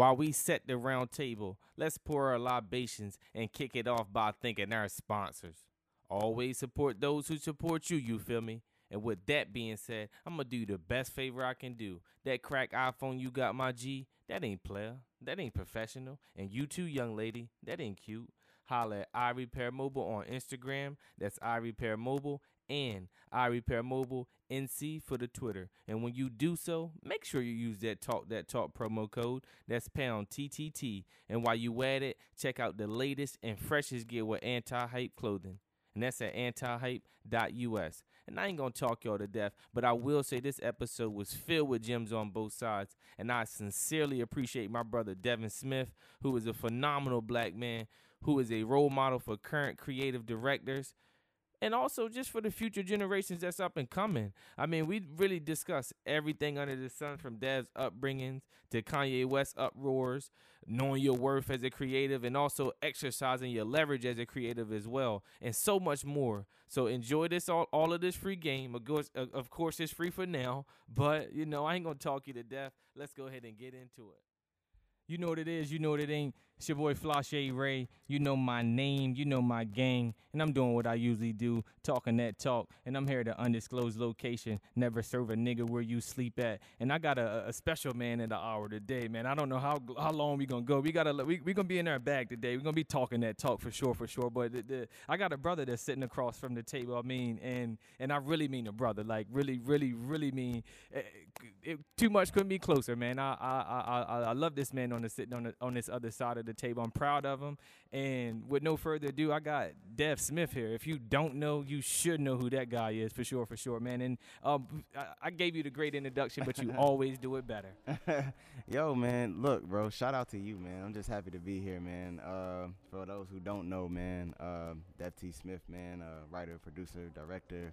While we set the round table, let's pour our libations and kick it off by thanking our sponsors. Always support those who support you, you feel me? And with that being said, I'm gonna do the best favor I can do. That crack iPhone you got, my G, that ain't player. That ain't professional. And you too, young lady, that ain't cute. Holla at iRepair Mobile on Instagram. That's iRepair Mobile and I Repair Mobile NC for the Twitter. And when you do so, make sure you use that talk that talk promo code. That's pound TTT. And while you at it, check out the latest and freshest gear with anti hype clothing. And that's at antihype.us. And I ain't gonna talk y'all to death, but I will say this episode was filled with gems on both sides. And I sincerely appreciate my brother Devin Smith, who is a phenomenal black man, who is a role model for current creative directors and also just for the future generations that's up and coming. I mean, we really discussed everything under the sun from Dev's upbringings to Kanye West uproars, knowing your worth as a creative, and also exercising your leverage as a creative as well, and so much more. So enjoy this all, all of this free game. Of course, of course, it's free for now, but you know I ain't gonna talk you to death. Let's go ahead and get into it. You know what it is. You know what it ain't. It's your boy FlyShade Ray. You know my name. You know my gang. And I'm doing what I usually do, talking that talk. And I'm here at an undisclosed location. Never serve a nigga where you sleep at. And I got a, a special man in the hour today, man. I don't know how how long we gonna go. We gotta we we gonna be in our bag today. We're gonna be talking that talk for sure, for sure. But the, the, I got a brother that's sitting across from the table. I mean, and and I really mean a brother. Like really, really, really mean. It, eh, it, too much couldn't be closer, man. I I I I, I love this man on the sitting on the, on this other side of the table. I'm proud of him. And with no further ado, I got Dev Smith here. If you don't know, you should know who that guy is for sure, for sure, man. And um, I, I gave you the great introduction, but you always do it better. Yo, man, look, bro. Shout out to you, man. I'm just happy to be here, man. Uh, for those who don't know, man, uh, Dev T. Smith, man, uh, writer, producer, director.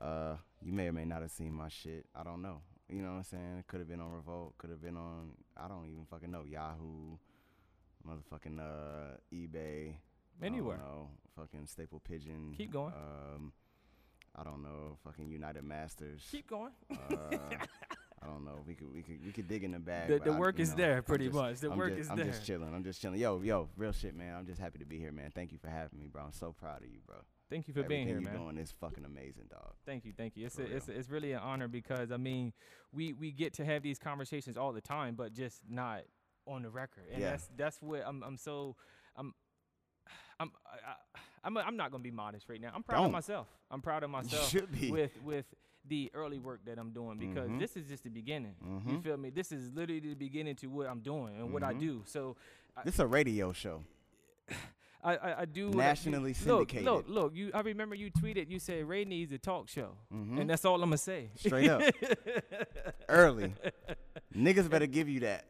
Uh, you may or may not have seen my shit. I don't know. You know what I'm saying? Could have been on Revolt. Could have been on. I don't even fucking know Yahoo, motherfucking uh, eBay. Anywhere. know, fucking Staple Pigeon. Keep going. Um, I don't know, fucking United Masters. Keep going. Uh, I don't know. We could we could we could dig in the bag. The, the work I, is know, there, pretty just, much. The I'm work just, is I'm there. I'm just chilling. I'm just chilling. Yo, yo, real shit, man. I'm just happy to be here, man. Thank you for having me, bro. I'm so proud of you, bro. Thank you for Everything being here, you're man. doing is fucking amazing, dog. Thank you, thank you. It's a, it's a, it's really an honor because I mean, we we get to have these conversations all the time, but just not on the record. And Yeah. that's that's what I'm I'm so I'm I'm I, I- I'm I'm not gonna be modest right now. I'm proud of Don't. myself. I'm proud of myself should be. with with the early work that I'm doing because Mhm. this is just the beginning. You Mhm. feel me? This is literally the beginning to what I'm doing and what I Mhm. do. So This is a radio show. I I, I do what I do. Nationally Look, syndicated. look, look. You I remember you tweeted. You said Ray needs a talk show, Mhm. and that's all I'm gonna say. Straight up. Early. Niggas better give you that.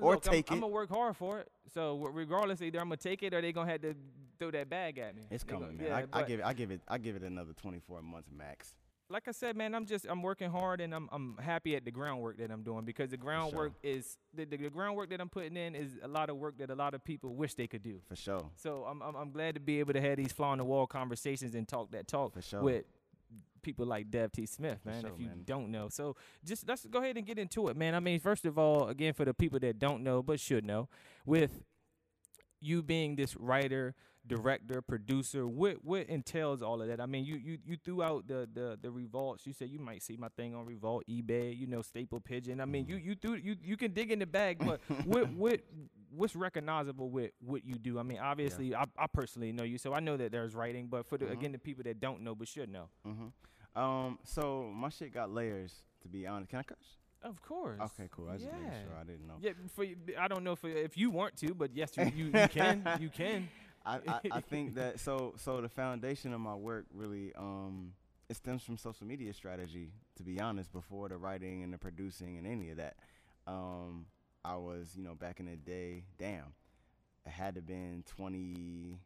Or Look, take I'm, it. I'm gonna work hard for it. So regardless, either I'm gonna take it or they gonna have to throw that bag at me. it's coming, man. yeah, I, I give it I give it I give it another 24 months max. like I said, man, I'm just I'm working hard and I'm I'm happy at the groundwork that I'm doing because the groundwork is the, the, the groundwork that I'm putting in is a lot of work that a lot of people wish they could do. For sure. So I'm I'm, I'm glad to be able to have these fly on the wall conversations and talk that talk For sure. with people like Dev T. Smith, man. sure, if you man. don't know, so just let's go ahead and get into it, man. I mean, first of all, again for the people that don't know but should know, with you being this writer, director, producer, what what entails all of that? I mean, you you you threw out the the the revolts. You said you might see my thing on Revolt, eBay, you know, Staple Pigeon. I mean, you you threw you you can dig in the bag, but what what what's recognizable with what you do? I mean, obviously, I, I personally know you, so I know that there's writing, but for the Mhm. again the people that don't know but should know, hmm Um, so my shit got layers. To be honest, can I curse? of course. Okay, cool. I just Yeah. sure I didn't know. Yeah, for you- I don't know if if you want to, but yes, you you, you can you can. I, I, I think that so so the foundation of my work really um it stems from social media strategy to be honest before the writing and the producing and any of that um I was you know back in the day damn it had to been 20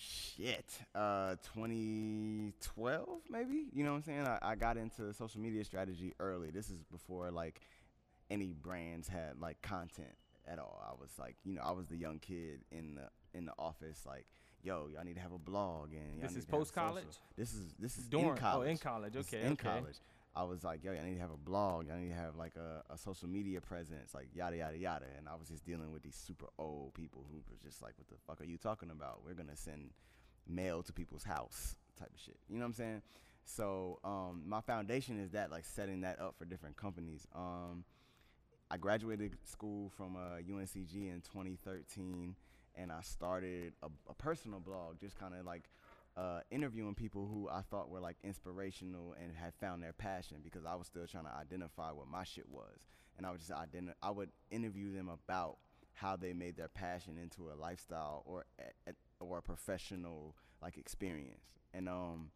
shit uh 2012 maybe you know what I'm saying I, I got into social media strategy early this is before like any brands had like content at all. I was like, you know, I was the young kid in the in the office, like, yo, y'all need to have a blog and This is post-college? This is this is During- in college. Oh, in college. Okay. in okay. college. I was like, yo, I need to have a blog. I need to have like a, a social media presence, like yada yada yada. And I was just dealing with these super old people who were just like, what the fuck are you talking about? We're gonna send mail to people's house type of shit. You know what I'm saying? So um, my foundation is that like setting that up for different companies. Um, I graduated school from uh, UNCG in 2013, and I started a, a personal blog, just kind of like uh, interviewing people who I thought were like inspirational and had found their passion because I was still trying to identify what my shit was, and I would just identi- I would interview them about how they made their passion into a lifestyle or a, or a professional like experience, and um,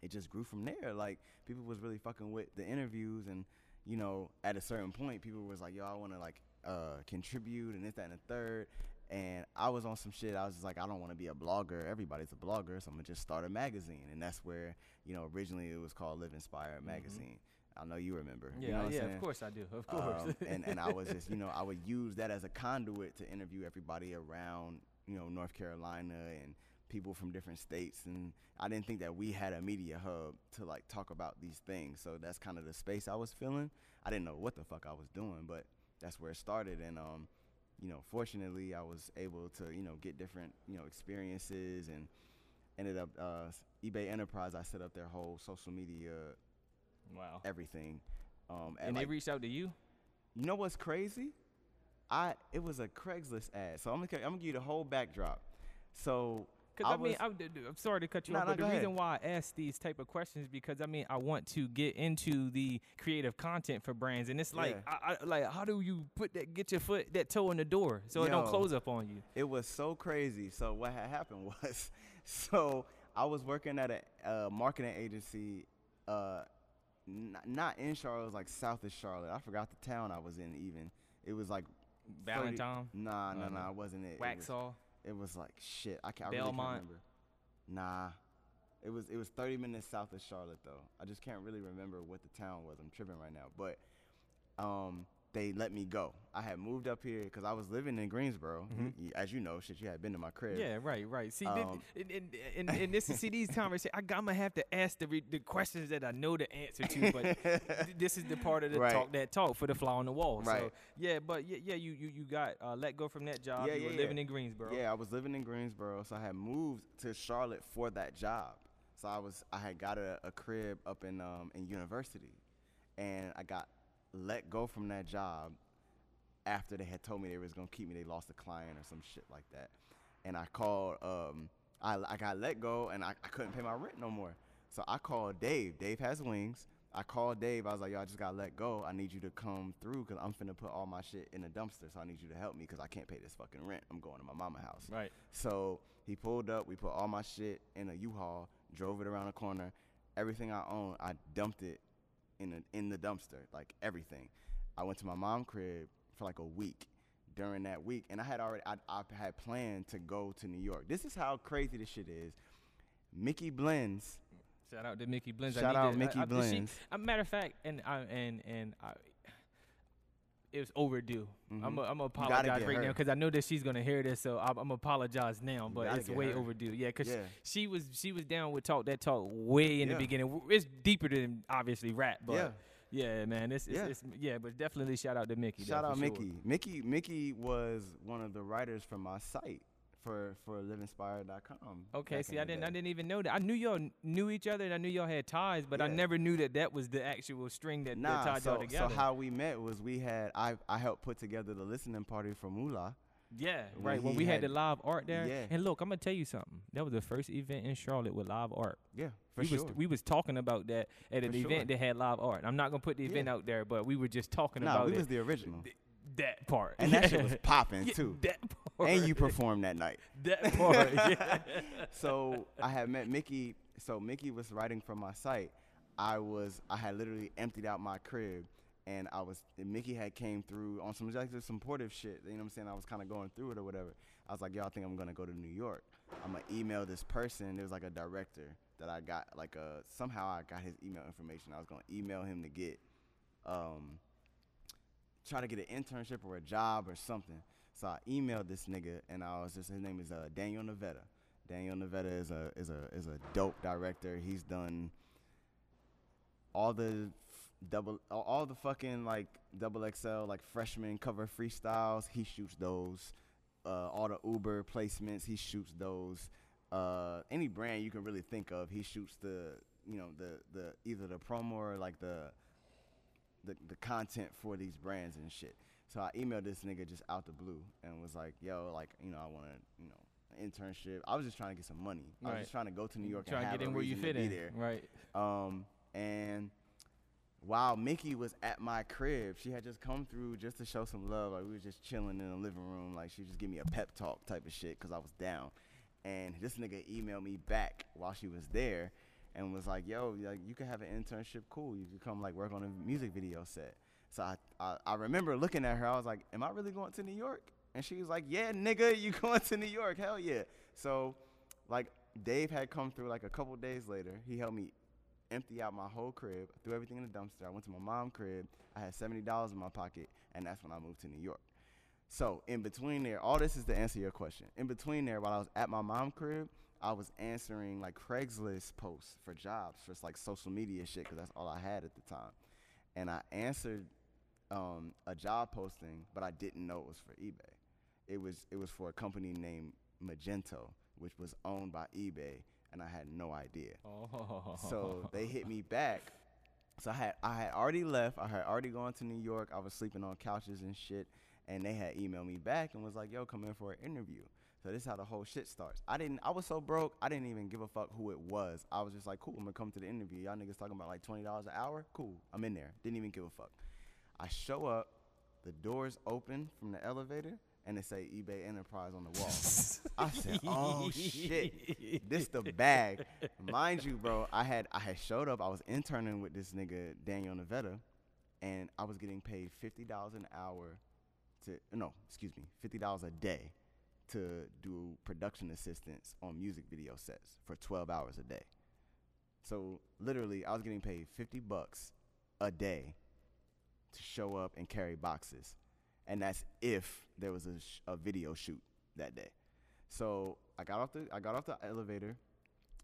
it just grew from there. Like people was really fucking with the interviews, and you know, at a certain point, people was like, "Yo, I want to like uh, contribute and this, that, and the third. And I was on some shit. I was just like, I don't want to be a blogger. Everybody's a blogger, so I'm gonna just start a magazine. And that's where, you know, originally it was called Live Inspired Mm-hmm. Magazine. I know you remember. Yeah, you know yeah, of course I do. Of course. Um, and and I was just, you know, I would use that as a conduit to interview everybody around, you know, North Carolina and people from different states. And I didn't think that we had a media hub to like talk about these things. So that's kind of the space I was feeling. I didn't know what the fuck I was doing, but that's where it started. And um, you know, fortunately, I was able to, you know, get different, you know, experiences and ended up uh, eBay Enterprise. I set up their whole social media, wow. everything. Um, And like they reached out to you? you know what's crazy? I it was a Craigslist ad. So I'm gonna I'm gonna give you the whole backdrop. So Because I, mean, was- I, d- d- I'm sorry to cut you Nah, off, nah, but the ahead. reason why I ask these type of questions because I mean I want to get into the creative content for brands, and it's like, Yeah. I, I, like how do you put that, get your foot, that toe in the door, so it don't close up on you? it was so crazy. So what had happened was, so I was working at a uh, marketing agency, uh, n- not in Charlotte, it was like south of Charlotte. I forgot the town I was in. Even it was like 30 Ballantyne, Nah, nah, Uh, nah, it wasn't it. It was, Waxhaw. It was like shit. I can't. I really can't remember. Nah, it was it was 30 minutes south of Charlotte though. I just can't really remember what the town was. I'm tripping right now, but um, they let me go. I had moved up here because I was living in Greensboro. Mhm. As you know, shit, you had been to my crib. Yeah, right, right. See, Um, and, and, and, and this is see these conversations. I, I'm gonna have to ask the re- the questions that I know the answer to, but this is the part of the Right. talk that talk for the fly on the wall. So Right. yeah, but yeah, yeah, you you, you got uh, let go from that job. Yeah, you yeah, were yeah. living in Greensboro. Yeah, I was living in Greensboro, so I had moved to Charlotte for that job. So I was I had got a, a crib up in um in university, and I got let go from that job after they had told me they was gonna keep me. They lost a client or some shit like that, and I called um I I got let go and I, I couldn't pay my rent no more. So I called Dave. Dave has wings. I called Dave. I was like, yo, I just got let go. I need you to come through because I'm finna put all my shit in a dumpster. So I need you to help me because I can't pay this fucking rent. I'm going to my mama house. Right. So he pulled up. We put all my shit in a U-Haul, drove it around the corner. Everything I own, I dumped it in a, in the dumpster, like everything. I went to my mom crib for like a week. During that week, and I had already, I, I had planned to go to New York. This is how crazy this shit is. Mickey Blends, Shout out to Mickey Blends. I shout need out to- Mickey I, I, she- Blends. a matter of fact, and I and and I, it was overdue. I'm Mhm. a, I'm gonna apologize right now because I know that she's gonna hear this, so I'm, I'm gonna apologize now. But it's way her. overdue. Yeah, because Yeah. she was she was down with talk that talk way in Yeah. the beginning. It's deeper than obviously rap, but yeah. yeah, man, it's, it's, Yeah. it's yeah, but definitely shout out to Mickey. Shout for out sure. Mickey. Mickey Mickey was one of the writers from my site for for liveinspired.com. Okay, see, I didn't, I didn't even know that. I knew y'all knew each other, and I knew y'all had ties, but I never knew that that was the actual string that, that tied so, y'all together. so how we met was we had I I helped put together the listening party for Moolah. Yeah, right. When he we had, had- the live art there, Yeah. and look, I'm gonna tell you something. That was the first event in Charlotte with live art. Yeah, for we sure. was we was talking about that at an For event that had live art. I'm not gonna put the event Yeah. out there, but we were just talking nah, about we it. was the original, that part, and that shit was popping Yeah, too. That part, And you performed that night. that part. yeah. so I had met Mickey. So Mickey was writing from my site. I was I had literally emptied out my crib, and I was and Mickey had came through on some like supportive shit. You know what I'm saying? I was kind of going through it or whatever. I was like, yo, I think I'm gonna go to New York. I'm gonna email this person. There was like a director that I got like a somehow I got his email information. I was gonna email him to get um try to get an internship or a job or something. So I emailed this nigga, and I was just his name is uh, Daniel Nevada. Daniel Nevada is a is a is a dope director. He's done all the double, all the fucking like double XL like freshman cover freestyles. He shoots those. Uh, all the Uber placements, he shoots those. Uh, any brand you can really think of, he shoots the you know the the either the promo or like the the the content for these brands and shit. So I emailed this nigga just out the blue and was like, "Yo, like you know, I want to, you know, an internship. I was just trying to get some money. I was just trying to go to New York Trying and get in where you fit in. there. Right. Um, and while Mickey was at my crib, she had just come through just to show some love. Like we were just chilling in the living room. Like she just give me a pep talk type of shit because I was down. And this nigga emailed me back while she was there and was like, "Yo, like you could have an internship. Cool. You could come like work on a music video set." So I, I I remember looking at her. I was like, "Am I really going to New York?" And she was like, "Yeah, nigga, you going to New York? Hell yeah!" So like Dave had come through like a couple days later. He helped me empty out my whole crib, threw everything in the dumpster. I went to my mom's crib. I had seventy dollars in my pocket, and that's when I moved to New York. So in between there, all this is to answer your question. In between there, while I was at my mom's crib, I was answering like Craigslist posts for jobs, for like social media shit, because that's all I had at the time. And I answered um, a job posting, but I didn't know it was for eBay. It was it was for a company named Magento, which was owned by eBay, and I had no idea. Oh. So they hit me back. So I had I had already left. I had already gone to New York. I was sleeping on couches and shit. And they had emailed me back and was like, "Yo, come in for an interview." So this is how the whole shit starts. I didn't. I was so broke. I didn't even give a fuck who it was. I was just like, "Cool, I'm gonna come to the interview." Y'all niggas talking about like twenty dollars an hour. Cool, I'm in there. Didn't even give a fuck. I show up. The doors open from the elevator, and they say eBay Enterprise on the wall. I said, "Oh shit, this the bag." Mind you, bro, I had I had showed up. I was interning with this nigga Daniel Nevada, and I was getting paid fifty dollars an hour to no, excuse me, fifty dollars a day to do production assistance on music video sets for twelve hours a day. So literally, I was getting paid fifty bucks a day to show up and carry boxes, and that's if there was a, sh- a video shoot that day. So I got off the I got off the elevator,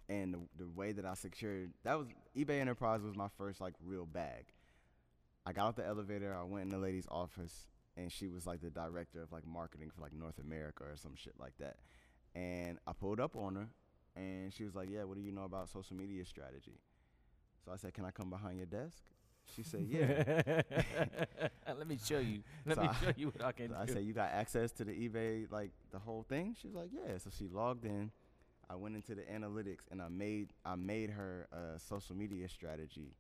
and the, the way that I secured that was eBay Enterprise was my first like real bag. I got off the elevator. I went in the lady's office, and she was like the director of like marketing for like North America or some shit like that. And I pulled up on her, and she was like, "Yeah, what do you know about social media strategy?" So I said, "Can I come behind your desk?" She said, "Yeah." Let me show you. Let So me I- show you what I can So do. I said, "You got access to the eBay, like the whole thing?" She was like, "Yeah." So she logged in. I went into the analytics and I made I made her a social media strategy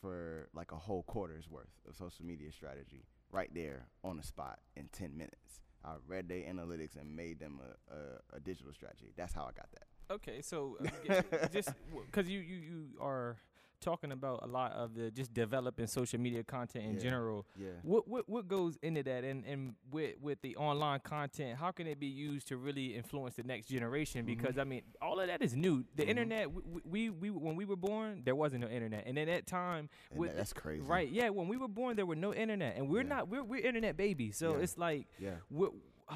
for like a whole quarter's worth of social media strategy right there on the spot in ten minutes. I read their analytics and made them a, a, a digital strategy. That's how I got that. Okay, so uh, just because you, you you are talking about a lot of the just developing social media content in Yeah. general. Yeah. What what what goes into that, and and with with the online content, how can it be used to really influence the next generation? Mhm. Because I mean, all of that is new. The Mhm. internet, we, we we when we were born, there wasn't no internet, and at that time, with that's crazy. right, yeah, when we were born, there were no internet, and we're Yeah. not we're we're internet babies, so Yeah. it's like Yeah. what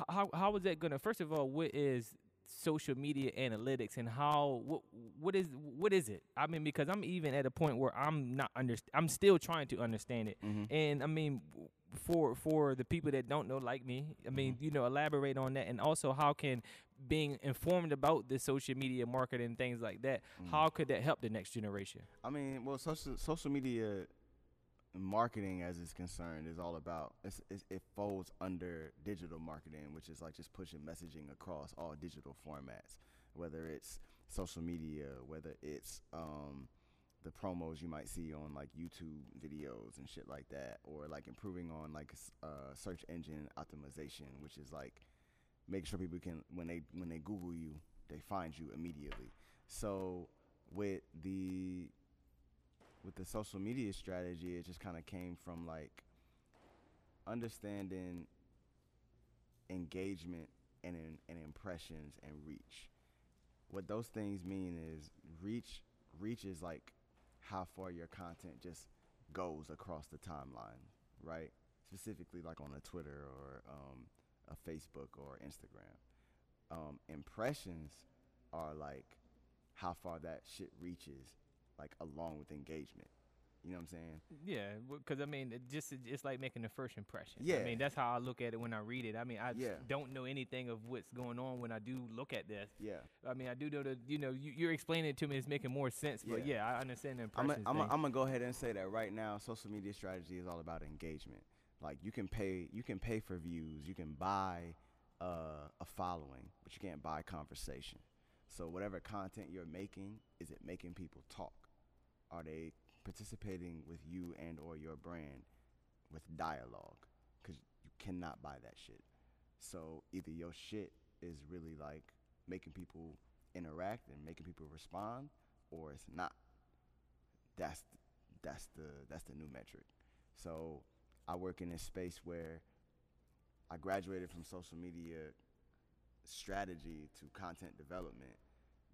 how how is that gonna first of all what is social media analytics and how what what is what is it? I mean because i'm even at a point where i'm not under i'm still trying to understand it. Hmm and i mean for for the people that don't know like me i mean you know elaborate on that. And also how can being informed about the social media marketing and things like that Mhm. how could that help the next generation? I mean, well, social social media marketing, as it's concerned, is all about it's, it's, it folds under digital marketing, which is like just pushing messaging across all digital formats, whether it's social media, whether it's um, the promos you might see on like YouTube videos and shit like that, or like improving on like uh, search engine optimization, which is like making sure people can when they when they Google you, they find you immediately. So with the with the social media strategy, it just kind of came from like understanding engagement and and impressions and reach. What those things mean is reach. Reach is like how far your content just goes across the timeline, right? Specifically, like on a Twitter or um, a Facebook or Instagram. Um, impressions are like how far that shit reaches, like along with engagement. You know what I'm saying? Yeah, because I mean, it just it's like making the first impression. Yeah, I mean, that's how I look at it when I read it. I mean, I Yeah. don't know anything of what's going on when I do look at this. Yeah. I mean, I do know that you know you, you're explaining it to me. It's making more sense. But Yeah. yeah, I understand the impression. I'm gonna thing. I'm go ahead and say that right now, social media strategy is all about engagement. Like you can pay you can pay for views, you can buy uh, a following, but you can't buy conversation. So whatever content you're making, is it making people talk? Are they participating with you and or your brand with dialogue? Because you cannot buy that shit. So either your shit is really like making people interact and making people respond, or it's not. That's that's the that's the new metric. So I work in this space where I graduated from social media strategy to content development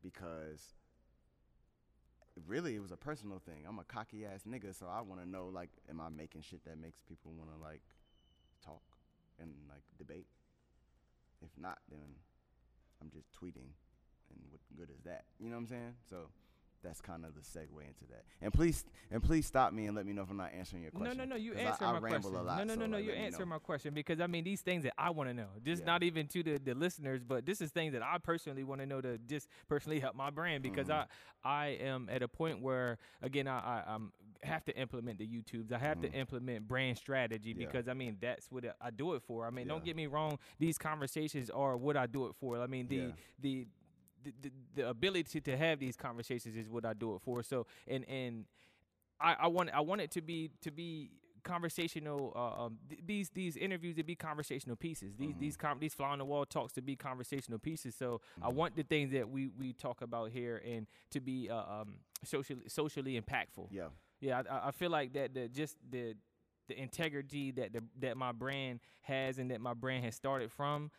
because really it was a personal thing. I'm a cocky ass nigga, so I want to know like, am I making shit that makes people want to like talk and like debate? If not, then I'm just tweeting, and what good is that? You know what I'm saying? So that's kind of the segue into that. And please, and please stop me and let me know if I'm not answering your No, question. no, no. You 'cause answer my ramble question. A lot, no, no, so, no, no. You answer my question because I mean these things that I want to know. Just Yeah. not even to the, the listeners, but this is things that I personally want to know to just personally help my brand because Mhm. I I am at a point where again I I I'm, have to implement the YouTubes. I have Mhm. to implement brand strategy Yeah. because I mean that's what I do it for. I mean, don't get me wrong. These conversations are what I do it for. I mean the Yeah. the the, the, the ability to have these conversations is what I do it for. So and and I, I want I want it to be to be conversational. Uh, um, th- these these interviews to be conversational pieces. These Mhm. these com- these fly on the wall talks to be conversational pieces. So I Mhm. want the things that we we talk about here and to be uh, um socially socially impactful. Yeah. Yeah, I- I, I feel like that the just the the integrity that the that my brand has and that my brand has started from.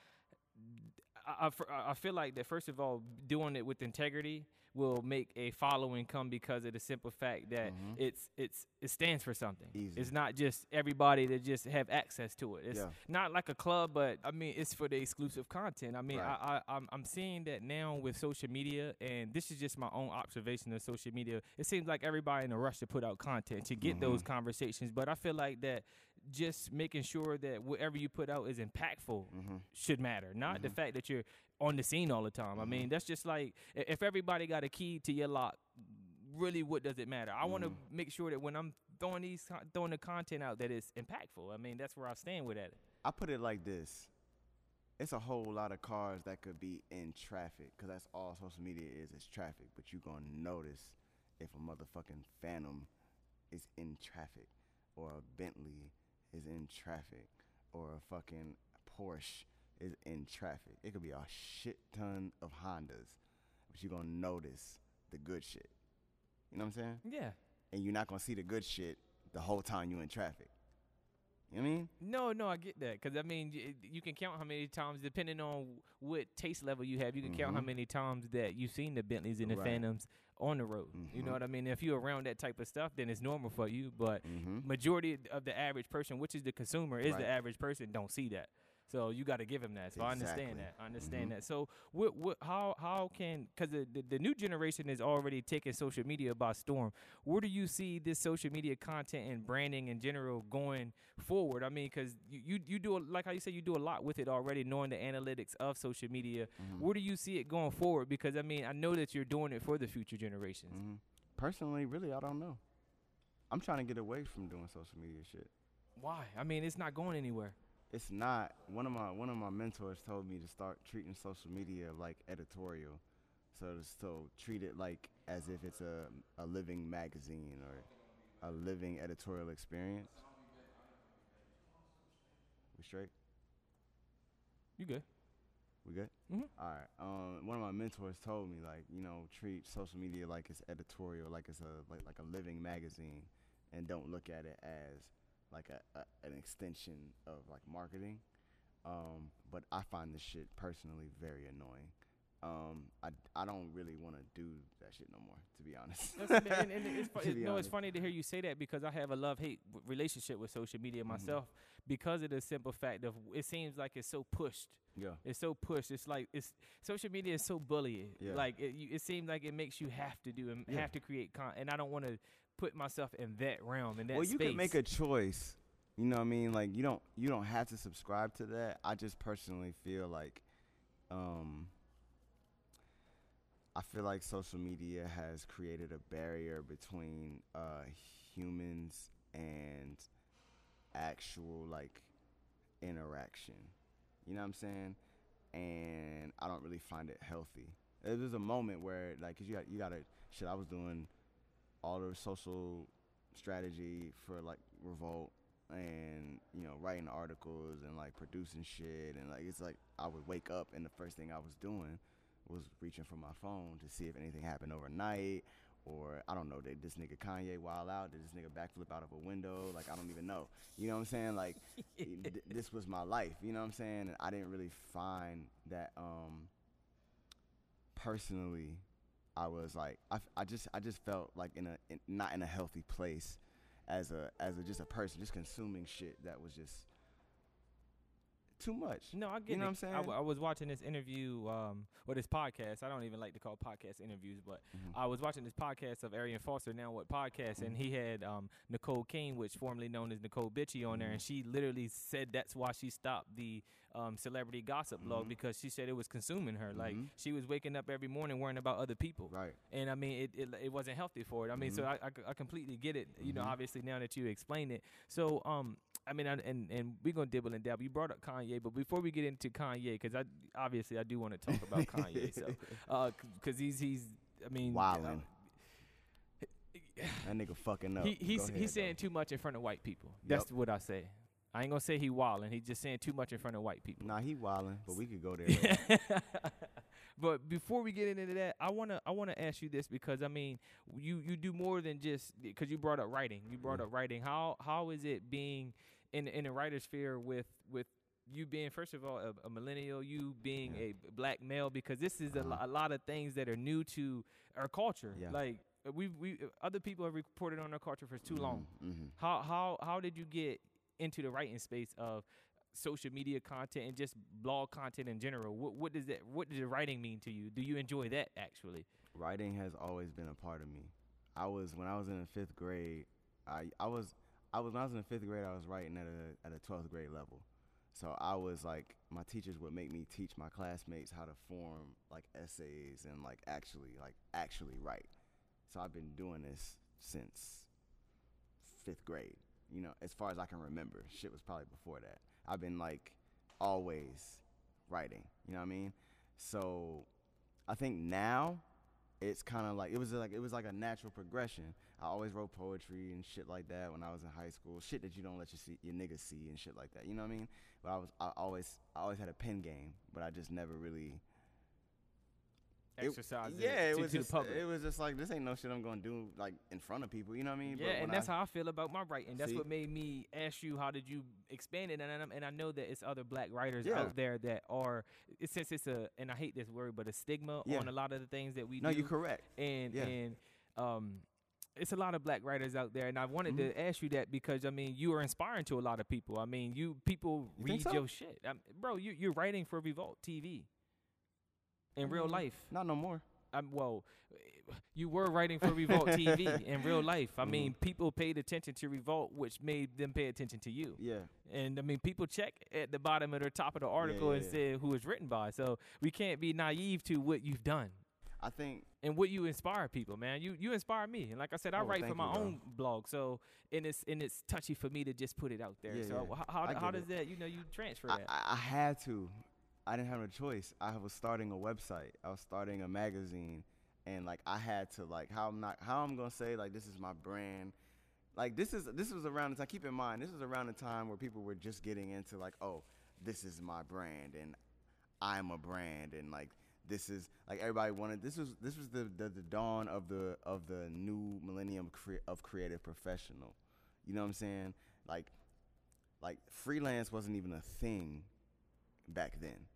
I, I I feel like that first of all, doing it with integrity will make a following come because of the simple fact that Mhm. it's it's it stands for something. Easy. It's not just everybody that just have access to it. It's Yeah. not like a club, but I mean it's for the exclusive content. I mean Right. I, I I'm I'm seeing that now with social media, and this is just my own observation of social media. It seems like everybody in a rush to put out content to get those Mhm. conversations, but I feel like that just making sure that whatever you put out is impactful Mm-hmm. should matter, not the Mhm. fact that you're on the scene all the time. I Mhm. mean, that's just like if everybody got a key to your lock, really, what does it matter? I want to Mhm. make sure that when I'm throwing these throwing the content out, that it's impactful. I mean, that's where I stand with that. I put it like this. It's a whole lot of cars that could be in traffic because that's all social media is, is traffic. But you're going to notice if a motherfucking Phantom is in traffic or a Bentley is in traffic or a fucking Porsche is in traffic. It could be a shit ton of Hondas, but you're to notice the good shit. You know what I'm saying? Yeah. And you're not to see the good shit the whole time you in traffic. You know I mean? No, no, I get that because I mean, y- you can count how many times, depending on what taste level you have, you can count how Mhm. many times that you've seen the Bentleys and the Right. Phantoms on the road. You know Mhm. what I mean? If you're around that type of stuff, then it's normal for you. But Mm-hmm. majority of the average person, which is the consumer, is Right. the average person, don't see that. So you got to give him that. So I understand that. I understand Mhm. that. So what, what, how, how can, because the, the, the new generation is already taking social media by storm. Where do you see this social media content and branding in general going forward? I mean, because you, you, you do, a, like how you say, you do a lot with it already, knowing the analytics of social media. Mhm. Where do you see it going forward? Because I mean, I know that you're doing it for the future generations. hmm Personally, really, I don't know. I'm trying to get away from doing social media shit. Why? I mean, it's not going anywhere. It's not. One of my one of my mentors told me to start treating social media like editorial, so to, so treat it like as if it's a a living magazine or a living editorial experience. We straight? You good? We good? Mhm. All right. Um, one of my mentors told me like, you know, treat social media like it's editorial, like it's a like like a living magazine, and don't look at it as like a, a an extension of like marketing. Um, but I find this shit personally very annoying. Um, I I don't really want to do that shit no more. To be honest. And, and it's, fu- To it- be no, it's funny to hear you say that because I have a love hate relationship with social media Mhm. myself because of the simple fact of it seems like it's so pushed. Yeah. It's so pushed. It's like it's social media is so bullying. Yeah. Like it, you, it seems like it makes you have to do and Yeah. have to create content, and I don't want to put myself in that realm in that well, you space. can make a choice. You know what I mean? Like you don't you don't have to subscribe to that. I just personally feel like um I feel like social media has created a barrier between uh humans and actual like interaction. You know what I'm saying? And I don't really find it healthy. There was a moment where like 'cause you got you got to shit I was doing all the social strategy for like revolt and you know writing articles and like producing shit. And like it's like I would wake up and the first thing I was doing was reaching for my phone to see if anything happened overnight or I don't know did this nigga Kanye wild out? Did this nigga backflip out of a window? Like I don't even know. You know what I'm saying? Like th- this was my life. You know what I'm saying? And I didn't really find that um personally I was like I, I just I just felt like in a in, not in a healthy place as a as a just a person just consuming shit that was just too much. No, I get You know it. what I'm saying? I, w- I was watching this interview, um, or this podcast. I don't even like to call podcast interviews, but Mhm. I was watching this podcast of Arian Foster, now what podcast, and Mhm. he had um, Nicole King, which formerly known as Necole Bitchie, on there, and she literally said that's why she stopped the um, celebrity gossip blog Mhm. because she said it was consuming her. Like Mhm. she was waking up every morning worrying about other people. Right. And I mean, it, it it wasn't healthy for it. I mean, so. I, I c- I completely get it. You know, obviously now that you explain it. So um, I mean, and and we're gonna dibble and dabble. You brought up Kanye, but before we get into Kanye, because I obviously I do want to talk about Kanye. So uh, because he's he's I mean, uh, That nigga fucking up. he he's ahead, he's though. saying too much in front of white people. That's what I say. I ain't gonna say he wilding. He's just saying too much in front of white people. Nah, he wildin', but we could go there. but before we get into that, I wanna I wanna ask you this because I mean you you do more than just because you brought up writing. You brought Mhm. up writing. How how is it being in in the writer's sphere with with you being first of all a, a millennial, you being Yeah. a black male because this is a, Uh-huh. a lot of things that are new to our culture. Yeah. Like we we other people have reported on our culture for too long. Mm-hmm. How how how did you get into the writing space of social media content and just blog content in general? What what does that what does the writing mean to you? Do you enjoy that actually? Writing has always been a part of me. I was when I was in the fifth grade. I I was I was when I was in fifth grade. I was writing at a at a twelfth grade level. So I was like, my teachers would make me teach my classmates how to form like essays and like actually like actually write. So I've been doing this since fifth grade. You know, as far as I can remember, shit was probably before that. I've been like always writing. You know what I mean? So I think now it's kind of like it was like it was like a natural progression. I always wrote poetry and shit like that when I was in high school. Shit that you don't let your see, your niggas see and shit like that. You know what I mean? But I was I always I always had a pen game, but I just never really it- Exercise it yeah, it to, was to just the public. it was just like this ain't no shit I'm gonna do like in front of people. You know what I mean? yeah, and that's how I feel about my writing. That's See? what made me ask you how did you expand it, and I, and I know that it's other black writers Yeah. out there that are since it's a and I hate this word, but a stigma Yeah. on a lot of the things that we do. no, do. you're correct. and Yeah. and um it's a lot of black writers out there and I wanted Mhm. to ask you that because I mean you are inspiring to a lot of people. I mean you people You read so? your shit. i bro, you you're writing for Revolt TV. In real Mm, life. Not no more. I'm well you were writing for Revolt TV in real life. I Mhm. mean, people paid attention to Revolt, which made them pay attention to you. Yeah. And I mean, people check at the bottom of the top of the article yeah, and yeah. say who it's written by. So we can't be naive to what you've done I think and what you inspire people, man. You you inspire me, and like I said, I Oh, write for my you, own blog, so and it's and it's touchy for me to just put it out there. Yeah, so yeah. h- how how does that you know you transfer that? I, I had to. I didn't have a choice. I was starting a website. I was starting a magazine, and like I had to like how I'm not how I'm gonna say like this is my brand. Like this is this was around the time. Keep in mind this was around the time where people were just getting into like oh this is my brand and I'm a brand and like this is like everybody wanted this was this was the the, the dawn of the of the new millennium cre- of creative professional. You know what I'm saying? Like like freelance wasn't even a thing back then.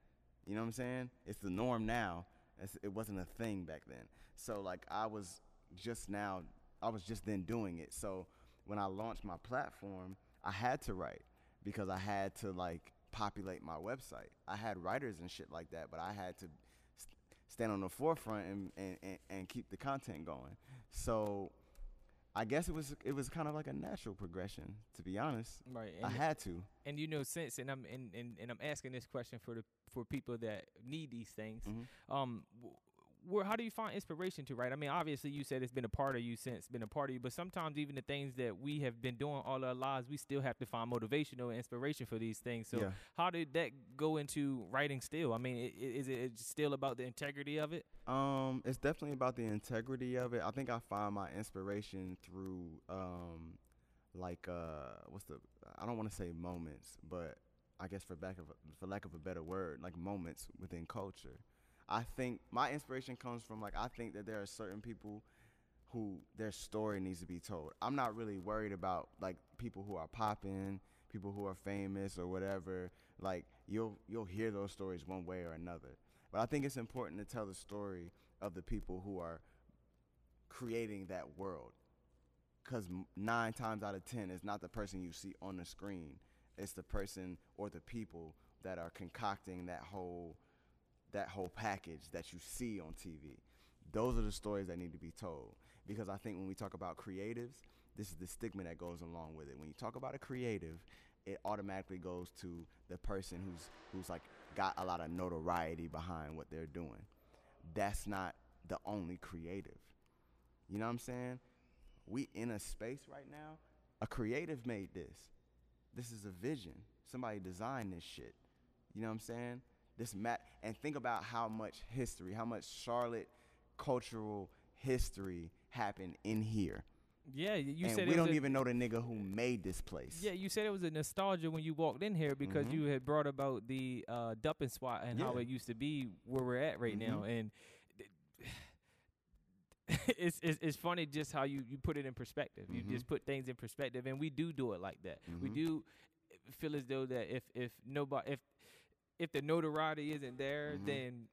You know what I'm saying? It's the norm now. It's, it wasn't a thing back then. So like I was just now, I was just then doing it. So when I launched my platform, I had to write because I had to like populate my website. I had writers and shit like that, but I had to stand on the forefront and, and, and, and keep the content going. So I guess it was it was kind of like a natural progression, to be honest. Right. I had to. and you know, since and I'm and, and, and I'm asking this question for the for people that need these things. Mhm. Um, where how do you find inspiration to write? I mean, obviously you said it's been a part of you since been a part of you, but sometimes even the things that we have been doing all our lives, we still have to find motivational and inspiration for these things. So yeah. how did that go into writing? Still, I mean, is it still about the integrity of it? Um, it's definitely about the integrity of it. I think I find my inspiration through um, like uh, what's the? I don't want to say moments, but I guess for back of for lack of a better word, like moments within culture. I think my inspiration comes from like I think that there are certain people who their story needs to be told. I'm not really worried about like people who are popping, people who are famous or whatever. Like you'll you'll hear those stories one way or another. But I think it's important to tell the story of the people who are creating that world. Because nine times out of ten, it's not the person you see on the screen. It's the person or the people that are concocting that whole that whole package that you see on TV. Those are the stories that need to be told. Because I think when we talk about creatives, this is the stigma that goes along with it. When you talk about a creative, it automatically goes to the person who's who's like got a lot of notoriety behind what they're doing. That's not the only creative. You know what I'm saying? We in a space right now. A creative made this. This is a vision. Somebody designed this shit. You know what I'm saying? This mat and think about how much history, how much Charlotte cultural history happened in here. Yeah, you and said we don't a- even know the nigga who made this place. Yeah, you said it was a nostalgia when you walked in here because Mhm. you had brought about the uh, dumping spot and how it used to be where we're at right now, Mhm. and it's, it's it's funny just how you you put it in perspective. You Mhm. just put things in perspective, and we do do it like that. We Mhm. do feel as though that if if nobody if if the notoriety isn't there, Mhm. then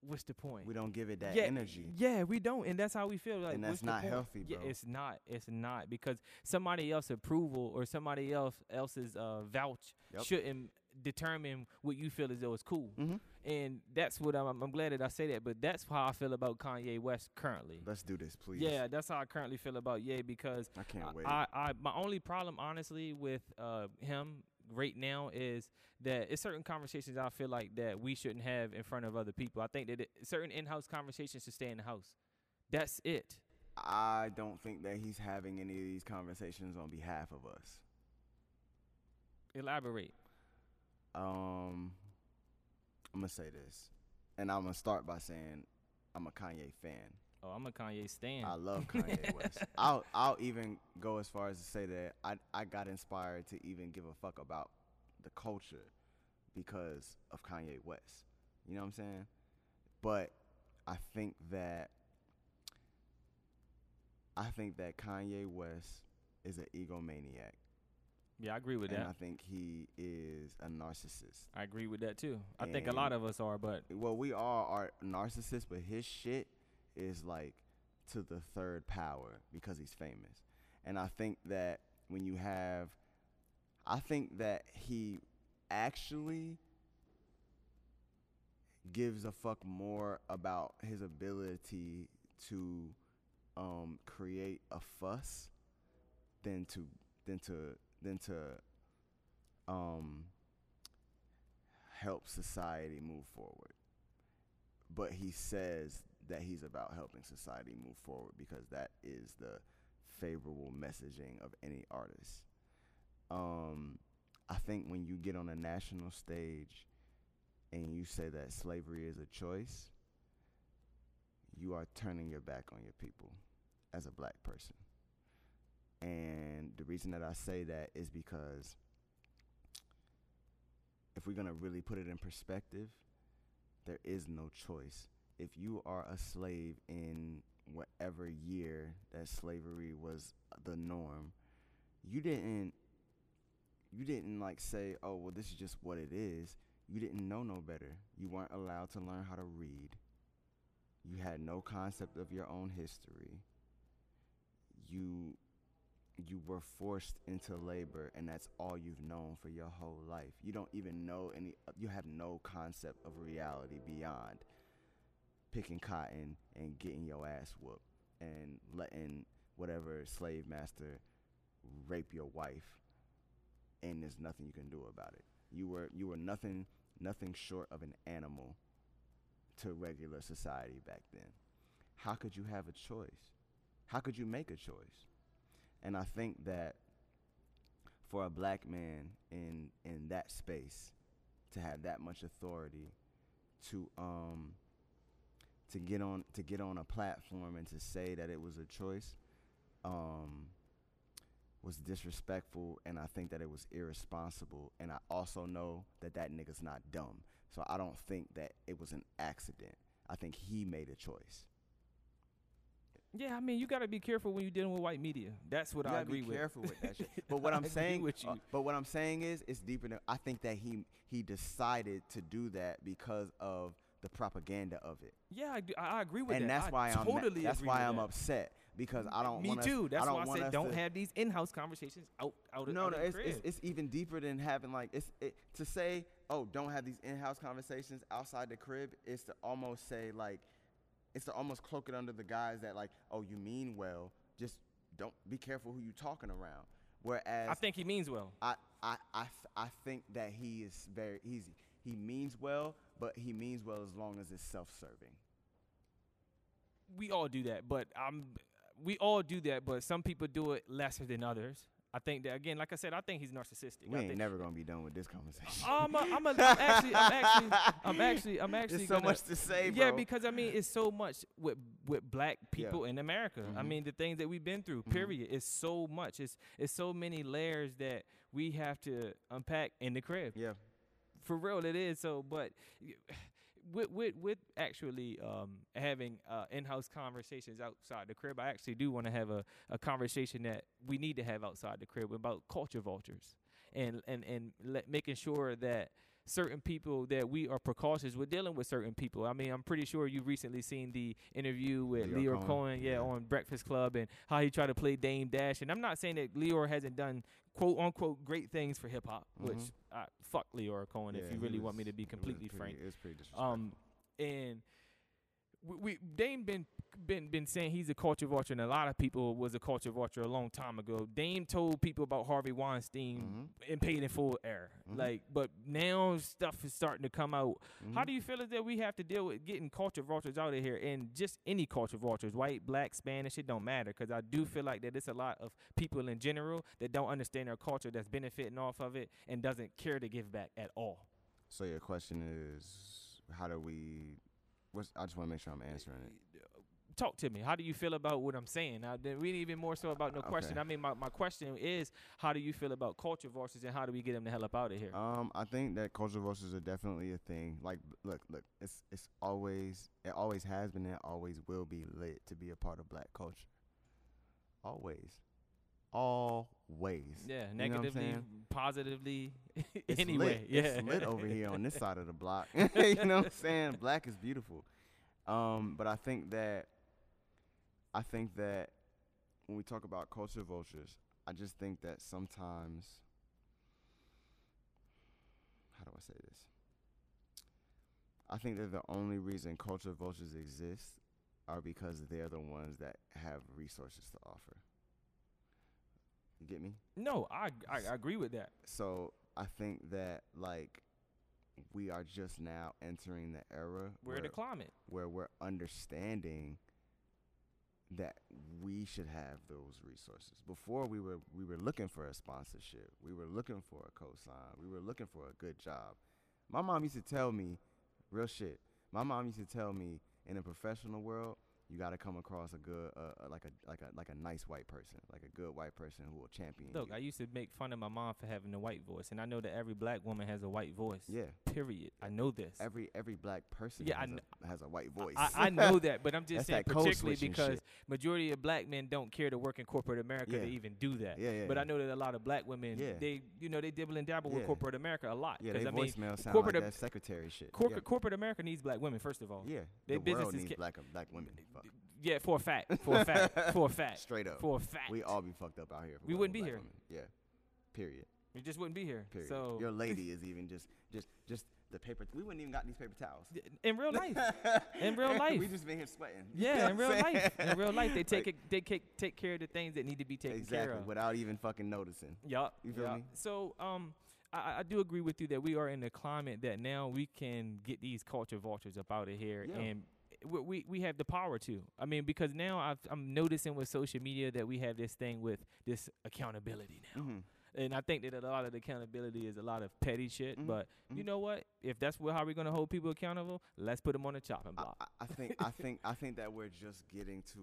what's the point? We don't give it that yeah, energy. Yeah, we don't, and that's how we feel. Like, And that's not healthy, Yeah, bro. it's not. It's not because somebody else's approval or somebody else else's uh, vouch Yep. shouldn't determine what you feel as though is cool. hmm And that's what I'm. I'm glad that I say that. But that's how I feel about Kanye West currently. Let's do this, please. Yeah, that's how I currently feel about Ye because I can't I- wait. I, I my only problem honestly with uh him right now is that it's certain conversations I feel like that we shouldn't have in front of other people. I think that it, certain in-house conversations should stay in the house. That's it. I don't think that he's having any of these conversations on behalf of us. Elaborate. Um, I'm gonna say this, and I'm gonna start by saying I'm a Kanye fan. Oh, I'm a Kanye stan. I love Kanye West. I'll I'll even go as far as to say that I I got inspired to even give a fuck about the culture because of Kanye West. You know what I'm saying? But I think that I think that Kanye West is an egomaniac, yeah, I agree with that. and that. I think he is a narcissist. I agree with that too. I think a lot of us are, but well, we all are narcissists, but his shit is like to the third power because he's famous. And I think that when you have, I think that he actually gives a fuck more about his ability to um, create a fuss than to than to than to um, help society move forward but he says that he's about helping society move forward because that is the favorable messaging of any artist. Um, I think when you get on a national stage and you say that slavery is a choice, you are turning your back on your people as a black person. And the reason that I say that is because if we're going to really put it in perspective, there is no choice. If you are a slave in whatever year that slavery was the norm, you didn't you didn't like say, "Oh, well this is just what it is." You didn't know no better. You weren't allowed to learn how to read. You had no concept of your own history. You you were forced into labor and that's all you've known for your whole life. You don't even know any you have no concept of reality beyond picking cotton and getting your ass whooped and letting whatever slave master rape your wife and there's nothing you can do about it. You were you were nothing nothing short of an animal to regular society back then. How could you have a choice? How could you make a choice? And I think that for a black man in in that space to have that much authority to um to get on to get on a platform and to say that it was a choice um was disrespectful and I think that it was irresponsible and I also know that that nigga's not dumb. So I don't think that it was an accident. I think he made a choice. Yeah, I mean, you got to be careful when you're dealing with white media. That's what You I agree be with. careful with that shit. But what I'm saying, with you. uh, but what I'm saying is, it's deeper than. I think that he he decided to do that because of the propaganda of it, Yeah, I, do- I I agree with and that. that's why I'm ma- totally that's why I'm that. upset because I don't. Me us- too. That's I don't why I said don't to- have these in-house conversations out out No, out no, it's, it's it's even deeper than having like it's it, to say, oh, don't have these in-house conversations outside the crib. Is to almost say like, it's to almost cloak it under the guise that like, oh, you mean well, just don't be careful who you talking around. Whereas I think he means well. I, I, I, I think that he is very easy. He means well, but he means well as long as it's self-serving. we all do that, but um, we all do that, but some people do it lesser than others. I think that again, like I said, I think he's narcissistic. We I ain't think, never gonna be done with this conversation. I'm, a, I'm, a, I'm actually, I'm actually, I'm actually, I'm actually. There's so gonna- much to say, Yeah, because I mean, it's so much with with black Yeah. people in America. I Mhm. mean, the things that we've been through. Mhm. Period. It's so much. It's it's so many layers that we have to unpack in the crib. yeah, For real, it is. So, but with with with actually um, having uh, in-house conversations outside the crib, I actually do want to have a, a conversation that we need to have outside the crib about culture vultures and and and let, making sure that certain people that we are precautious with dealing with certain people. I mean, I'm pretty sure you've recently seen the interview with Lyor Cohen, Cohen, yeah, yeah. on Breakfast Club, and how he tried to play Dame Dash. And I'm not saying that Lyor hasn't done quote unquote great things for hip hop, which Mhm. uh, fuck Lyor Cohen Yeah, if you really want me to be it completely pretty- frank. It was pretty disrespectful. Um, and we, we Dame been been been saying he's a culture vulture, and a lot of people was a culture vulture a long time ago. Dame told people about Harvey Weinstein Mhm. in paid in full air, Mhm. like, but now stuff is starting to come out. How Mhm. do you feel is that we have to deal with getting culture vultures out of here, and just any culture vultures, white, black, Spanish, it don't matter, because I do feel like that it's a lot of people in general that don't understand their culture, that's benefiting off of it, and doesn't care to give back at all. So your question is, how do we? What's, I just want to make sure I'm answering it. Talk to me. How do you feel about what I'm saying? Now, we need even more so about no question. Okay. I mean, my, my question is, how do you feel about culture vultures and how do we get them the hell up out of here? Um, I think that cultural vultures are definitely a thing. Like, look, look, it's it's always it always has been and it always will be lit to be a part of black culture. Always, always. yeah, You know negatively, positively, anyway. lit. Yeah, it's lit over here on this side of the block. you know what I'm saying? Black is beautiful. Um, but I think that I think that when we talk about culture vultures, I just think that sometimes how do I say this? I think that the only reason culture vultures exist are because they're the ones that have resources to offer. You get me? No, I, I I agree with that. So I think that like we are just now entering the era We're where, the climate. where we're understanding that we should have those resources. Before we were we were looking for a sponsorship. We were looking for a cosign. We were looking for a good job. My mom used to tell me real shit. My mom used to tell me in the professional world, you got to come across a good, uh, uh, like a like a like a nice white person, like a good white person who will champion Look, you. I used to make fun of my mom for having a white voice, and I know that every black woman has a white voice. yeah, Period. I know this. every every black person Yeah, I has, kn- a, has a white voice. I, I know that, but I'm just saying particularly because shit. majority of black men don't care to work in corporate America Yeah. to even do that. yeah, yeah. But I know that a lot of black women, Yeah. they, you know, they dibble and dabble with corporate America a lot. yeah, they I mean, voicemail sound corporate like that secretary shit. corporate corporate America needs black women first of all. yeah, yeah. They the world needs ca- black black women. Yeah, for a fact, for a fact, for a fact, Straight up. for a fact. We all be fucked up out here. We wouldn't be here. women. Yeah. Period. we just wouldn't be here. Period. So your lady is even just just just the paper. We wouldn't even got these paper towels. in real life, in real life. we just been here sweating. You know yeah, in real life, in real life, they take Like, it, they take take care of the things that need to be taken exactly care of. without even fucking noticing. Yup. You feel yup. me? So, um, I, I- I do agree with you that we are in a climate that now we can get these culture vultures up out of here, Yeah. and we, we we have the power to. I mean, because now I've, I'm noticing with social media that we have this thing with this accountability now, hmm and I think that a lot of the accountability is a lot of petty shit. Mhm, But you mhm. know what? If that's how we're gonna hold people accountable, let's put them on the chopping block. I, I think I think I think that we're just getting to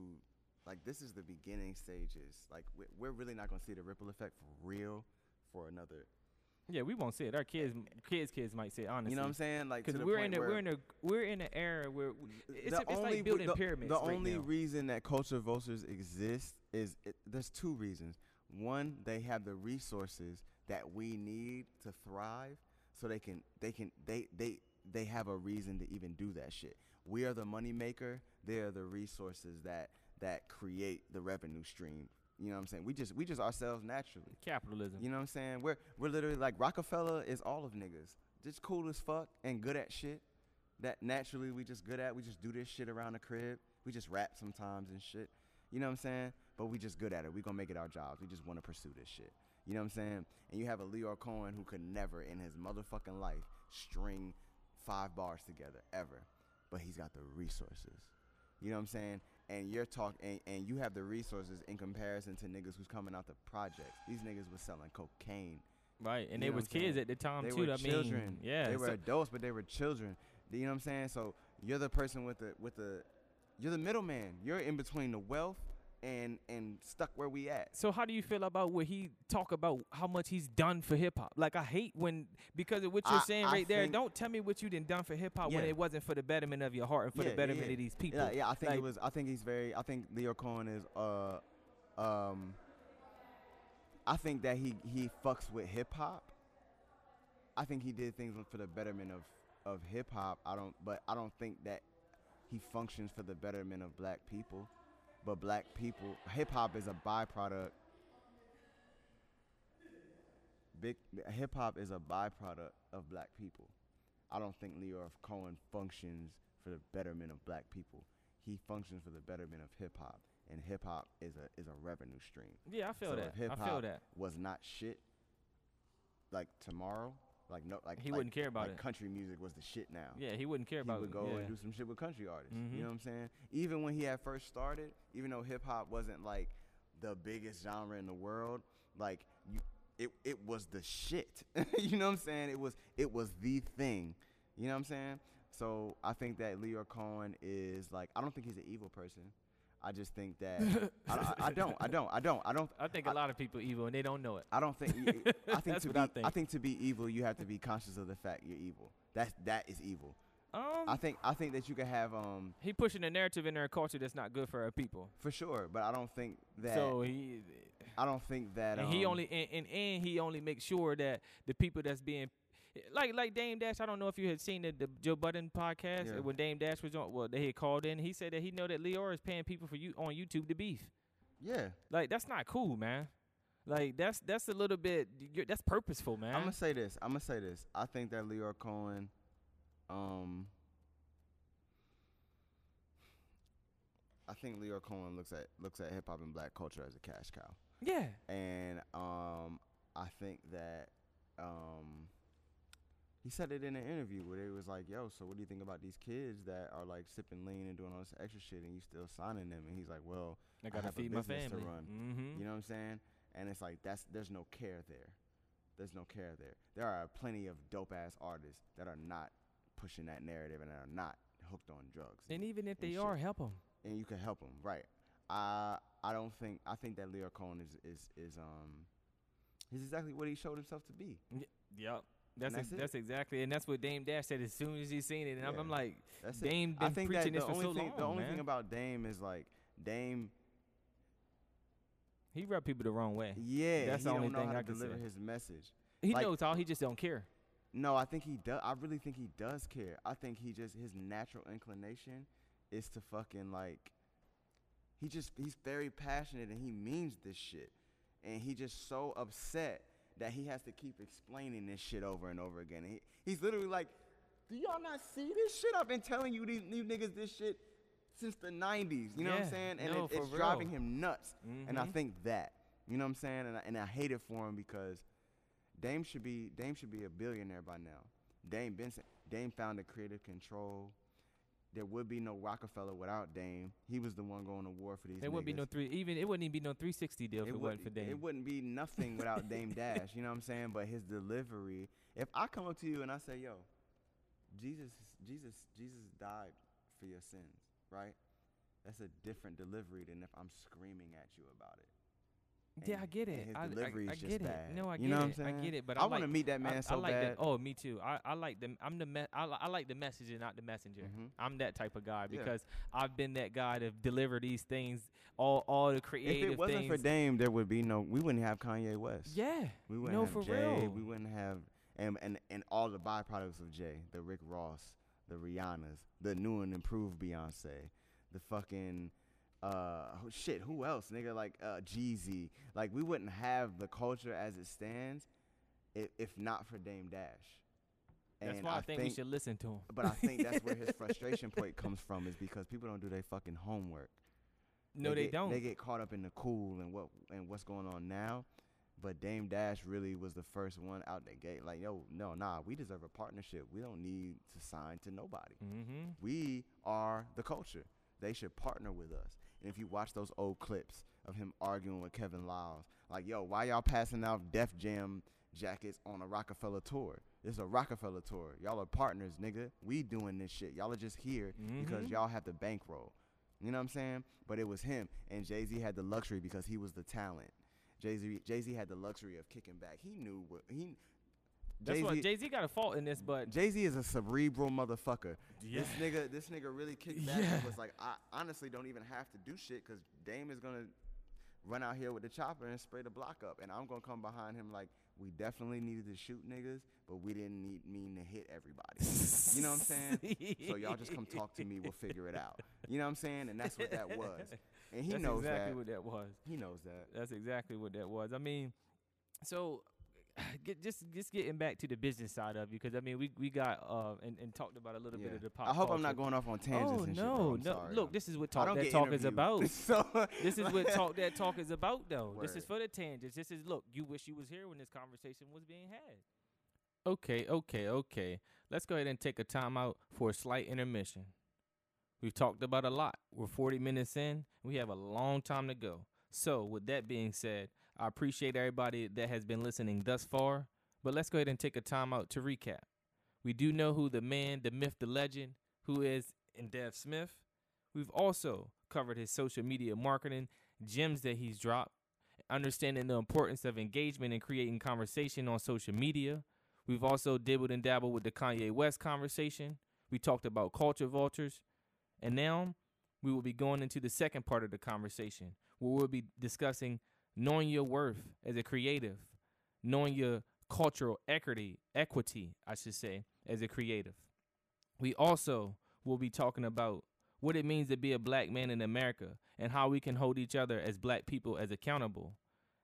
like this is the beginning stages. Like we're, we're really not gonna see the ripple effect for real for another. Yeah, we won't say it. Our kids, kids, kids might say it, honestly. You know what I'm saying? Like Because we're in a we're in a we're in an era where w- it's, a, it's only like building the, pyramids. The right only now. reason that culture vultures exist is it, there's two reasons. One, they have the resources that we need to thrive, so they can they can they they they have a reason to even do that shit. We are the money maker. They are the resources that that create the revenue stream. You know what I'm saying? We just we just ourselves naturally. capitalism. You know what I'm saying? We're we're literally like Rockefeller is all of niggas. Just cool as fuck and good at shit. That naturally we just good at. We just do this shit around the crib. We just rap sometimes and shit. You know what I'm saying? But we just good at it. We gonna make it our jobs. We just wanna pursue this shit. You know what I'm saying? And you have a Lyor Cohen who could never in his motherfucking life string five bars together ever. But he's got the resources. You know what I'm saying? And you're talking, and, and you have the resources in comparison to niggas who's coming out the projects. These niggas was selling cocaine. Right, and You they was kids saying? at the time they too. were I children. mean, yeah, they were so- adults, but they were children. You know what I'm saying? So you're the person with the with the, you're the middleman. You're in between the wealth and and stuck where we at. So how do you feel about what he talk about how much he's done for hip hop? Like I hate when because of what you're I- saying I right there. Don't tell me what you done done for hip hop when it wasn't for the betterment of your heart and for Yeah, the yeah, betterment yeah. of these people. Yeah, yeah. I think Like- it was. I think he's very. I think Lyor Cohen is. Uh, um. I think that he he fucks with hip hop. I think he did things for the betterment of of hip hop. I don't, but I don't think that he functions for the betterment of black people. But black people, hip hop is a byproduct. Big hip hop is a byproduct of black people. I don't think Lyor Cohen functions for the betterment of black people. He functions for the betterment of hip hop, and hip hop is a is a revenue stream. Yeah, I feel So that. if hip I feel hop that. was not shit, like tomorrow, like no, like He like- wouldn't care about like it. Country music was the shit now. Yeah, he wouldn't care he about He would go yeah. and do some shit with country artists. Mhm. You know what I'm saying? Even when he had first started, even though hip hop wasn't like the biggest genre in the world, like you, it it was the shit. you know what I'm saying? It was it was the thing. You know what I'm saying? So I think that Lyor Cohen is like I don't think he's an evil person. I just think that I, I, don't I don't I don't I don't I think a I- lot of people evil and they don't know it. I don't think. I think to be. I think. I think to be evil, you have to be conscious of the fact you're evil. That's that is evil. Um, I think. I think that you can have um he pushing a narrative in our culture that's not good for our people. for sure, but I don't think that. So he I don't think that. and he um, only and, and and he only makes sure that the people that's being like like Dame Dash. I don't know if you had seen the, the Joe Budden podcast Yeah. when Dame Dash was on. Well, they had called in. He said that he know that Leora is paying people for you on YouTube to beef. Yeah, Like that's not cool, man. Like that's that's a little bit. That's purposeful, man. I'm gonna say this. I'm gonna say this. I think that Lyor Cohen, um, I think Lyor Cohen looks at looks at hip hop and black culture as a cash cow. yeah. and um, I think that um, he said it in an interview where they was like, "Yo, so what do you think about these kids that are like sipping lean and doing all this extra shit, and you still signing them?" And he's like, "Well, I gotta a feed my business to family. run. Mm-hmm. you know what I'm saying?" And it's like that's there's no care there. There's no care there. There are plenty of dope ass artists that are not pushing that narrative and are not hooked on drugs. And even if and they shit. are, help them. and you can help them, right? I I don't think I think that Lyor Cohen is is is um he's exactly what he showed himself to be. Yep. That's ex- that's that's exactly, and that's what Dame Dash said as soon as he seen it, and I'm, I'm like, That's it. Dame I been think preaching this the for only so thing long, the only man. thing about Dame is like Dame, he rubbed people the wrong way. yeah, That's he the only thing I can deliver say. his message. He Like- knows all. He just don't care. No, I think he does. I really think he does care. I think he just his natural inclination is to fucking like. He just he's very passionate and he means this shit, and he just so upset that he has to keep explaining this shit over and over again. He, he's literally like, "Do y'all not see this shit? I've been telling you these new niggas this shit since the '90s. You know what I'm saying? And no, it, it's driving him nuts. And I Mhm. think that, you know what I'm saying? And I, and I hate it for him because Dame should be Dame should be a billionaire by now. Dame Benson Dame found the creative control. There would be no Roc-A-Fella without Dame. He was the one going to war for these. There wouldn't be no three. Even it wouldn't even be no 360 deal if it, would- wasn't for Dame. It wouldn't be nothing without Dame Dash. You know what I'm saying? But his delivery. If I come up to you and I say, "Yo, Jesus, Jesus, Jesus died for your sins," right? That's a different delivery than if I'm screaming at you about it. Yeah, I And- get and it. His I, I, delivery I is just get it. bad. No, I you get know it. what I'm saying? I get it. But I, I want to like, meet that man I, so I like bad. the. Oh, me too. I, I like the. I'm the. Me, I, li- I like the message and not the messenger. Mhm. I'm that type of guy Yeah. because I've been that guy to deliver these things, all all the creative. If it wasn't things. for Dame, there would be no. We wouldn't have Kanye West. yeah, We wouldn't no, have for Jay. real. We wouldn't have and and and all the byproducts of Jay, the Rick Ross, the Rihannas, the new and improved Beyonce, the fucking uh who- shit. Who else, nigga? Like uh Jeezy. Like we wouldn't have the culture as it stands if, if not for Dame Dash. That's why I, think, we should listen to him. But I think that's where his frustration point comes from is because people don't do their fucking homework. No, they, get, don't. They get caught up in the cool and what and what's going on now. But Dame Dash really was the first one out the gate. Like, yo, no, nah, we deserve a partnership. We don't need to sign to nobody. mm-hmm. We are the culture. They should partner with us. And if you watch those old clips of him arguing with Kevin Liles, like, yo, why y'all passing out Def Jam jackets on a Roc-A-Fella tour? This is a Roc-A-Fella tour. Y'all are partners, nigga. We doing this shit. Y'all are just here because Mhm. y'all have the bankroll. You know what I'm saying? But it was him, and Jay Z had the luxury because he was the talent. Jay Z Jay Z had the luxury of kicking back. He knew what he. That's why Jay Z got a fault in this, but Jay Z is a cerebral motherfucker. Yeah. This nigga, this nigga really kicked back Yeah. and was like, I honestly don't even have to do shit because Dame is gonna run out here with the chopper and spray the block up, and I'm gonna come behind him like we definitely needed to shoot niggas, but we didn't need mean to hit everybody. you know what I'm saying? So y'all just come talk to me. We'll figure it out. You know what I'm saying? And that's what that was. And he That's knows exactly that. what that was. He knows that. That's exactly what that was. I mean, so get, just just getting back to the business side of you, because I mean, we we got uh and, and talked about a little bit of the pop. I hope I'm not going off on tangents Oh and shit. no, bro. I'm no! sorry. Look, this is what talk that talk is about. so this is what talk that talk is about, though. This is for the tangents. This is look. You wish you was here when this conversation was being had. Okay, okay, okay. Let's go ahead and take a time out for a slight intermission. We've talked about a lot. We're 40 minutes in. We have a long time to go. So, with that being said, I appreciate everybody that has been listening thus far. But let's go ahead and take a time out to recap. We do know who the man, the myth, the legend, who is in Dev Smith. We've also covered his social media marketing, gems that he's dropped, understanding the importance of engagement and creating conversation on social media. We've also dibbled and dabbled with the Kanye West conversation. We talked about culture vultures. And now we will be going into the second part of the conversation where we'll be discussing knowing your worth as a creative, knowing your cultural equity, equity, I should say, as a creative. We also will be talking about what it means to be a black man in America and how we can hold each other as black people as accountable.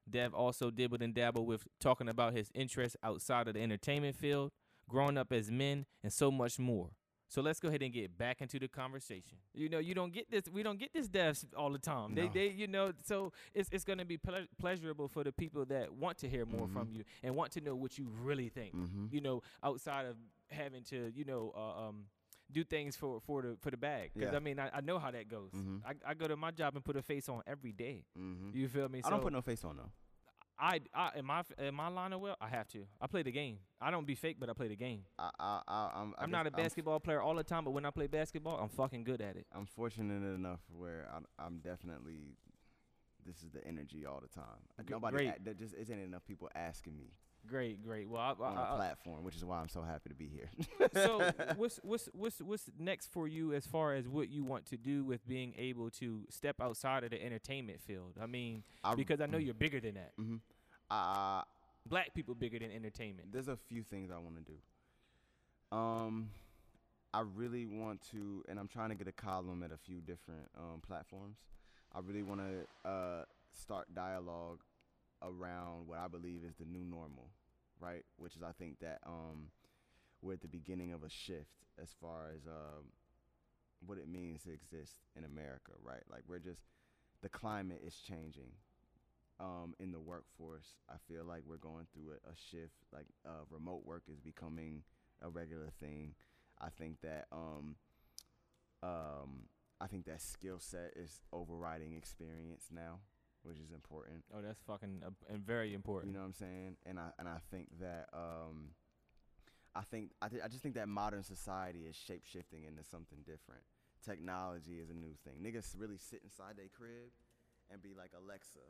Dev also dibbled and dabbled with talking about his interests outside of the entertainment field, growing up as men, and so much more. So let's go ahead and get back into the conversation. You know, you don't get this. We don't get this devs all the time. They, No. they, you know, so it's it's going to be ple- pleasurable for the people that want to hear more from Mhm. you and want to know what you really think. Mm-hmm. You know, outside of having to, you know, uh, um, do things for for the for the bag. Because Yeah. I mean, I, I know how that goes. Mhm. I, I go to my job and put a face on every day. Mm-hmm. You feel me? I don't put no face on though. I, I in my f- in my line of well, I have to. I play the game. I don't be fake, but I play the game. I, I, I, I'm, I I'm not a guess I'm basketball player all the time, but when I play basketball, I'm fucking good at it. I'm fortunate enough where I'm, I'm definitely. This is the energy all the time. Nobody, great. there just isn't enough people asking me Great, great. Well, I, on a platform, which is why I'm so happy to be here. so what's what's what's what's next for you as far as what you want to do with being able to step outside of the entertainment field? I mean, I, because I know you're bigger than that. hmm Uh, Black people bigger than entertainment. there's a few things I want to do. Um, I really want to, and I'm trying to get a column at a few different um, platforms. I really want to uh, start dialogue around what I believe is the new normal, right? Which is, I think that um, we're at the beginning of a shift as far as um, what it means to exist in America, right? Like we're just the climate is changing um, in the workforce. I feel like we're going through a, a shift. Like uh, remote work is becoming a regular thing. I think that um, um, I think that skill set is overriding experience now, which is important. Oh, that's fucking uh, and very important. You know what I'm saying? And I and I think that um, I think I, th- I just think that modern society is shape shifting into something different. Technology is a new thing. Niggas really sit inside their crib and be like Alexa,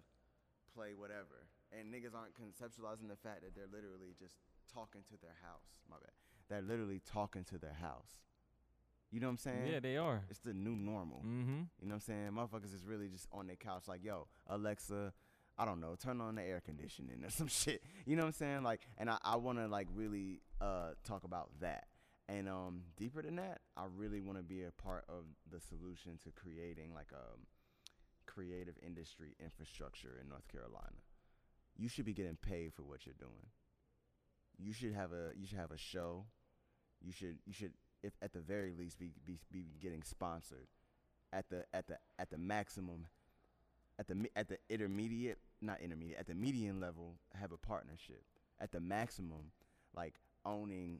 play whatever. And niggas aren't conceptualizing the fact that they're literally just talking to their house. My bad. They're literally talking to their house. You know what I'm saying? yeah, they are. It's the new normal. Mm-hmm. You know what I'm saying? Motherfuckers is really just on their couch like, yo, Alexa, I don't know, turn on the air conditioning or some shit. You know what I'm saying? Like, and I, I want to like really uh, talk about that. And um, deeper than that, I really want to be a part of the solution to creating like a creative industry infrastructure in North Carolina. You should be getting paid for what you're doing. You should have a you should have a show. You should you should if at the very least be be, be getting sponsored at the at the at the maximum at the at the intermediate not intermediate at the median level have a partnership at the maximum like owning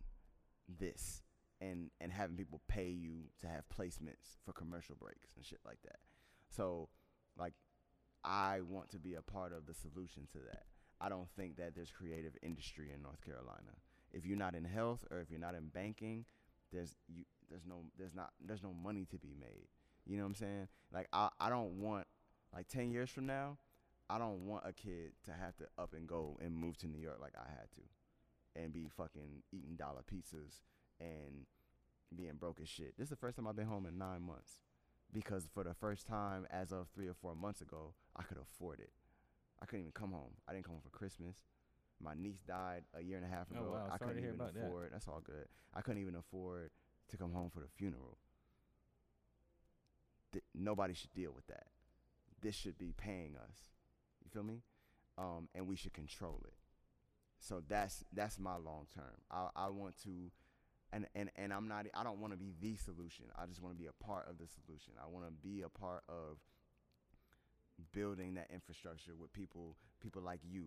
this and and having people pay you to have placements for commercial breaks and shit like that so i want to be a part of the solution to that. I don't think that there's creative industry in north carolina. If you're not in health or if you're not in banking there's you there's no there's not there's no money to be made. You know what i'm saying? Like i i don't want like 10 years from now i don't want a kid to have to up and go and move to new york like i had to and be fucking eating dollar pizzas and being broke as shit. This is the first time i've been home in nine months because for the first time as of three or four months ago i could afford it. I couldn't even come home. I didn't come home for christmas. My niece died a year and a half Oh, ago. wow. i couldn't even about that. afford that's all good. I couldn't even afford to come home for the funeral. Th- nobody should deal with that. This should be paying us. You feel me? Um, and we should control it. So that's that's my long term. I, I want to and, and, and i'm not i don't want to be the solution. I just want to be a part of the solution. I want to be a part of building that infrastructure with people people like you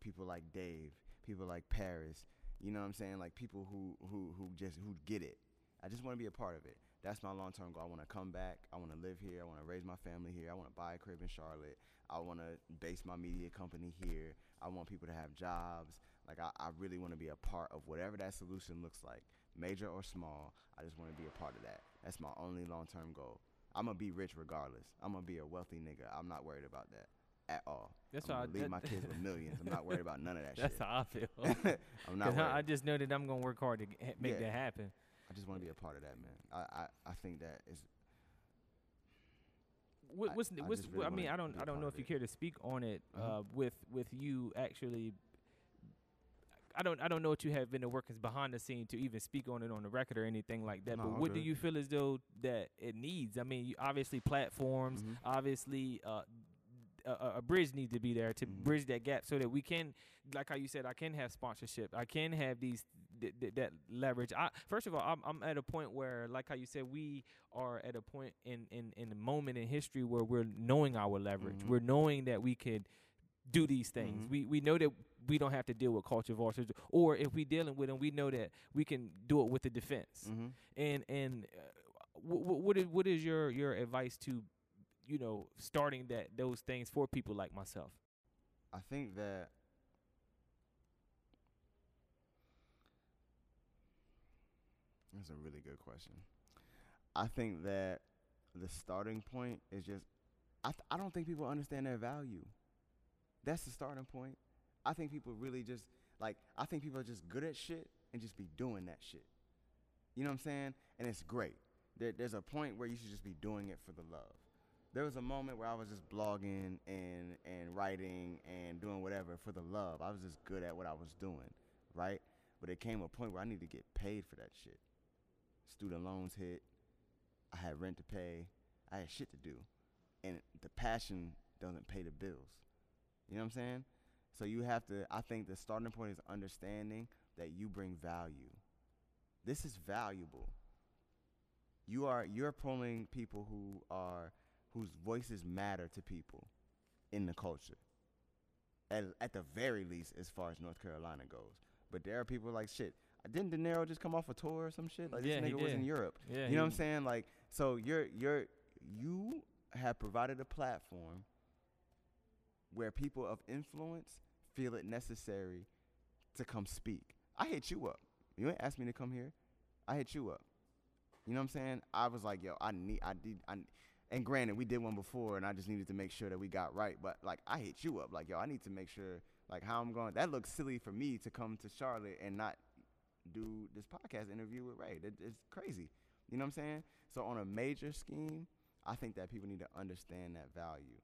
people like dave people like paris you know what i'm saying? Like people who who who just who get it. I just want to be a part of it. That's my long-term goal. I want to come back. I want to live here. I want to raise my family here. I want to buy a crib in charlotte. I want to base my media company here. I want people to have jobs. Like i, I really want to be a part of whatever that solution looks like major or small. I just want to be a part of that. That's my only long-term goal i'm gonna be rich regardless i'm gonna be a wealthy nigga i'm not worried about that at all That's I'm how I leave that- my kids with millions i'm not worried about none of that That's shit how I feel. i'm not. I, I just know that I'm gonna work hard to make Yeah. that happen. I just want to be a part of that, man. I, I, I think that is What, I- what's I what's what- really I mean? I don't I don't know if you care to speak on it Uh-huh. uh, with with you actually. I don't I don't know what you have in the workings behind the scene to even speak on it on the record or anything like that. No, but what do you feel as though that it needs? I mean, you, obviously platforms, Mhm. obviously uh, a- a, bridge needs to be there to Mhm. bridge that gap so that we can, like how you said, I can have sponsorship. I can have these th- th- that leverage. I first of all, I'm I'm at a point where, like how you said, we are at a point in in in a moment in history where we're knowing our leverage. Mhm. We're knowing that we could do these things. Mhm. We we know that we don't have to deal with culture wars, or if we're dealing with them, we know that we can do it with the defense. Mm-hmm. And and uh, w- w- what is what is your your advice to you know starting that those things for people like myself? I think that that's a really good question. I think that the starting point is just I th- I don't think people understand their value. That's the starting point. I think people really just like I think people are just good at shit and just be doing that shit. You know what I'm saying? And it's great. There, there's a point where you should just be doing it for the love. There was a moment where I was just blogging and and writing and doing whatever for the love. I was just good at what I was doing, right? But it came a point where I need to get paid for that shit. Student loans hit. I had rent to pay. I had shit to do. And the passion doesn't pay the bills. You know what I'm saying? So you have to I think the starting point is understanding that you bring value. This is valuable. You are you're pulling people who are whose voices matter to people in the culture. At at the very least as far as North Carolina goes. But there are people like shit. Didn't De Niro just come off a tour or some shit? Like Yeah, this nigga was in. Europe. Yeah, You know what I'm saying? Like, so you're you're you have provided a platform where people of influence feel it necessary to come speak. I hit you up. You ain't asked me to come here. I hit you up. You know what I'm saying? I was like, yo, I need, I did, I. And granted, we did one before, and I just needed to make sure that we got right. But like, I hit you up, like, yo, I need to make sure, like, how I'm going. That looks silly for me to come to Charlotte and not do this podcast interview with Ray. That, it's crazy. You know what I'm saying? So on a major scheme, I think that people need to understand that value.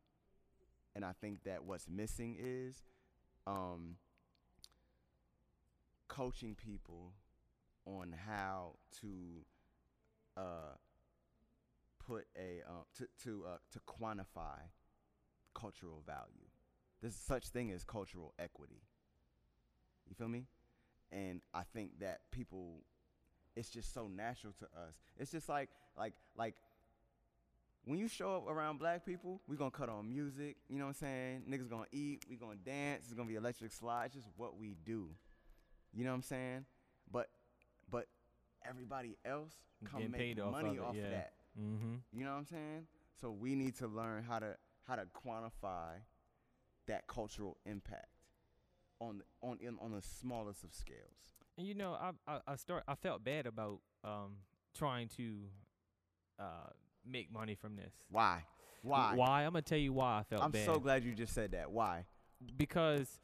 And I think that what's missing is um, coaching people on how to uh, put a uh, to to uh, to quantify cultural value. There's such thing as cultural equity. You feel me? And I think that people, it's just so natural to us. It's just like like like when you show up around black people, we gonna cut on music, you know what I'm saying? Niggas gonna eat, we gonna dance, it's gonna be electric slide, it's just what we do. You know what I'm saying? But but everybody else come Getting make off money of it, off yeah. of that. Mm-hmm. You know what I'm saying? So we need to learn how to how to quantify that cultural impact on on in, on the smallest of scales. And you know, I I, I start I felt bad about um trying to uh make money from this. Why? Why? Why? I'm gonna tell you why I felt I'm bad. so glad you just said that. Why? because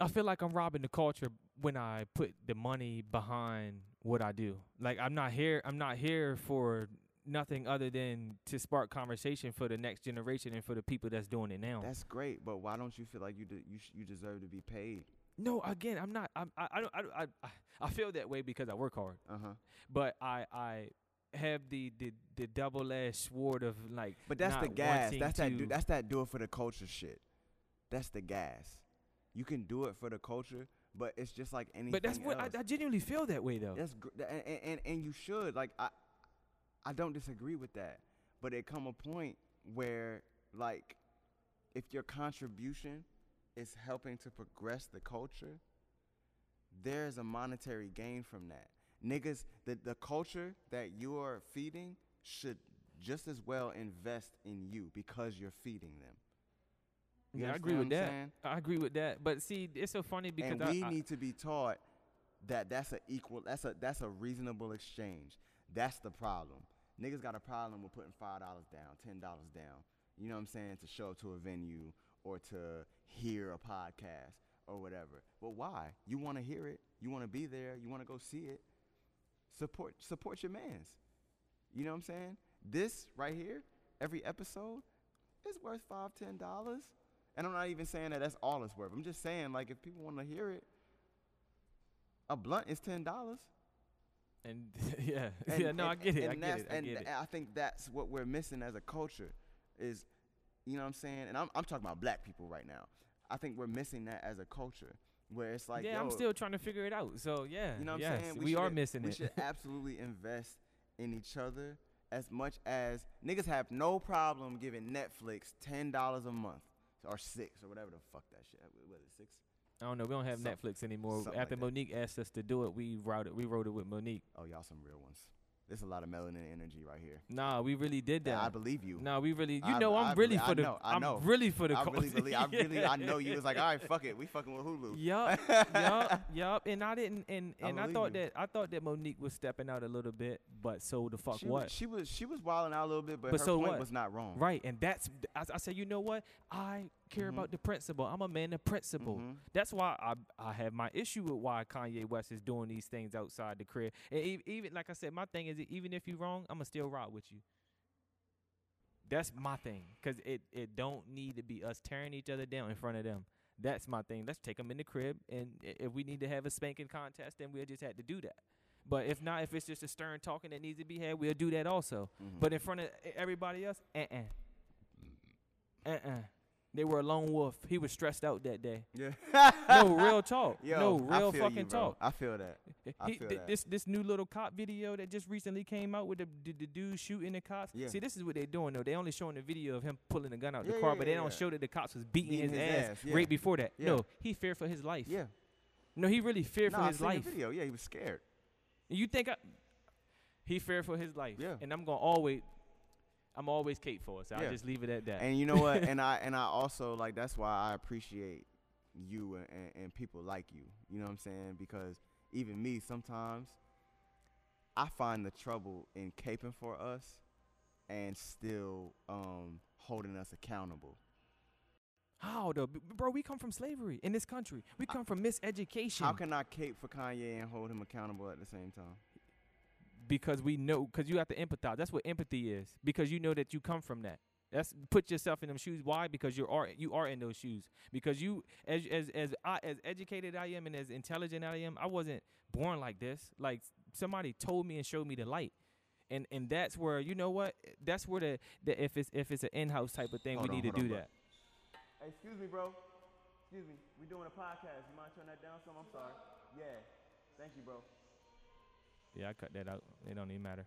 I feel like I'm robbing the culture when I put the money behind what I do. Like I'm not here I'm not here for nothing other than to spark conversation for the next generation and for the people that's doing it now. That's great, but why don't you feel like you de- you sh- you deserve to be paid? no, again, I'm not I'm, I I don't I, don't- I I I feel that way because I work hard. Uh huh. But I I have the the, the double edged sword of like But that's the gas. That's that. Do, that's that. Do it for the culture shit. That's the gas. You can do it for the culture, but it's just like anything. But that's what I. I genuinely feel that way though. That's and- and and you should like I I don't disagree with that, but it come a point where like if your contribution is helping to progress the culture, there's a monetary gain from that. Niggas, the the culture that you are feeding should just as well invest in you because you're feeding them. You yeah, I agree with that. saying? I agree with that. But see, it's so funny because and I, we I- need to be taught that that's a equal that's a that's a reasonable exchange. That's the problem. Niggas got a problem with putting five dollars down, ten dollars down. You know what I'm saying? To show up to a venue or to hear a podcast or whatever. But why? You want to hear it. You want to be there. You want to go see it. Support support your man's. You know what I'm saying? This right here, every episode, is worth five, ten dollars. And I'm not even saying that that's all it's worth. I'm just saying, like, if people want to hear it, a blunt is ten dollars. and yeah, yeah, no, I get it, I get that's- it, I and get it. I think that's what we're missing as a culture, is, you know what I'm saying? And I'm I'm talking about black people right now. I think we're missing that as a culture, where it's like, yeah, I'm still trying to figure it out. So yeah, you know what yes, I'm saying? we, are should- missing we it. We should absolutely invest in each other as much as niggas have no problem giving Netflix ten dollars a month or six or whatever the fuck that shit. What is it, six? I don't know. We don't have Some- Netflix anymore. After like. Mo'Nique asked us to do it, we it. We wrote it with Mo'Nique. Oh, y'all some real ones. There's a lot of melanin energy right here. Nah, we really did that. Yeah, I believe you. Nah, we really. You I- know, I I'm really believe- for I the. know, I know. really for the. I really believe. I really. I know you was like, all right, fuck it, we fucking with Hulu. Yup, yup, yup. And I didn't, and I and I, thought you. that I thought that Mo'Nique was stepping out a little bit, but so the fuck she what? Was, she was she was wilding out a little bit, but, But her so point what? was not wrong. Right, and that's I, I said, you know what? I care Mhm. about the principle. I'm a man of principle. Mhm. That's why I I have my issue with why Kanye West is doing these things outside the crib. And e- even like I said, my thing is even if you're wrong, I'ma still rock with you. That's my thing, cause it it don't need to be us tearing each other down in front of them. That's my thing. Let's take them in the crib, and if we need to have a spanking contest, then we'll just have to do that. But if not, if it's just a stern talking that needs to be had, we'll do that also. Mhm. But in front of everybody else, uh uh-uh. uh. They were a lone wolf. He was stressed out that day. yeah. No, real talk. Yo, no, real fucking you, talk. I feel that. I He- feel th- that. This this new little cop video that just recently came out with the the, the dude shooting the cops. Yeah. See, this is what they're doing though. They only showing the video of him pulling the gun out of the car, yeah, but they yeah, don't show that the cops was beating, Beating his, his ass, ass, yeah. right before that. Yeah. No, he feared for his life. Yeah. No, he really feared No, for I his seen life. the video. Yeah, he was scared. You think I? He feared for his life. Yeah. And I'm gonna always, I'm always Kate for us. I'll just leave it at that. And you know what? and I and I also like that's why I appreciate you and, and, and people like you. You know what I'm saying? Because even me sometimes I find the trouble in caping for us and still um, holding us accountable. How though, B- bro? We come from slavery in this country. We come from miseducation. How can I cape for Kanye and hold him accountable at the same time? Because we know because you have to empathize. That's what empathy is. Because you know that you come from that. That's put yourself in them shoes. Why? Because you are you are in those shoes. Because you as as as I as educated I am and as intelligent I am, I wasn't born like this. Like somebody told me and showed me the light. And and that's where you know what? That's where the, the if it's if it's an in house type of thing, Hold we on, need to do on, that. Hey, excuse me, bro. Excuse me. We're doing a podcast. You mind turn that down some? I'm sorry. Yeah. Thank you, bro. Yeah, I cut that out. It don't even matter.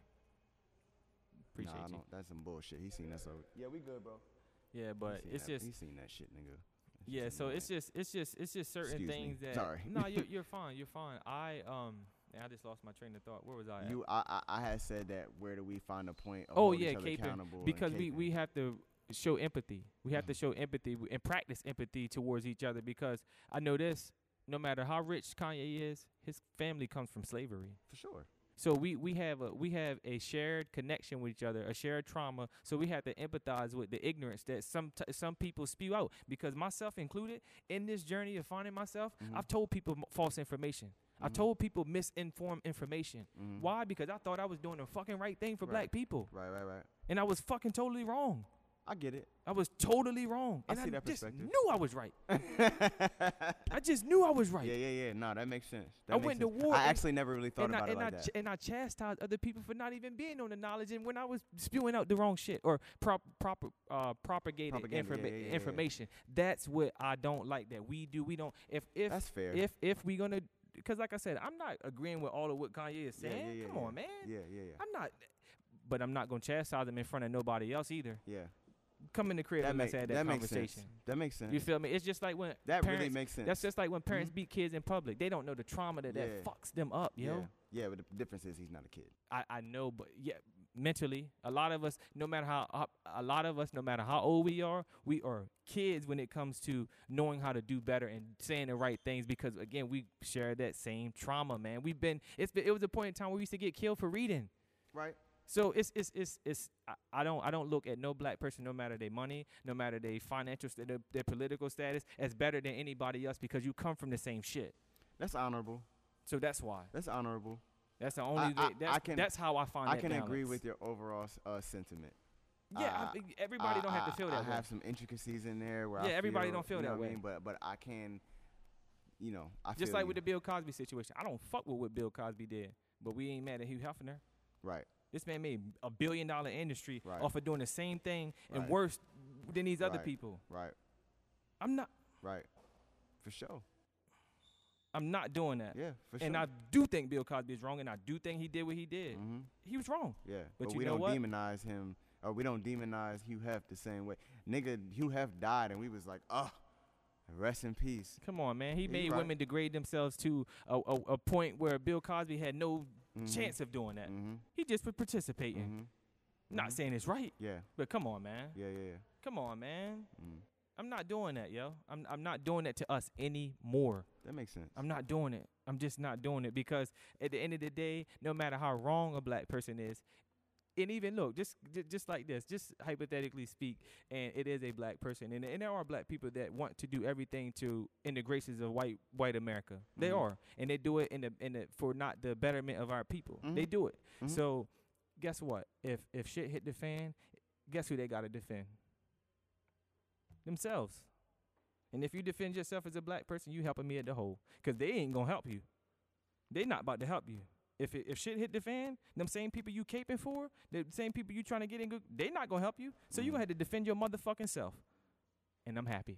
Appreciate nah, I you. don't- That's some bullshit. He seen that so. Yeah, we good, bro. Yeah, but it's that, just he seen that shit, nigga. That Yeah, seen so that. it's just it's just it's just certain Excuse me. things that Sorry. No, you're you're fine. You're fine. I um I just lost my train of thought. Where was I? At? You, I, I, I had said that. Where do we find a point? Of oh yeah, caping. accountable Because we caping? we have to show empathy. We have to Mhm. show empathy and practice empathy towards each other because I know this. No matter how rich Kanye is, his family comes from slavery. for sure. So we, we have a we have a shared connection with each other, a shared trauma. So we have to empathize with the ignorance that some t- some people spew out. Because myself included, in this journey of finding myself, Mhm. I've told people m- false information. I've Mhm. told people misinformed information. Mhm. Why? Because I thought I was doing the fucking right thing for Right. black people, Right, right, right. and I was fucking totally wrong. I get it. I was totally wrong, I and see that just perspective. knew I was right. I just knew I was right. yeah, yeah. Yeah. No, that makes sense. That I makes went to war I actually never really thought about I, it and like I that. ch- and I chastised other people for not even being on the knowledge and when I was spewing out the wrong shit or prop, proper uh, propagated Propaganda, informa- yeah, yeah, yeah, information. That's what I don't like that we do. We don't if if That's fair. if if we're gonna because like I said, I'm not agreeing with all of what Kanye is saying. yeah, yeah, yeah, Come on, man. yeah, yeah, yeah. I'm not. But I'm not gonna chastise him in front of nobody else either. Yeah. Come in the crib That, and make, let's have that, that makes conversation. sense. That makes sense. You feel me? It's just like when that parents, really makes sense. That's just like when parents Mhm. beat kids in public. They don't know the trauma that Yeah. that fucks them up, yo. yeah. Yeah, but the difference is he's not a kid. I, I know, but yeah, mentally, a lot of us, no matter how, how, a lot of us, no matter how old we are, we are kids when it comes to knowing how to do better and saying the right things. Because again, we share that same trauma, man. We've been, it's been, it was a point in time where we used to get killed for reading. Right. So it's it's it's it's I, I don't I don't look at no black person, no matter their money, no matter their financial their, their political status, as better than anybody else because you come from the same shit. That's honorable. So that's why. That's honorable. That's the only I- way. I- That's, I can- that's how I find. It. I can agree with your overall uh, sentiment. Yeah, Uh, I everybody I- don't have to I- feel that way. I way. have some intricacies in there where I Yeah, everybody feel, don't feel you know that what I way. mean? But but I can, you know, I Just like you. with the Bill Cosby situation. I don't fuck with what Bill Cosby did, but we ain't mad at Hugh Hefner. right. This man made a billion dollar industry Right. off of doing the same thing and Right. worse than these other Right. people. Right. I'm not. Right. For sure. I'm not doing that. Yeah. For sure. And I do think Bill Cosby is wrong, and I do think he did what he did. hmm He was wrong. Yeah. But But, you we don't what? demonize him, or we don't demonize Hugh Hef the same way. Nigga, Hugh Hef died, and we was like, oh, rest in peace. Come on, man. He made right. women degrade themselves to a, a, a point where Bill Cosby had no Mhm. chance of doing that. Mm-hmm. He just was participating. Mm-hmm. Not Mhm. saying it's right, Yeah. but come on, man. Yeah. Yeah. Yeah. Come on, man. Mm. I'm not doing that, yo. I'm I'm not doing that to us anymore. That makes sense. I'm not doing it. I'm just not doing it because at the end of the day, no matter how wrong a black person is, and even look, just just like this, just hypothetically speak, and it is a black person, and, and there are black people that want to do everything to in the graces of white white America. They Mhm. are, and they do it in the in the for not the betterment of our people. They Mhm. do it. Mhm. So, guess what? If if shit hit the fan, guess who they got to defend? Themselves. And if you defend yourself as a black person, you helping me at the hole, cause they ain't gonna help you. They not about to help you. If it, if shit hit the fan, them same people you caping for, the same people you trying to get in good, they not gonna help you. So you Mhm. gonna have to defend your motherfucking self. And I'm happy.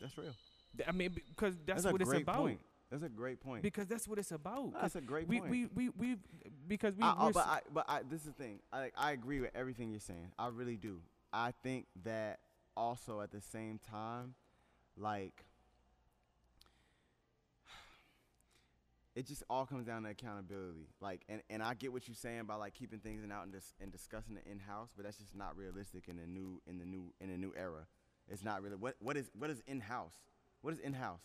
That's real. I mean, because that's, a what it's great about. point. That's a great point. Because that's what it's about. 'Cause That's a great we, point. we we we because we I, oh, but I, but I, this is the thing. I, I agree with everything you're saying. I really do. I think that also at the same time, like, it just all comes down to accountability. Like, and, and I get what you're saying about like keeping things in out and, dis- and discussing it in house, but that's just not realistic in the new in the new in the new era. It's not really what what is what is in house. What is in house?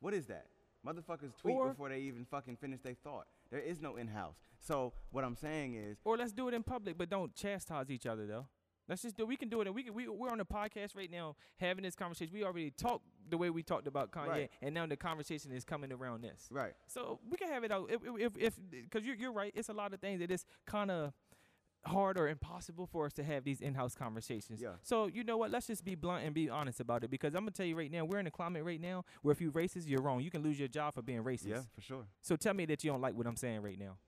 What is that? Motherfuckers tweet Or- before they even fucking finish their thought. There is no in house. So what I'm saying is, Or let's do it in public, but don't chastise each other though. Let's just do. We can do it. And we can. We we're on a podcast right now having this conversation. We already talked the way we talked about Kanye, Right. and now the conversation is coming around this. right? So we can have it out. If if if because you're you're right. It's a lot of things that is kind of hard or impossible for us to have these in-house conversations. Yeah. So you know what? Let's just be blunt and be honest about it. Because I'm gonna tell you right now, we're in a climate right now where if you're racist, you're wrong. You can lose your job for being racist. Yeah, for sure. So tell me that you don't like what I'm saying right now.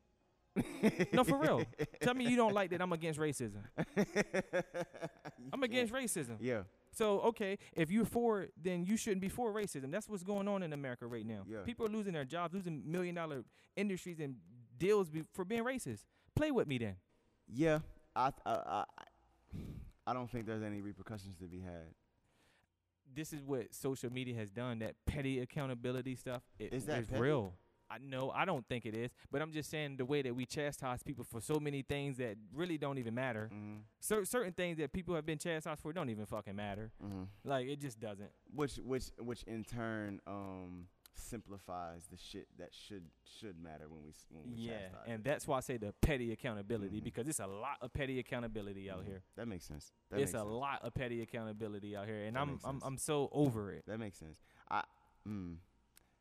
no, for real. Tell me you don't like that I'm against racism. I'm against racism. Yeah, So okay, if you're for it, then you shouldn't be for racism. That's what's going on in America right now. Yeah. People are losing their jobs, losing million dollar industries and deals be, for being racist. Play with me then. yeah. I, I uh, I I don't think there's any repercussions to be had. This is what social media has done. That petty accountability stuff. It, Is that it's petty? real. I know. I don't think it is, but I'm just saying the way that we chastise people for so many things that really don't even matter. Mm-hmm. Cer- certain things that people have been chastised for don't even fucking matter. Mm-hmm. Like it just doesn't. Which which which in turn um simplifies the shit that should should matter when we when we Yeah, chastise and that's why I say the petty accountability Mhm. because it's a lot of petty accountability out Mhm. here. That makes sense. That it's makes a sense. lot of petty accountability out here, and I'm I'm. I'm so over it. That makes sense. I mm,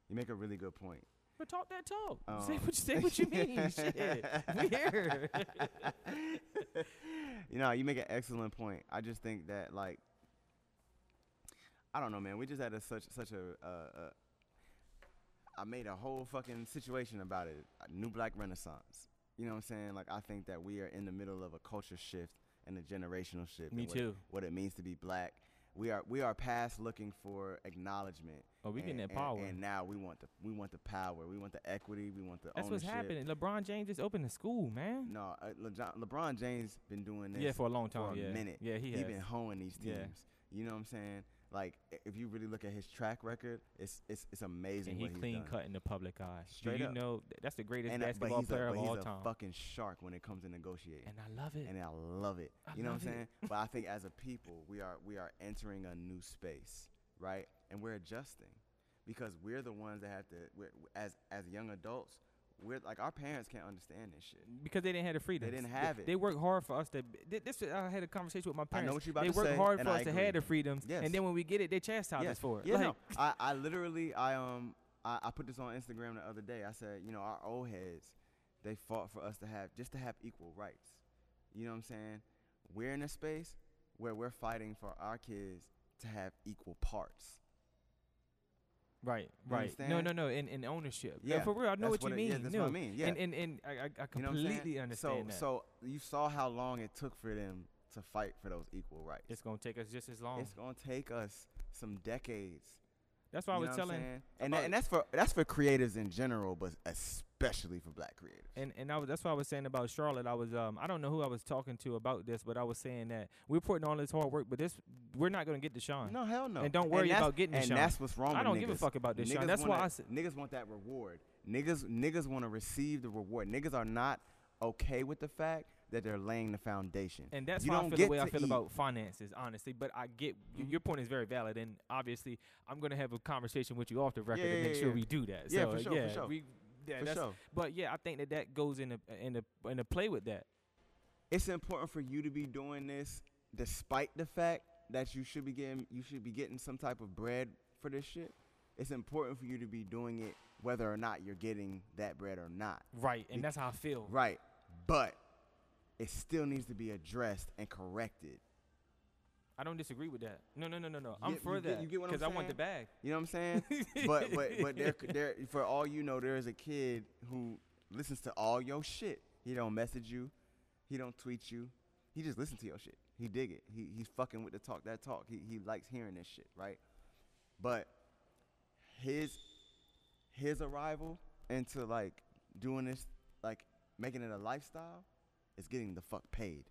you make a really good point. But talk that talk. Um, say what you say what you mean. Shit, we here. you know, you make an excellent point. I just think that like I don't know, man. We just had a such such a uh, uh, I made a whole fucking situation about it. A new black renaissance. You know what I'm saying? Like I think that we are in the middle of a culture shift and a generational shift. Me what too. what it means to be black. We are we are past looking for acknowledgement. Oh, we getting and- that power. And, and now we want the we want the power. We want the equity. We want the That's what's happening. LeBron James just opened a school, man. No, uh, LeJon- LeBron James been doing this Yeah, for a long time. for a yeah, minute. yeah, he has. he has. been hoeing these teams. Yeah. You know what I'm saying? Like if you really look at his track record, it's it's it's amazing and he what he's clean cut in the public eye. Straight Do you up. know that's the greatest and, uh, basketball a, player but of he's all a time? fucking shark when it comes to negotiating. and I love it. and I love it. I you know what I'm saying? but I think as a people, we are we are entering a new space, right? And we're adjusting because we're the ones that have to. We're, as as young adults, we're like our parents can't understand this shit. because they didn't have the freedom. They didn't have it. They worked hard for us to. th- This I had a conversation with my parents. I know what you're about they worked hard for I us to have the freedoms, Yes. and then when we get it, they chastise Yeah. us for it. Yeah, like, no, I, I literally, I um, I, I put this on Instagram the other day. I said, you know, our old heads, they fought for us to have just to have equal rights. You know what I'm saying? We're in a space where we're fighting for our kids to have equal parts. Right, You right. No, understand? no, no. In, in ownership. Yeah, for real. I know that's what you it- mean. yeah, that's no. what I mean, yeah. And and, and I, I, I You know what completely understand so, that. So you saw how long it took for them to fight for those equal rights. it's gonna take us just as long. It's gonna take us some decades. That's why I was what telling. and about- tha- and that's for that's for creatives in general, but especially for black creatives. And and I was that's why I was saying about Charlotte. I was um I don't know who I was talking to about this, but I was saying that we're putting all this hard work, but this we're not gonna get the shine. No, hell no. And don't worry that's- about getting the and that's what's wrong I don't give a fuck about this shine. Niggas That's why wanna- I said niggas want that reward. Niggas niggas want to receive the reward. Niggas are not okay with the fact that they're laying the foundation. And that's You why I feel the way I feel eat. about finances, honestly. But I get Mhm. your point is very valid, and obviously I'm gonna have a conversation with you off the record Yeah, to make yeah, sure yeah. we do that. Yeah, so, for sure, for sure. We, yeah, For sure. But yeah, I think that that goes in a in a in a play with that. It's important for you to be doing this despite the fact that you should be getting you should be getting some type of bread for this shit. It's important for you to be doing it whether or not you're getting that bread or not. Right, and Be- that's how I feel. Right. But it still needs to be addressed and corrected. I don't disagree with that. No, no, no, no, no. I'm get- for you that you get what I'm I want the bag. You know what I'm saying? but but but there there for all you know, there is a kid who listens to all your shit. He don't message you, he don't tweet you. He just listens to your shit. He dig it. He he's fucking with the talk that talk. He he likes hearing this shit, right? But his his arrival into like doing this, like making it a lifestyle, is getting the fuck paid.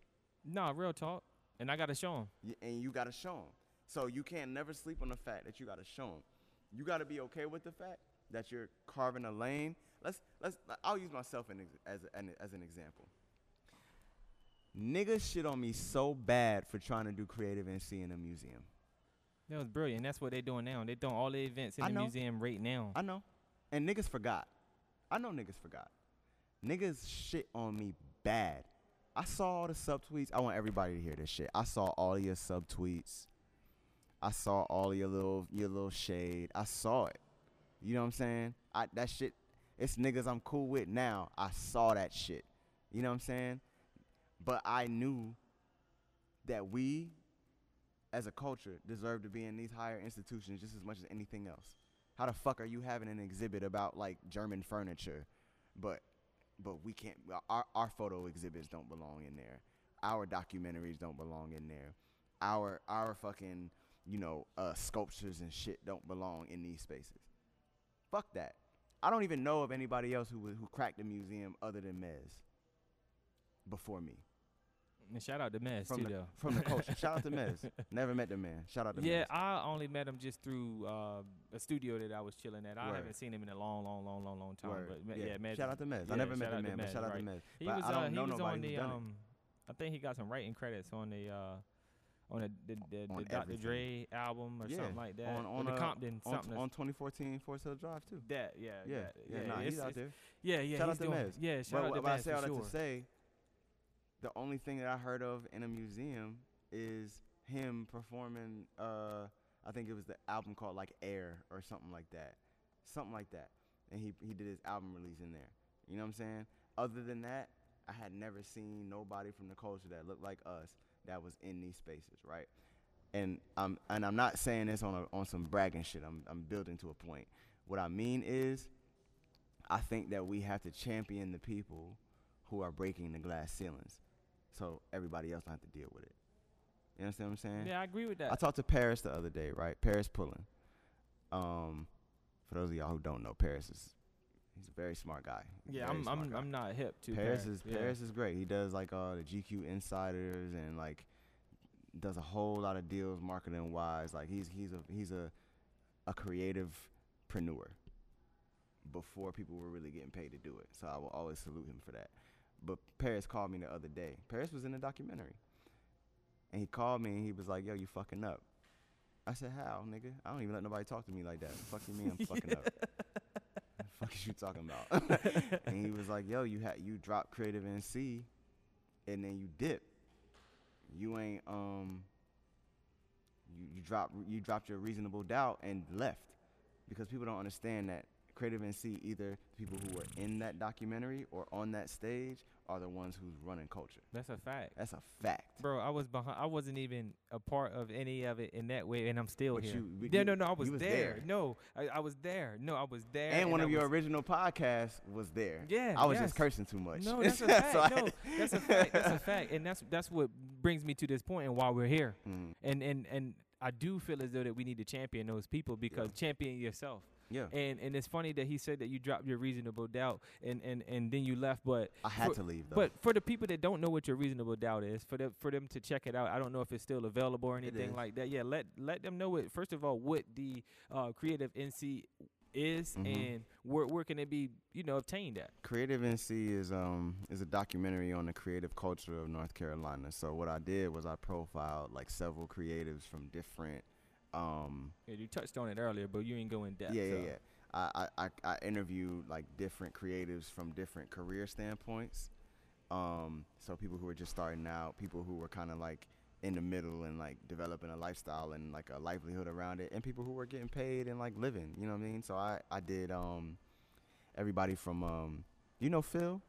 Nah, real talk. And I gotta show him. Y- and you gotta show them. So you can't never sleep on the fact that you gotta show them. You gotta be okay with the fact that you're carving a lane. Let's let's. I'll use myself in, as an, as an example. Niggas shit on me so bad for trying to do creative NC in a museum. That was brilliant. That's what they're doing now. They're doing all the events in I the know. museum right now. I know, and niggas forgot. I know niggas forgot. Niggas shit on me bad. I saw all the subtweets. I want everybody to hear this shit. I saw all your subtweets. I saw all your little your little shade. I saw it. You know what I'm saying? I that shit. It's niggas I'm cool with now. I saw that shit. You know what I'm saying? But I knew that we, as a culture, deserve to be in these higher institutions just as much as anything else. How the fuck are you having an exhibit about like German furniture, but but we can't. Our our photo exhibits don't belong in there. Our documentaries don't belong in there. Our our fucking you know uh, sculptures and shit don't belong in these spaces. Fuck that. I don't even know of anybody else who who cracked the museum other than Mez. Before me, And shout out to Mez from too, the though. from the culture. Shout out to Mez. Never met the man. Shout out to Yeah, Mez. I only met him just through uh, a studio that I was chilling at. I Word. haven't seen him in a long, long, long, long, long time. Word. But ma- yeah, Mez shout out to Mez. yeah, I never met the out man, but Mez, shout out right. to Mez. He But was I don't uh, he know was nobody on the um. I think he got some writing credits on the uh, on the the, the, On the Dr. Dre album or Yeah, something like that. on- Or on, the uh, Compton on, something. on 2014 Forest Hill Drive too. that yeah Yeah, that- yeah, nah, he's out there. Yeah, yeah. Shout out to Mez. Yeah, shout But, out to what- but I say all that to say, the only thing that I heard of in a museum is him performing. Uh, I think it was the album called like Air or something like that, something like that. And he he did his album release in there. You know what I'm saying? Other than that, I had never seen nobody from the culture that looked like us that was in these spaces, right? And I'm and I'm not saying this on a, on some bragging shit. I'm I'm building to a point. What I mean is, I think that we have to champion the people who are breaking the glass ceilings, so everybody else don't have to deal with it. You understand what I'm saying? Yeah, I agree with that. I talked to Paris the other day, right? Paris Pullen. Um, for those of y'all who don't know, Paris is he's a very smart guy. yeah, Very I'm I'm, guy. I'm not hip to Paris is yeah. Paris is great. He does like uh the GQ insiders and like does a whole lot of deals marketing wise. Like he's he's a he's a a creative preneur before people were really getting paid to do it. So I will always salute him for that. But Paris called me the other day. Paris was in the documentary. And he called me and he was like, Yo, you fucking up. I said, How, nigga? I don't even let nobody talk to me like that. Fuck you mean I'm fucking up. What the fuck is you talking about? and he was like, "Yo, you had you drop creative NC, and then you dip. You ain't um. You you drop you dropped your reasonable doubt and left, because people don't understand that creative NC either the people who were in that documentary or on that stage are the ones who's running culture. That's a fact. That's a fact. Bro, I was behind. I wasn't even a part of any of it in that way, and I'm still But here. you- yeah, no, no, I was, was there. there. No, I, I was there. No, I was there. And one I of your was- original podcasts was there. Yeah, I was yes. just cursing too much. No, that's a fact. I- no, that's a fact. That's a fact, and that's that's what brings me to this point and why we're here. Mm, And and and I do feel as though that we need to champion those people because champion yourself. Yeah, And and it's funny that he said that you dropped your reasonable doubt and and and then you left, but I had for- to leave though. But for the people that don't know what your reasonable doubt is, for them for them to check it out, I don't know if it's still available or anything like that. Yeah, let let them know it. First of all, what the uh, creative NC is Mhm. and where where can it be you know obtained at? Creative NC is um is a documentary on the creative culture of North Carolina. So what I did was I profiled like several creatives from different um Yeah, you touched on it earlier, but you ain't go in depth. yeah, yeah, so. yeah. I, I, I, I interviewed like different creatives from different career standpoints. Um, so people who were just starting out, people who were kind of like in the middle and like developing a lifestyle and like a livelihood around it, and people who were getting paid and like living. You know what I mean? So I, I did um, everybody from um, you know Phil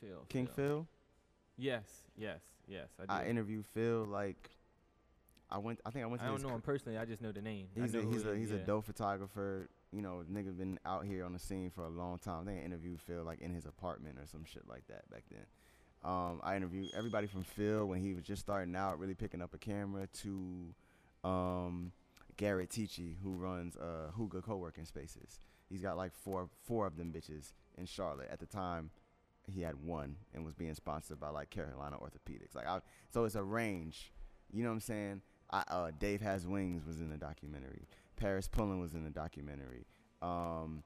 Phil. King Phil. Yes, yes, yes. I, I do. interviewed Phil like I went. I think I went To I don't know him personally. I just know the name. He's a he's he a he's a dope photographer. You know, nigga been out here on the scene for a long time. They interviewed Phil like in his apartment or some shit like that back then. Um, I interviewed everybody from Phil when he was just starting out, really picking up a camera, to um, Garrett Tichy, who runs uh, Hygge Co-working Spaces. He's got like four four of them bitches in Charlotte. At the time, he had one and was being sponsored by like Carolina Orthopedics. Like, I, so it's a range. You know what I'm saying? I, uh, Dave Has Wings was in the documentary. Paris Pullen was in the documentary. Um,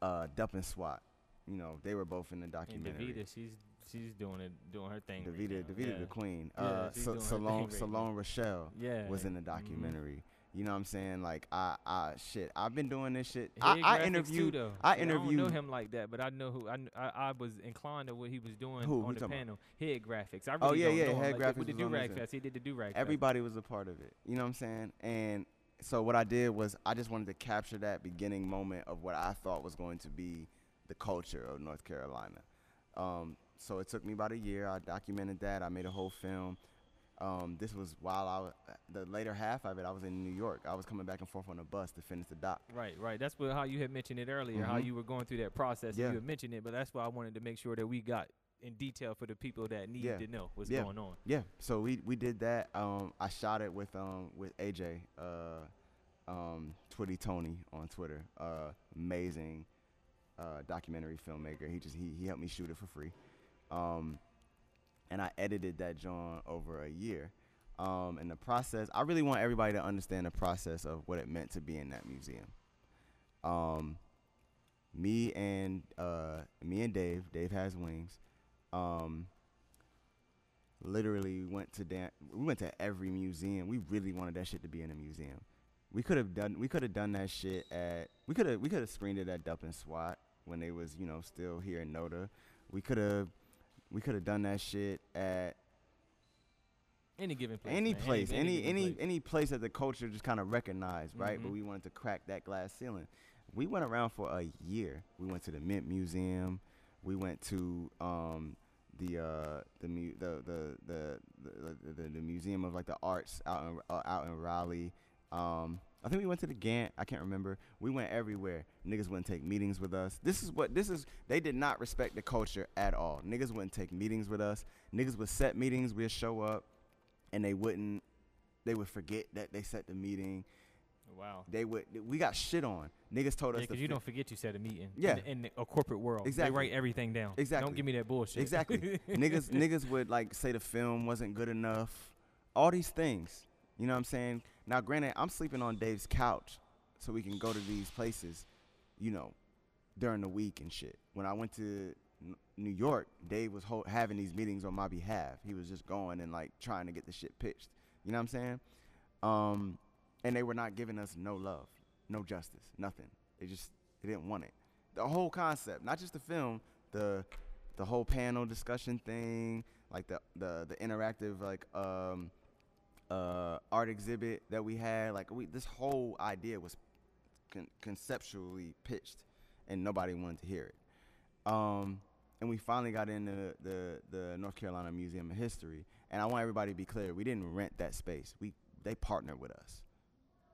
uh, Dup and SWAT, you know, they were both in the And documentary. Davita, she's she's doing it, doing her thing. right Davita, now, Davita yeah. the Queen. Yeah, uh, Sa- Salone, right Salone Rochelle Yeah, was in the mhm. documentary. You know what I'm saying? Like, I, I, shit, I've been doing this shit. Head I, I interviewed. Too, though. I See, I don't know him like that, but I know who I, I, I was inclined to what he was doing Who? Who on the talking panel. Head graphics. I really Oh, yeah, don't yeah, know him Head like that. with Graphics the do rag fest. He did the do rag. Everybody was a part of it. You know what I'm saying? And so what I did was I just wanted to capture that beginning moment of what I thought was going to be the culture of North Carolina. Um, so it took me about a year. I documented that. I made a whole film. Um, this was while I was, the later half of it. I was in New York. I was coming back and forth on the bus to finish the doc. Right, right. That's what how you had mentioned it earlier. How Mhm. you were going through that process. Yeah. You had mentioned it, but that's why I wanted to make sure that we got in detail for the people that need Yeah. to know what's Yeah. going on. Yeah, so we we did that. Um, I shot it with um with AJ, uh, um, Twitty Tony on Twitter. Uh, amazing, uh, documentary filmmaker. He just he he helped me shoot it for free. Um, and I edited that John over a year. Um, and the process, I really want everybody to understand the process of what it meant to be in that museum. Um, me and uh, me and Dave, Dave has wings. Um, literally went to dan- we went to every museum. We really wanted that shit to be in a museum. We could have done we could have done that shit at we could have we could have screened it at and SWAT when they was you know still here in Noda. We could have we could have done that shit at Any given place. any man. place, any given any place. any place that the culture just kind of recognized, right? But Mhm. we wanted to crack that glass ceiling. We went around for a year. We went to the Mint Museum. We went to um, the, uh, the, mu- the, the, the the the the museum of like the arts out in uh, out in Raleigh. Um, I think we went to the Gantt. I can't remember. We went everywhere. Niggas wouldn't take meetings with us. This is what this is. They did not respect the culture at all. Niggas wouldn't take meetings with us. Niggas would set meetings. We'd show up, and they wouldn't. They would forget that they set the meeting. Wow. They would. We got shit on. Niggas told us because you fi- don't forget you set a meeting. Yeah. In, in a corporate world, Exactly. they write everything down. Exactly. Don't give me that bullshit. Exactly. niggas niggas would like say the film wasn't good enough. All these things. You know what I'm saying? Now granted, I'm sleeping on Dave's couch so we can go to these places, you know, during the week and shit. When I went to New York, Dave was ho- having these meetings on my behalf. He was just going and like trying to get the shit pitched. You know what I'm saying? Um and they were not giving us no love, no justice, nothing. They just they didn't want it. The whole concept, not just the film, the the whole panel discussion thing, like the the the interactive like um uh art exhibit that we had, like we this whole idea was con- conceptually pitched and nobody wanted to hear it. Um and we finally got into the the North Carolina Museum of History, and I want everybody to be clear, we didn't rent that space. We they partnered with us.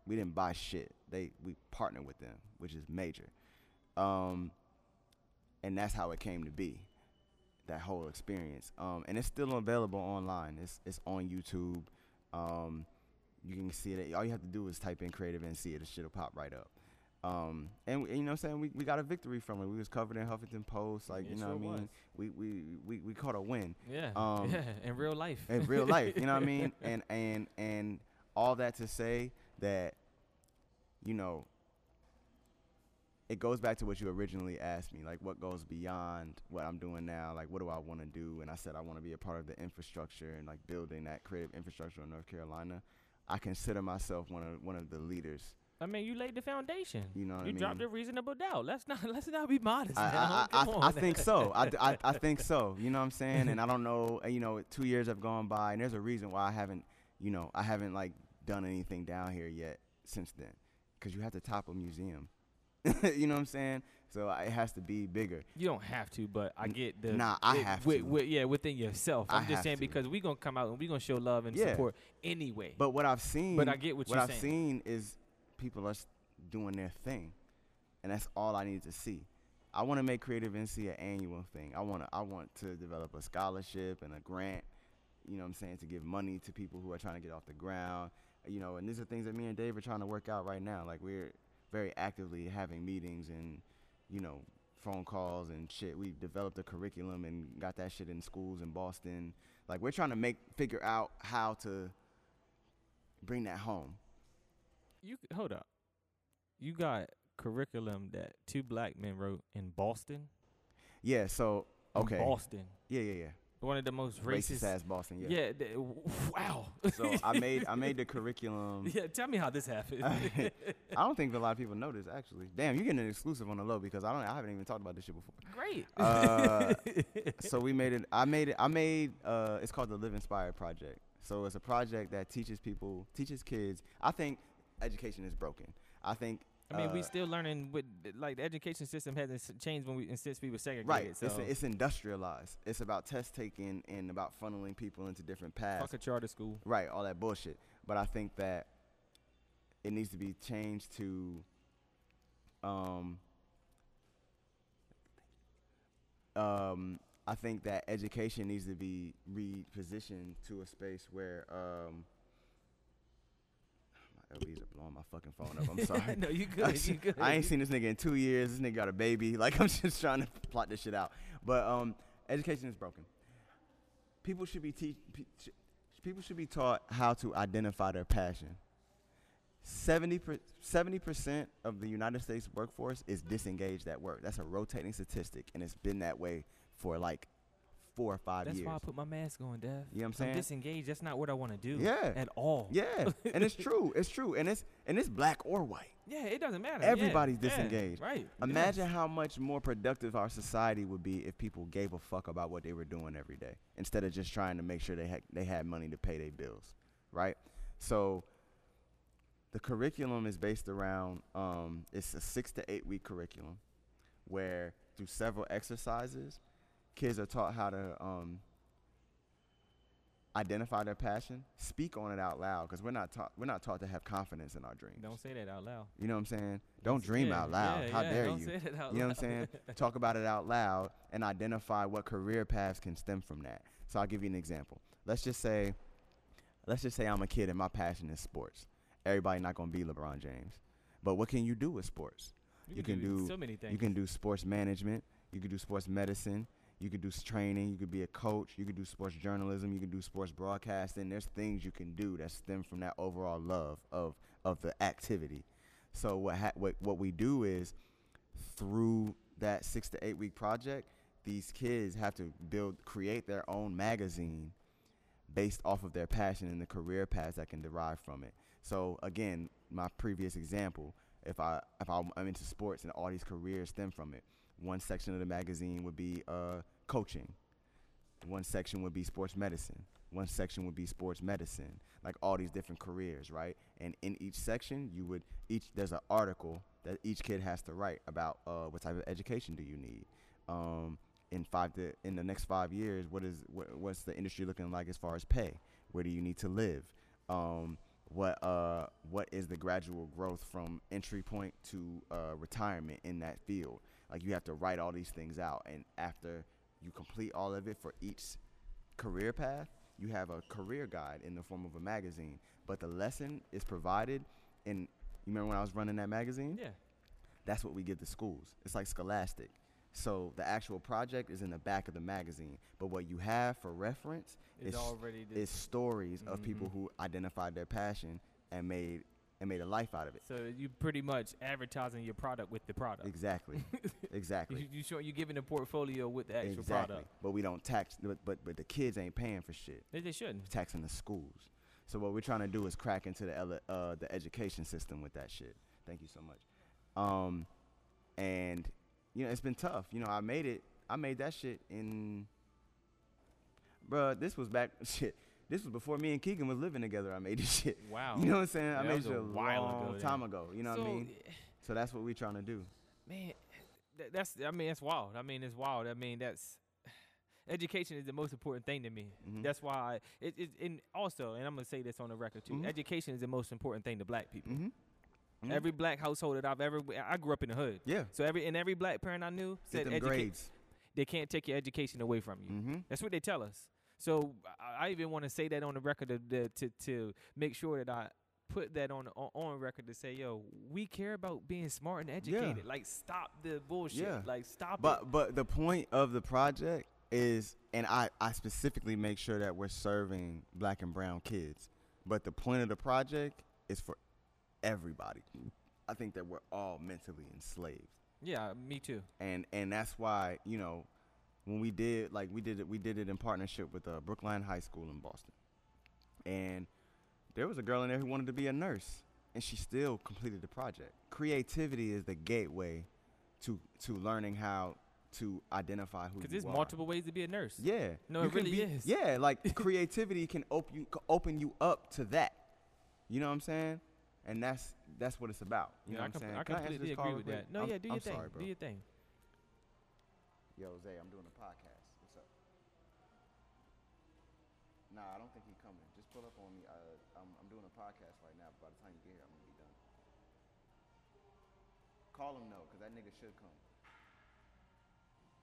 We didn't buy shit. They we partnered with them, which is major. Um, and that's how it came to be. That whole experience. Um, and it's still available online. It's it's on YouTube. Um, you can see it. All you have to do is type in Creative NC it. The shit'll pop right up. Um, and, and you know what I'm saying? We, we got a victory from it. We was covered in Huffington Post. Like, It you know sure what I mean? We, we, we, we caught a win Yeah. Um, yeah. In real life. in real life. You know what I mean? And and and all that to say that, you know, it goes back to what you originally asked me, like what goes beyond what I'm doing now. Like what do I want to do? And I said I want to be a part of the infrastructure and like building that creative infrastructure in North Carolina. I consider myself one of one of the leaders. I mean, you laid the foundation. You know what you I mean? dropped a reasonable doubt. Let's not let's not be modest. I. I, I, I, think so. I, I- think so. You know what I'm saying? And I don't know. uh, You know, two years have gone by, and there's a reason why I haven't. You know, I haven't like done anything down here yet since then, because you have to top a museum. you know what I'm saying? So it has to be bigger. You don't have to, but I get the. nah, I it- have wi- to. wi- yeah, within yourself. I I'm just saying to. because we're gonna come out and we're gonna show love and Yeah. support anyway. But what I've seen, But I get what you're I've saying. seen is people are doing their thing, and that's all I need to see. I want to make Creative NC an annual thing. I want to I want to develop a scholarship and a grant. You know what I'm saying to give money to people who are trying to get off the ground. You know, and these are things that me and Dave are trying to work out right now. Like we're very actively having meetings and you know phone calls and shit. We've developed a curriculum and got that shit in schools in Boston. Like we're trying to make figure out how to bring that home. you c- hold up. You got curriculum that two black men wrote in Boston. Yeah. So In okay. Boston. Yeah, yeah, yeah. One of the most Racist racist. ass Boston. Yeah. yeah. th- wow. So I made I made the curriculum. yeah. Tell me how this happened. I don't think a lot of people know this actually. Damn, you're getting an exclusive on the low because I don't I haven't even talked about this shit before. Great. Uh, so we made it. I made it. I made. Uh, it's called the Live Inspired Project. So it's a project that teaches people, teaches kids. I think education is broken. I think. I mean, we uh, still learning with like the education system hasn't changed when we since we were segregated. Right. So It's, it's industrialized. It's about test taking and about funneling people into different paths. fuck a charter school. Right, all that bullshit. But I think that it needs to be changed to um um I think that education needs to be repositioned to a space where um LEDs are blowing my fucking phone up. I'm sorry. no, you I, good. You good. I ain't seen this nigga in two years. This nigga got a baby. Like I'm just trying to plot this shit out. But um, education is broken. People should be teach. People should be taught how to identify their passion. 70 percent of the United States workforce is disengaged at work. That's a rotating statistic, and it's been that way for like four or five That's years. why I put my mask on, Dev. You know what I'm I'm saying? disengaged. That's not what I want to do. Yeah. At all. yeah, and it's true. It's true, and it's and it's black or white. Yeah, it doesn't matter. Everybody's yeah, disengaged. right. Imagine how much more productive our society would be if people gave a fuck about what they were doing every day instead of just trying to make sure they had they had money to pay their bills, right? So the curriculum is based around um, it's a six to eight week curriculum where through several exercises, kids are taught how to um, identify their passion, speak on it out loud because we're not taught we're not taught to have confidence in our dreams. Don't say that out loud. You know what I'm saying? Don't dream Yeah, out loud. yeah, How yeah, dare don't you? Say that out You know what I'm saying? Talk about it out loud and identify what career paths can stem from that. So I'll give you an example. Let's just say, let's just say I'm a kid and my passion is sports. Everybody not gonna be LeBron James, but what can you do with sports? you can do- so many things. You can do sports management. You can do sports medicine. You could do training. You could be a coach. You could do sports journalism. You could do sports broadcasting. There's things you can do that stem from that overall love of of the activity. So what ha- what what we do is through that six to eight week project, these kids have to build create their own magazine based off of their passion and the career paths that can derive from it. So again, my previous example, if I if I'm, I'm into sports and all these careers stem from it, one section of the magazine would be uh, coaching. One section would be sports medicine. One section would be sports medicine. Like all these different careers, right? And in each section, you would each there's an article that each kid has to write about uh, what type of education do you need. Um, in five to in the next five years, what is what, what's the industry looking like as far as pay? Where do you need to live? Um, what uh what is the gradual growth from entry point to uh, retirement in that field? Like you have to write all these things out, and after you complete all of it for each career path, you have a career guide in the form of a magazine. But the lesson is provided in. You remember when I was running that magazine? Yeah. That's what we give to schools. It's like Scholastic. So the actual project is in the back of the magazine, but what you have for reference It's is is stories of people Mhm. who identified their passion and made and made a life out of it. So you pretty much advertising your product with the product. Exactly. exactly. You, you show you giving a portfolio with the actual exactly. product. But we don't tax. But, but but the kids ain't paying for shit. They, they shouldn't. Taxing the schools. So what we're trying to do is crack into the ele- uh, the education system with that shit. Thank you so much. Um, and you know it's been tough. You know I made it. I made that shit in. Bruh, this was back shit. This was before me and Keegan was living together. I made this shit. Wow. You know what I'm saying? I made was it a a while long ago then. time ago. You know so, what I mean? So that's what we're trying to do. man, that's I mean that's wild. I mean it's wild. I mean that's education is the most important thing to me. Mhm. That's why I, it, it and also and I'm gonna say this on the record too. Mhm. Education is the most important thing to black people. Mm-hmm. Every black household that I've ever I grew up in the hood. yeah. So every and every black parent I knew Get said them educa- grades. they can't take your education away from you. Mm-hmm. That's what they tell us. So I, I even want to say that on the record to, to to make sure that I put that on on, record to say, yo, we care about being smart and educated. Like stop the bullshit. Yeah. Like stop it. But but the point of the project is, and I I specifically make sure that we're serving black and brown kids. But the point of the project is for everybody. I think that we're all mentally enslaved, Yeah, me too. and and that's why you know when we did like we did it we did it in partnership with uh, Brookline High School in Boston, and there was a girl in there who wanted to be a nurse, and she still completed the project. Creativity is the gateway to to learning how to identify who Because there's are. multiple ways to be a nurse. Yeah. No, you it can really be- is. Yeah, like creativity can open you open you up to that. You know what I'm saying? And that's that's what it's about. You Yeah, know I, what I'm saying? I completely this call agree with that. No, I'm- yeah, do your I'm thing. Sorry, bro. do your thing. Yo, Zay, I'm doing a podcast. What's up? Nah, I don't think he's coming. Just pull up on me. Uh, I'm, I'm doing a podcast right now. By the time you get here, I'm gonna be done. Call him no, cause that nigga should come.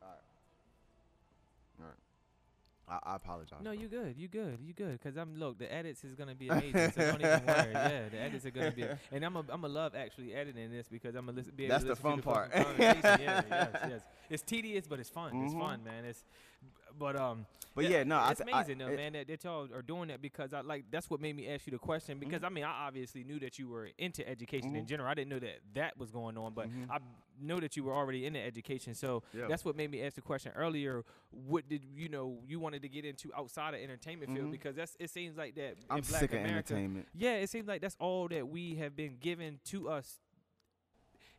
All right. All right. I, I apologize. No, bro. you good. You good. You good. Cause I'm look. The edits is gonna be amazing. so don't even worry. Yeah, the edits are gonna be. And I'm a I'm a love actually editing this because I'm gonna listen. Be able That's to the fun part. yeah, yes, yes. It's tedious, but it's fun. It's Mhm. fun, man. It's. But um. But yeah, no, it's I- amazing though, it- man. That, that y'all are doing that because I like. That's what made me ask you the question because Mm-hmm. I mean I obviously knew that you were into education in Mhm. general. I didn't know that that was going on, but Mhm. I know that you were already into education. So Yeah. that's what made me ask the question earlier. What did you know you wanted to get into outside of entertainment field Mhm. because that's it seems like that. I'm in sick of entertainment. Yeah, it seems like that's all that we have been given to us.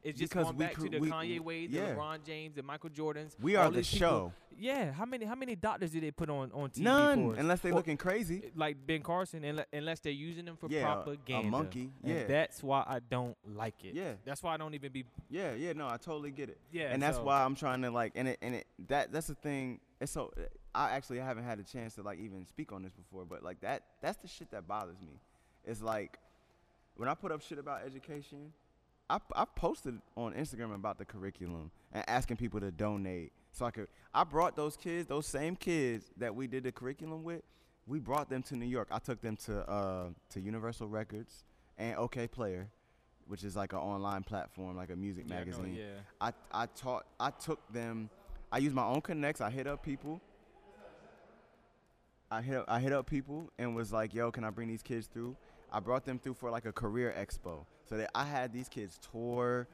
It's just Because going we back to the we- Kanye Wade, the yeah. LeBron James, the Michael Jordans. We are the these people- show. Yeah, how many how many doctors did they put on on TV? None, unless they Or- looking crazy. Eh, like Ben Carson, unless they're using them for Yeah, a- a propaganda. monkey, And yeah. that's why I don't like it. Yeah. that's why I don't even be. Yeah, yeah, no, I totally get it. Yeah, and that's so- why I'm trying to like, and it, and it, that, that's the thing. It's so, eh, I actually haven't had a chance to like even speak on this before, but like that, that's the shit that bothers me. It's like when I put up shit about education, I, I posted on Instagram about the curriculum and asking people to donate so I could. I brought those kids, those same kids that we did the curriculum with. We brought them to New York. I took them to uh, to Universal Records and Okayplayer, which is like an online platform, like a music Yeah, magazine. yeah. I I taught I took them. I used my own connects. I hit up people. I hit up, I hit up people and was like, "Yo, can I bring these kids through?" I brought them through for like a career expo, so that I had these kids tour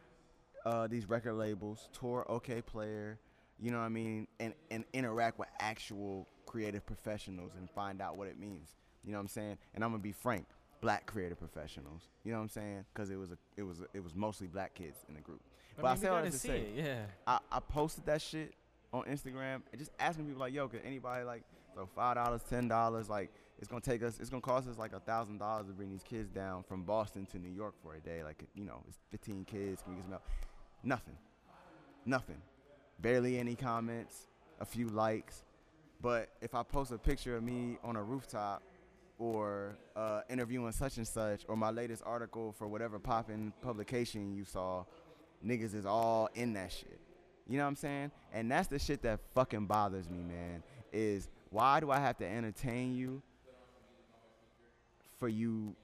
uh, these record labels, tour Okayplayer, you know what I mean, and and interact with actual creative professionals and find out what it means. You know what I'm saying? And I'm gonna be frank, black creative professionals. You know what I'm saying? Because it was a it was a, it was mostly black kids in the group. But I, mean, we say all gotta to say, it, yeah. I, I posted that shit on Instagram and just asking people like, yo, could anybody like throw five dollars, ten dollars? Like it's gonna take us, it's gonna cost us like a thousand dollars to bring these kids down from Boston to New York for a day. Like you know, it's 15 kids. Can we get some help? Nothing, nothing, barely any comments, a few likes. But if I post a picture of me on a rooftop or uh, interviewing such and such, or my latest article for whatever popping publication you saw, niggas is all in that shit. You know what I'm saying? And that's the shit that fucking bothers me, man. Is why do I have to entertain you for you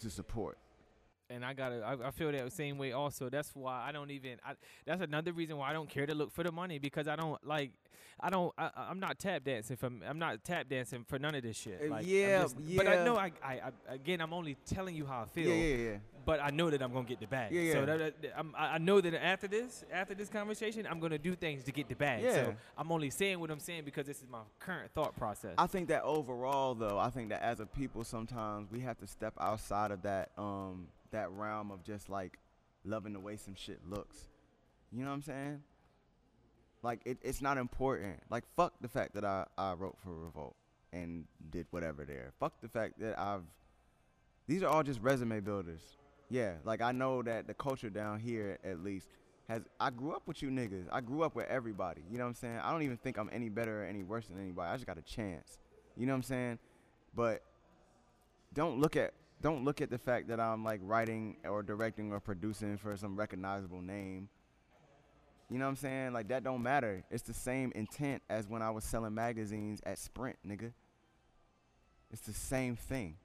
to support? And I gotta. I, I feel that same way. Also, that's why I don't even. I, that's another reason why I don't care to look for the money because I don't like. I don't. I, I'm not tap dancing for. I'm not tap dancing for none of this shit. Uh, Like, I'm yeah, But I know. I, I, I. Again, I'm only telling you how I feel. Yeah, yeah, yeah. But I know that I'm gonna get the bag. Yeah, So yeah. that, that- I'm, I I know that after this, after this conversation, I'm gonna do things to get the bag. Yeah. So I'm only saying what I'm saying because this is my current thought process. I think that overall, though, I think that as a people, sometimes we have to step outside of that um that realm of just like loving the way some shit looks. You know what I'm saying? Like it, it's not important. Like fuck the fact that I I wrote for Revolt and did whatever there. Fuck the fact that I've. These are all just resume builders. Yeah, like I know that the culture down here at least has. I grew up with you niggas. I grew up with everybody. You know what I'm saying? I don't even think I'm any better or any worse than anybody. I just got a chance. You know what I'm saying? But don't look at don't look at the fact that I'm like writing or directing or producing for some recognizable name. You know what I'm saying? Like that don't matter. It's the same intent as when I was selling magazines at Sprint, nigga. It's the same thing.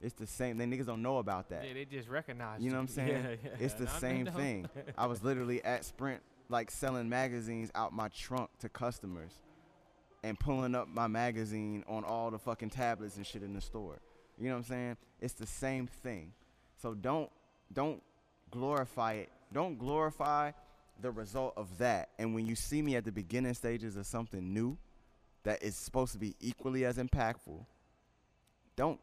It's the same. They niggas don't know about that. yeah, they just recognize. You know what I'm saying? Yeah, yeah. It's the I'm- same no. thing. I was literally at Sprint, like selling magazines out my trunk to customers and pulling up my magazine on all the fucking tablets and shit in the store. You know what I'm saying? It's the same thing. So don't don't glorify it. Don't glorify the result of that. And when you see me at the beginning stages of something new that is supposed to be equally as impactful, don't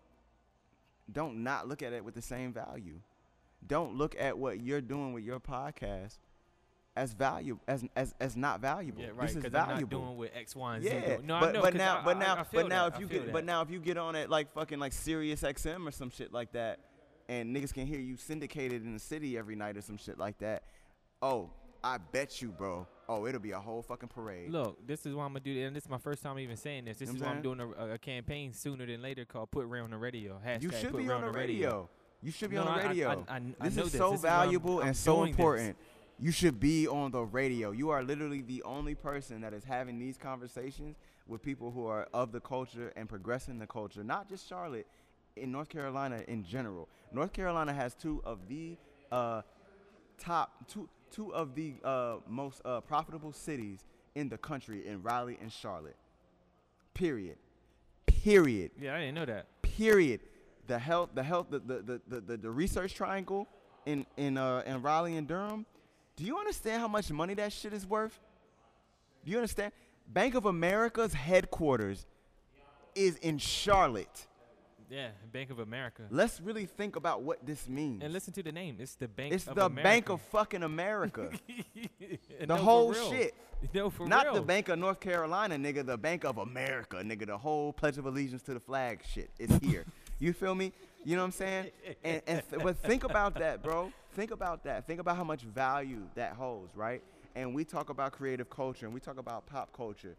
don't not look at it with the same value. Don't look at what you're doing with your podcast as value as as as not valuable. Yeah, right. This is Because I'm not valuable. doing what X, Y, and Z. Yeah, do. No, but I know. but now I- but I- now I feel but now that, if you get that. but now if you get on it like fucking like Sirius XM or some shit like that, and niggas can hear you syndicated in the city every night or some shit like that. Oh, I bet you, bro. Oh, it'll be a whole fucking parade. Look, this is why I'm gonna do this, and this is my first time even saying this. This You is why I'm doing a, a campaign sooner than later called "Put Ray on the Radio." Hashtag you should Put be on the radio. You should be No, on the I- I- radio. I- I- I this know is this. so This is I'm- valuable and so important. this. You should be on the radio. You are literally the only person that is having these conversations with people who are of the culture and progressing the culture, not just Charlotte, in North Carolina in general. North Carolina has two of the uh, top two two of the uh, most uh, profitable cities in the country in Raleigh and Charlotte. Period. Period Yeah, I didn't know that. period. The health, the health, the the, the, the, the, the research triangle in in uh in Raleigh and Durham. Do you understand how much money that shit is worth? Do you understand? Bank of America's headquarters is in Charlotte. Yeah, Bank of America. Let's really think about what this means. And listen to the name. It's the Bank. it's of the America. Bank of fucking America. The no, whole shit. No, for Not real. the Bank of North Carolina, nigga. The Bank of America, nigga. The whole Pledge of Allegiance to the flag shit is here. you feel me? You know what I'm saying? And, and th- but think about that, bro. Think about that. Think about how much value that holds, right? And we talk about creative culture and we talk about pop culture.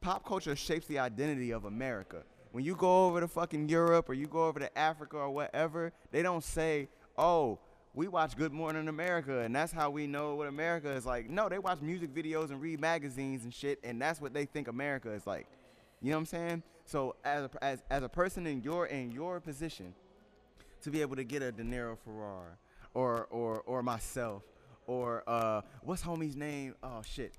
Pop culture shapes the identity of America. When you go over to fucking Europe or you go over to Africa or whatever, they don't say, "Oh, we watch Good Morning America and that's how we know what America is like." No, they watch music videos and read magazines and shit, and that's what they think America is like. You know what I'm saying? So as a, as as a person in your in your position, to be able to get a DeNiro Farrar or or or myself or uh what's homie's name? Oh shit.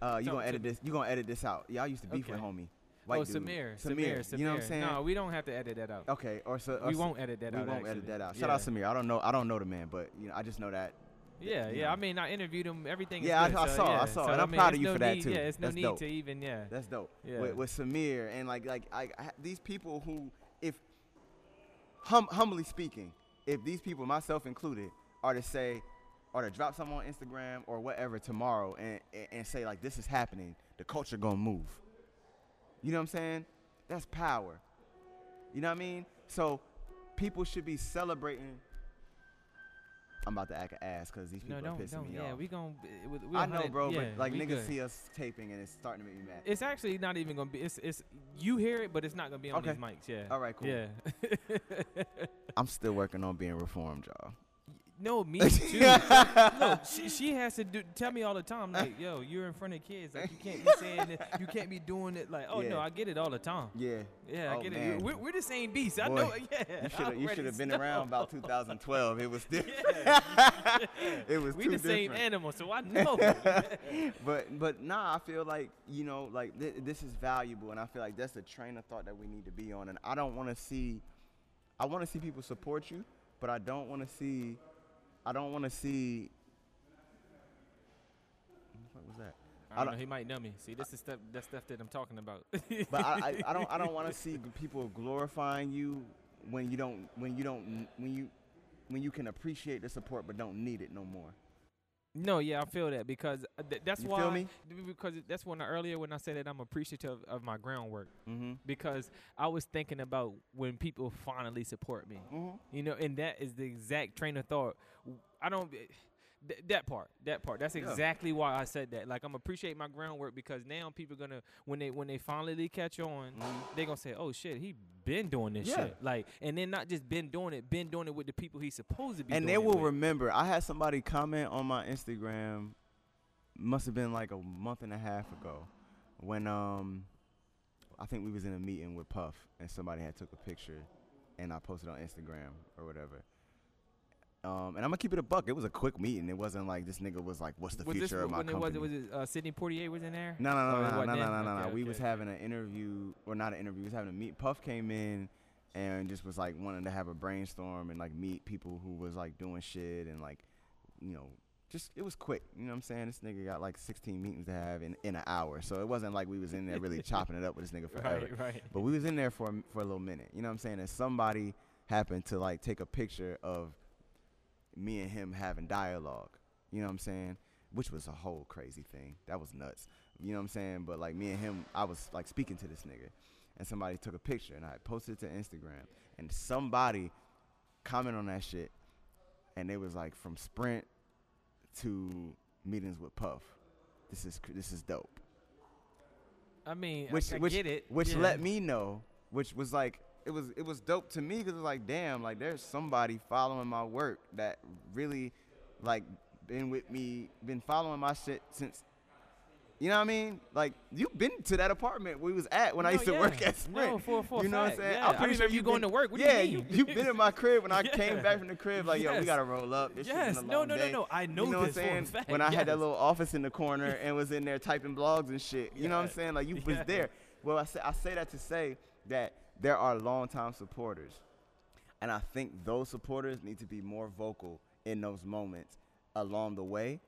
Uh you gonna edit this you gonna edit this out. Y'all used to beef with Okay. homie. oh, White dude. Samir, Samir. Samir, You know what I'm saying? No, we don't have to edit that out. Okay, or so we won't edit that we out. won't actually. edit that out. Shout out Yeah. Samir. I don't know I don't know the man, but you know, I just know that Yeah, yeah. know. I mean, I interviewed him. Everything. Yeah, I- is good, I so, saw, I yeah. saw, So, and I I'm mean, proud of you no for that, need- too. Yeah, it's no That's need dope. to even. Yeah. That's dope. Yeah. With, with Samir and like like I, I these people who if hum, humbly speaking, if these people, myself included, are to say or to drop something on Instagram or whatever tomorrow and, and, and say like this is happening, the culture gonna move. You know what I'm saying? That's power. You know what I mean? So people should be celebrating. I'm about to act an ass because these people No, are don't, pissing don't. me Yeah, off. we gon' we, we I know, bro, yeah, but like niggas good. see us taping and it's starting to make me mad. It's actually not even gonna be. It's it's you hear it, but it's not gonna be on Okay. these mics. Yeah. All right, cool. Yeah. I'm still working on being reformed, y'all. No, me too. Look, she, she has to do, tell me all the time, like, yo, you're in front of kids, like you can't be saying it, you can't be doing it, like, oh no, I get it all the time. Yeah. Yeah, Oh, I get man. it. We're, we're the same beast. I know. Yeah, You should have you already should have been around about 2012. It was different. Yeah. it was we the same different. animal, so I know. but but nah, I feel like you know like th- this is valuable, and I feel like that's the train of thought that we need to be on. And I don't want to see, I want to see people support you, but I don't want to see, I don't want to see. What was that? I don't don't- know. He might know me. See, this is stuff. That stuff that I'm talking about. But I, I, I don't I don't want to see people glorifying you when you don't when you don't when you when you can appreciate the support but don't need it no more. No, yeah, I feel that because uh, th- that's You why. feel me? Because that's when earlier when I said that I'm appreciative of my groundwork Mm-hmm. because I was thinking about when people finally support me. Mm-hmm. You know, and that is the exact train of thought. I don't. Th- that part, that part. That's Yeah. exactly why I said that. Like I'm appreciate my groundwork because now people gonna when they when they finally catch on, Mhm. they gonna say, "Oh shit, he been doing this Yeah. shit." Like, and then not just been doing it, been doing it with the people he's supposed to be. and they will remember. I had somebody comment on my Instagram. Must have been like a month and a half ago, when um, I think we was in a meeting with Puff, and somebody had took a picture, and I posted on Instagram or whatever. Um, and I'm gonna keep it a buck. It was a quick meeting. It wasn't like this nigga was like, "What's the was this future of my when it company?" was? Was it uh, Sidney Poitier was in there? No, no, no, no, no, no, no, no, no. We okay, was okay. having an interview, or not an interview. We was having a meet. Puff came in and just was like wanting to have a brainstorm and like meet people who was like doing shit and like, you know, just it was quick. You know what I'm saying? This nigga got like 16 meetings to have in, in an hour, so it wasn't like we was in there really chopping it up with this nigga forever. Right, right. But we was in there for a- for a little minute. You know what I'm saying? And somebody happened to like take a picture of me and him having dialogue. You know what I'm saying? Which was a whole crazy thing. That was nuts. You know what I'm saying? But like me and him, I was like speaking to this nigga, and somebody took a picture and I posted it to Instagram, and somebody commented on that shit, and they was like from Sprint to meetings with Puff. This is this is dope I mean, I- which I, which get it. which yeah. let me know, which was like it was it was dope to me because it's like damn, like there's somebody following my work that really like been with me, been following my shit since. You know what I mean? Like you've been to that apartment we was at when I No, used to work yeah. at Sprint. No, for- for you know fact, what I'm saying? yeah. I'm I pretty sure remember you going been- to work. What yeah, you have been in my crib when I Yeah. came back from the crib. Like yo, we gotta roll up. This Yes. No, no, no, no. I know you know what I'm this for a saying? fact, When I had that little office in the corner and was in there typing blogs and shit. You know what I'm saying? Like you was Yeah. there. Well, I say I say that to say that there are longtime supporters, and I think those supporters need to be more vocal in those moments along the way,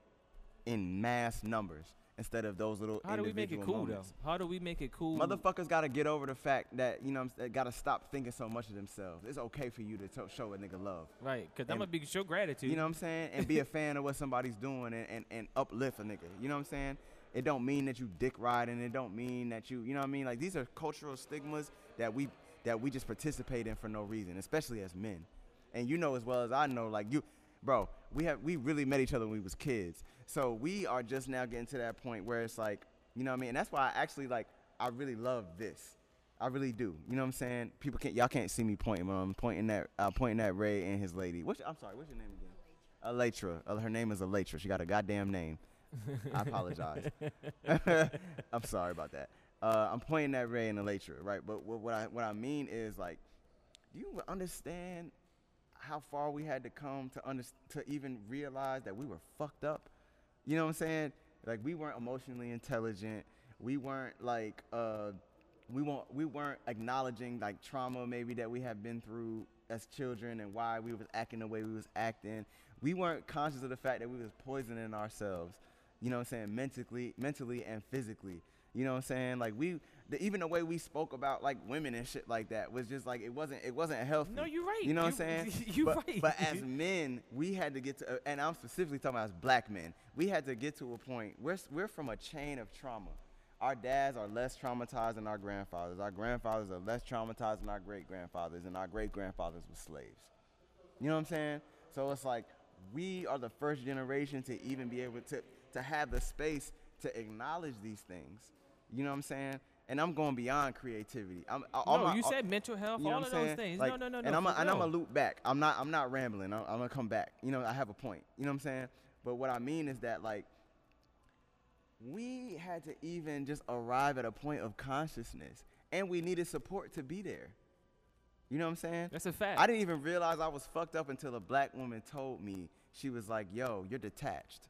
in mass numbers instead of those little How do we make it cool moments. though? How do we make it cool? Motherfuckers gotta get over the fact that you know they gotta stop thinking so much of themselves. It's okay for you to to show a nigga love. Right, because I'm And- gonna be show gratitude. You know what I'm saying? And be a fan of what somebody's doing and, and, and uplift a nigga. You know what I'm saying? It don't mean that you dick riding. It don't mean that you, you know what I mean? Like these are cultural stigmas that we that we just participate in for no reason, especially as men. And you know as well as I know, like you, bro, we have we really met each other when we was kids. So we are just now getting to that point where it's like, you know what I mean? And that's why I actually like I really love this. I really do. You know what I'm saying? People can't y'all can't see me pointing, but I'm pointing at uh, pointing at Ray and his lady. What's I'm sorry, what's your name again? Alatra. Uh, her name is Alatra. She got a goddamn name. I apologize. I'm sorry about that. Uh, I'm pointing at Ray and Alatra, right? But what, what I what I mean is like, do you understand how far we had to come to under, to even realize that we were fucked up? You know what I'm saying? Like we weren't emotionally intelligent. We weren't like uh, we weren't we weren't acknowledging like trauma maybe that we had been through as children and why we was acting the way we was acting. We weren't conscious of the fact that we was poisoning ourselves. You know what I'm saying? Mentally, mentally and physically. You know what I'm saying? Like we, the, even the way we spoke about like women and shit like that was just like it wasn't it wasn't healthy. No, you're right. You know what You- I'm saying? you but, right. But as men, we had to get to, uh, and I'm specifically talking about as black men. We had to get to a point. We're we're from a chain of trauma. Our dads are less traumatized than our grandfathers. Our grandfathers are less traumatized than our great grandfathers, and our great grandfathers were slaves. You know what I'm saying? So it's like we are the first generation to even be able to to have the space to acknowledge these things. You know what I'm saying? and I'm going beyond creativity. I'm all no, my, you all- said mental health, you know all of I'm those saying? things. Like, no, no, no, no. And I'm a, and I'm gonna loop back. I'm not I'm not rambling. I'm, I'm gonna come back. You know, I have a point. You know what I'm saying? But what I mean is that like we had to even just arrive at a point of consciousness, and we needed support to be there. You know what I'm saying? That's a fact. I didn't even realize I was fucked up until a black woman told me. She was like, "Yo, you're detached."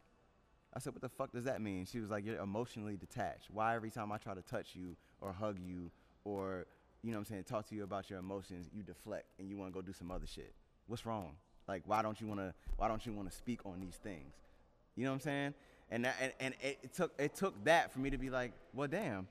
I said, "What the fuck does that mean?" She was like, "You're emotionally detached. Why every time I try to touch you or hug you or you know what I'm saying, talk to you about your emotions, you deflect and you want to go do some other shit. What's wrong? Like, why don't you want to? Why don't you want to speak on these things? You know what I'm saying? And that, and, and it, it took it took that for me to be like, well, damn.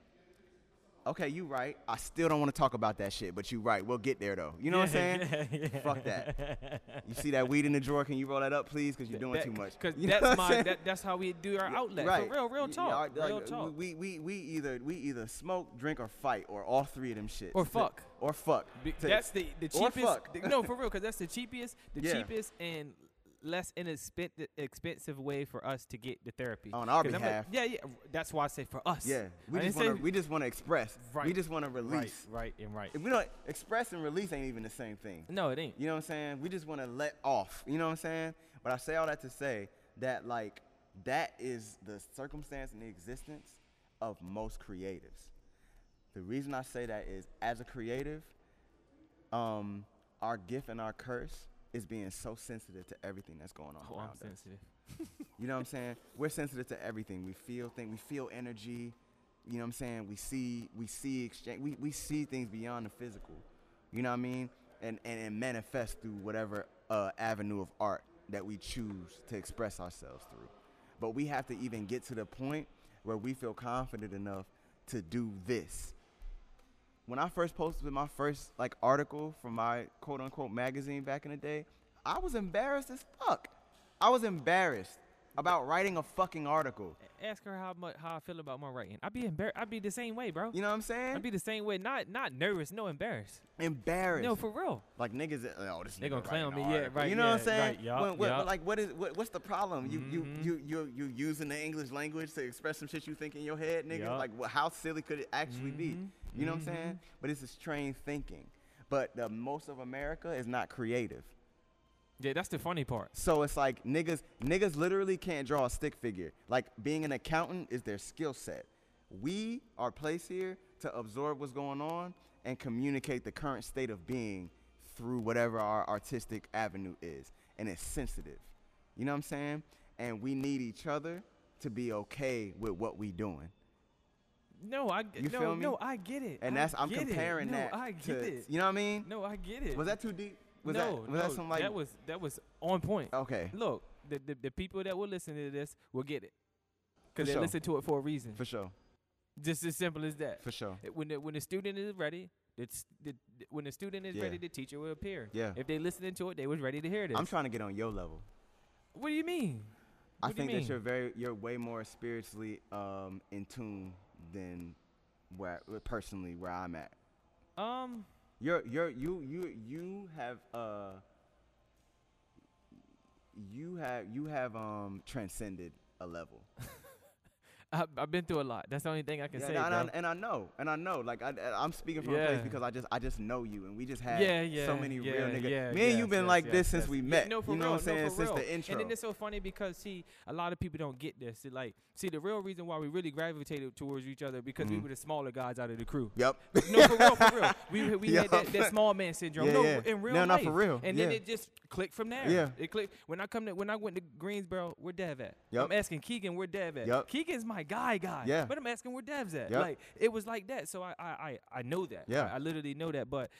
Okay, you right. I still don't want to talk about that shit, but you right. We'll get there though. You know what I'm saying? Yeah, yeah. Fuck that. You see that weed in the drawer? Can you roll that up, please? Because you're doing too much. Because that's my that, that's how we do our outlet. Right. For real, real talk. yeah, real talk. We, we we either we either smoke, drink, or fight, or all three of them shits. Or fuck. Or fuck. Be- that's the the cheapest. or fuck. the- no, for real, because that's the cheapest, the Yeah. cheapest and less inexpensive expensive way for us to get the therapy On our behalf. yeah, yeah. That's why I say for us. Yeah. We I just want to we just want to express. Right. We just want to right, release. right, and right. If we don't express and release ain't even the same thing. No, it ain't. You know what I'm saying? We just want to let off. You know what I'm saying? But I say all that to say that like that is the circumstance and the existence of most creatives. The reason I say that is as a creative, um, our gift and our curse is being so sensitive to everything that's going on Oh, I'm around us. sensitive. You know what I'm saying? We're sensitive to everything. We feel things. We feel energy. You know what I'm saying? We see we see exchange. We, we see things beyond the physical. You know what I mean? And and it manifests through whatever uh, avenue of art that we choose to express ourselves through. But we have to even get to the point where we feel confident enough to do this. When I first posted my first like article from my quote unquote magazine back in the day, I was embarrassed as fuck. I was embarrassed about writing a fucking article. Ask her how much how I feel about my writing. I'd be embarrassed. I'd be the same way, bro. You know what I'm saying? I'd be the same way. Not not nervous, no embarrassed. embarrassed. No, for real. like niggas, oh, this They nigga gonna clown writing me, an yeah, article. right, You know what I'm saying? right, yup, When- when- yup. Like, what is what, what's the problem? You, Mhm. you you you you using the English language to express some shit you think in your head, nigga? Yup. Like, wh- how silly could it actually be? You know what I'm mhm. saying? But it's a strange thinking. But the most of America is not creative. Yeah, that's the funny part. So it's like niggas niggas literally can't draw a stick figure. Like being an accountant is their skill set. We are placed here to absorb what's going on and communicate the current state of being through whatever our artistic avenue is. And it's sensitive. You know what I'm saying? And we need each other to be okay with what we doing. No, I You no, feel me? no, I get it. And I that's I'm get it. comparing no, that I get to it. you know what I mean? No, I get it. Was that too deep? Was no, that was no, that some like that was that was on point. Okay. Look, the, the the people that will listen to this will get it because they sure. listen to it for a reason. For sure. Just as simple as that. For sure. When the when the student is ready, it's the, when the student is Yeah. ready, the teacher will appear. Yeah. If they listening to it, they was ready to hear this. I'm trying to get on your level. what do you mean? I What do you think that you're very you're way more spiritually um, in tune than where personally where I'm at. Um, You're you're you you you have uh you have you have um transcended a level. I, I've been through a lot. That's the only thing I can Yeah, say, and. I, and I know, and I know, like I, I'm speaking from a place because I just, I just know you, and we just had yeah, yeah, so many yeah, real niggas. Yeah, Me and you yes, been like this since we Yeah, met. no, for you know real, what I'm saying? no, since real. the intro. And then it's so funny because see, a lot of people don't get this. It like, see, the real reason why we really gravitated towards each other because we Mhm. were the smaller guys out of the crew. yep. No, for real, for real. We we had that, that small man syndrome. Yeah, no, yeah. in real No, no, life. for real. And Yeah. then it just clicked from there. Yeah. It clicked when I come to when I went to Greensboro. Where Dev at? I'm asking Keegan where Dev at. Keegan's my guy, guy. Yeah. But I'm asking where Dev's at. Yup. Like it was like that. So I I I, I know that. Yeah. I, I literally know that. But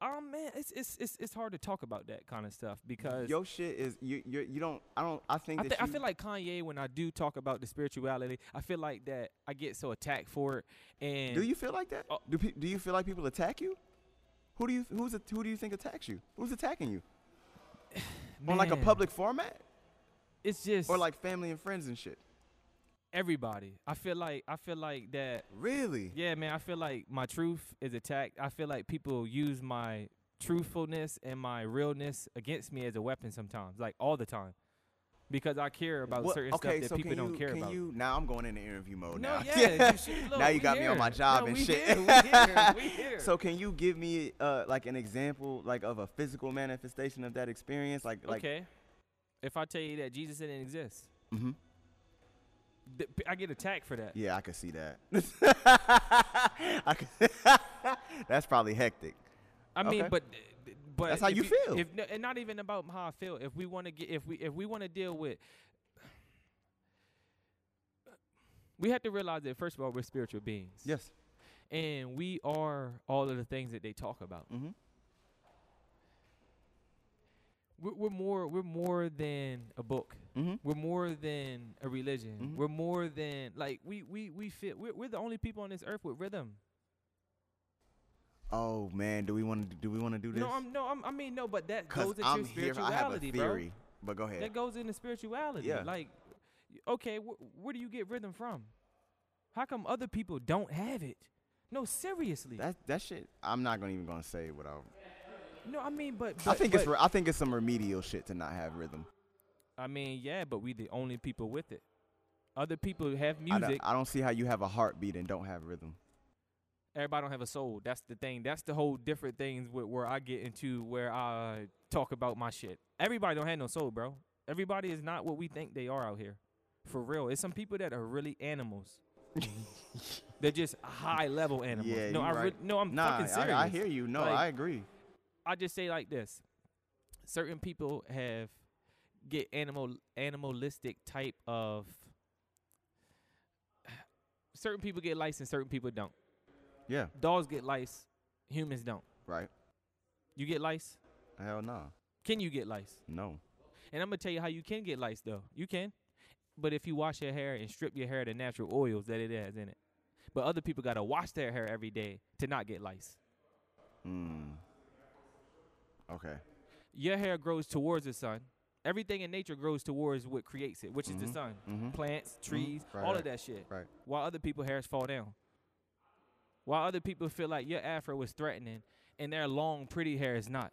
um man, it's it's it's it's hard to talk about that kind of stuff because Your shit is you you you don't I don't I think I, that thi- I feel like Kanye when I do talk about the spirituality, I feel like that I get so attacked for it. And Do you feel like that? Oh. do pe- do you feel like people attack you? Who do you who's a, who do you think attacks you? Who's attacking you? On like a public format It's just or like family and friends and shit? Everybody. I feel like I feel like that. Really? Yeah, man. I feel like my truth is attacked. I feel like people use my truthfulness and my realness against me as a weapon sometimes, like all the time. because I care about What- certain okay, stuff that so people can don't you, care can about. you now? I'm going into interview mode no, now. yeah, you should- look, now you got me on my job No, and shit. Here, we here, we here. So can you give me uh like an example like of a physical manifestation of that experience? Like like okay, if I tell you that Jesus didn't exist, hmm th- I get attacked for that. Yeah, I can see that. Can That's probably hectic. I mean, Okay. but but That's how if you feel. If and not even about how I feel. If we want to get, if we if we want to deal with, we have to realize that first of all we're spiritual beings. Yes. and we are all of the things that they talk about. Mm-hmm. We're, we're more we're more than a book. Mm-hmm. We're more than a religion. Mhm. We're more than like we we we feel we're, we're the only people on this earth with rhythm. Oh man, do we want to do we want to do this? No, I'm no, I'm, I mean no, but that goes into I'm here. I have a spirituality, theory, but go ahead. That goes into spirituality. Yeah. Like, okay, wh- where do you get rhythm from? How come other people don't have it? No, seriously. That that shit. I'm not gonna even gonna say what I. no, I mean, but, I but- think it's re- I think it's some remedial shit to not have rhythm. I mean, yeah, but we the only people with it. Other people have I don't, music. I don't see how you have a heartbeat and don't have rhythm. Everybody don't have a soul. That's the thing. That's the whole different things with where I get into where I talk about my shit. Everybody don't have no soul, bro. Everybody is not what we think they are out here. For real. It's some people that are really animals. They're just high level animals. Yeah, no, you I right. re- no, I'm Nah, fucking serious. I, I hear you. No, Like, I agree. I just say like this: certain people have get animal animalistic type of. Certain people get lice and certain people don't. Yeah, Dogs get lice, humans don't. right. You get lice? Hell no, Can you get lice? no. And I'm gonna tell you how you can get lice though. You can, but if you wash your hair and strip your hair of the natural oils that it has in it. But other people gotta wash their hair every day to not get lice. Mm. Okay. Your hair grows towards the sun. Everything in nature grows towards what creates it, which is the mm-hmm. sun. Mm-hmm. Plants, mm-hmm. trees, Right, all right. of that shit. Right. While other people hairs fall down. While other people feel like your afro was threatening and their long, pretty hair is not.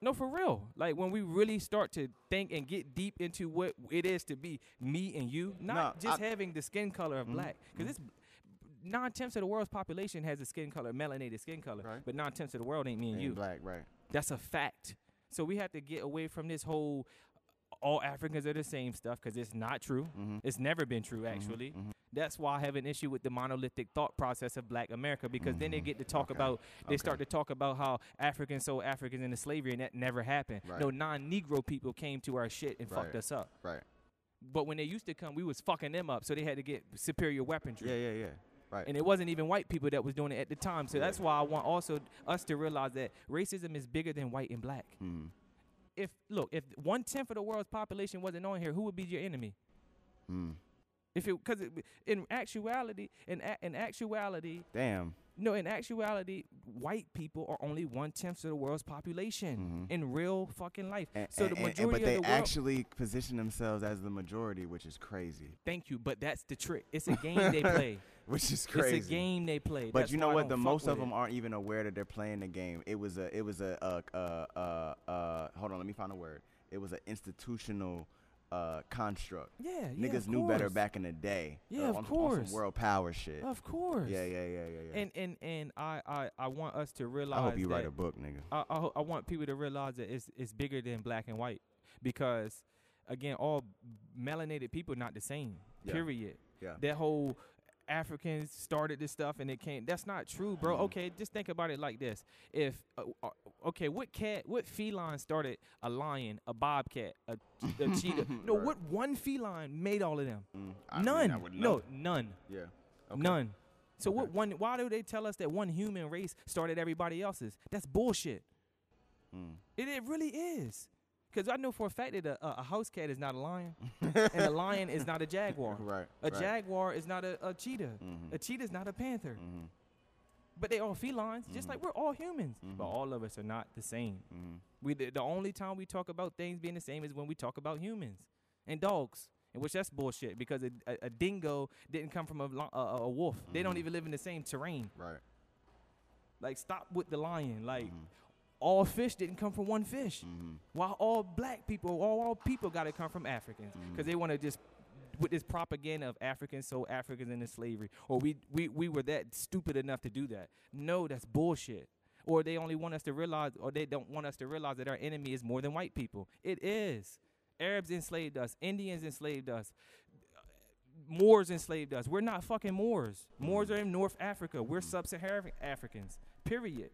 No, for real. Like when we really start to think and get deep into what it is to be me and you, not Nah, just I- having the skin color of mm-hmm. black, because it's nine tenths of the world's population has a skin color, melanated skin color, Right. but nine tenths of the world ain't me and Ain't you. black, right? That's a fact. So we have to get away from this whole all Africans are the same stuff because it's not true. Mm-hmm. It's never been true, actually. mhm. That's why I have an issue with the monolithic thought process of black America because then they Mhm. get to talk Okay. about, they Okay. start to talk about how Africans sold Africans into slavery and that never happened. Right. No, non Negro people came to our shit and fucked us up. Right. But when they used to come, we was fucking them up, so they had to get superior weaponry. Yeah, yeah, yeah. Right. And it wasn't even white people that was doing it at the time. So Yeah. that's why I want also us to realize that racism is bigger than white and black mm. if look, if one tenth of the world's population wasn't on here, who would be your enemy? Mm. If it because in actuality, in a, in actuality, Damn. No, in actuality, white people are only one tenth of the world's population Mhm. in real fucking life. And, so the majority and, but of they the world. actually position themselves as the majority, which is crazy. thank you, but that's the trick. It's a game they play. Which is crazy. It's a game they play. But That's you know what? The most of them it. aren't even aware that they're playing the game. It was a. It was a. Uh, uh, uh, uh, hold on. Let me find a word. It was an institutional uh, construct. Yeah, yeah. Niggas knew better back in the day. Yeah, uh, of on, on course. some world power shit. Of course. Yeah, yeah, yeah, yeah, yeah. And and and I I I want us to realize. I hope you write a book, nigga. I, I, I want people to realize that it's it's bigger than black and white because again all melanated people not the same Yeah. period Yeah. that whole Africans started this stuff and it came that's not true bro Mhm. okay just think about it like this if uh, uh, okay what cat what feline started a lion a bobcat a, a cheetah no Right. what one feline made all of them Mm, I mean, none no none Yeah. Okay. None. So Okay. what one? Why do they tell us that one human race started everybody else's? That's bullshit. Mm. It, it really is. Because I know for a fact that a, a house cat is not a lion, and a lion is not a jaguar. Right. A right. jaguar is not a, a cheetah. Mhm. A cheetah is not a panther. Mhm. But they all felines, just Mhm. like we're all humans. But Mhm. all of us are not the same. Mhm. We the, the only time we talk about things being the same is when we talk about humans and dogs. In which that's bullshit because a, a, a dingo didn't come from a, a, a wolf. They don't even live in the same terrain. Right. Like, stop with the lion. Like, Mhm. All fish didn't come from one fish. Mhm. Why all black people, all, all people got to come from Africans? Because Mhm. they want to just with this propaganda of Africans, so Africans into slavery, or we, we we were that stupid enough to do that. No, that's bullshit. Or they only want us to realize, or they don't want us to realize that our enemy is more than white people. It is. Arabs enslaved us. Indians enslaved us. Moors enslaved us. We're not fucking Moors. Moors are in North Africa. We're sub-Saharan Africans. Period.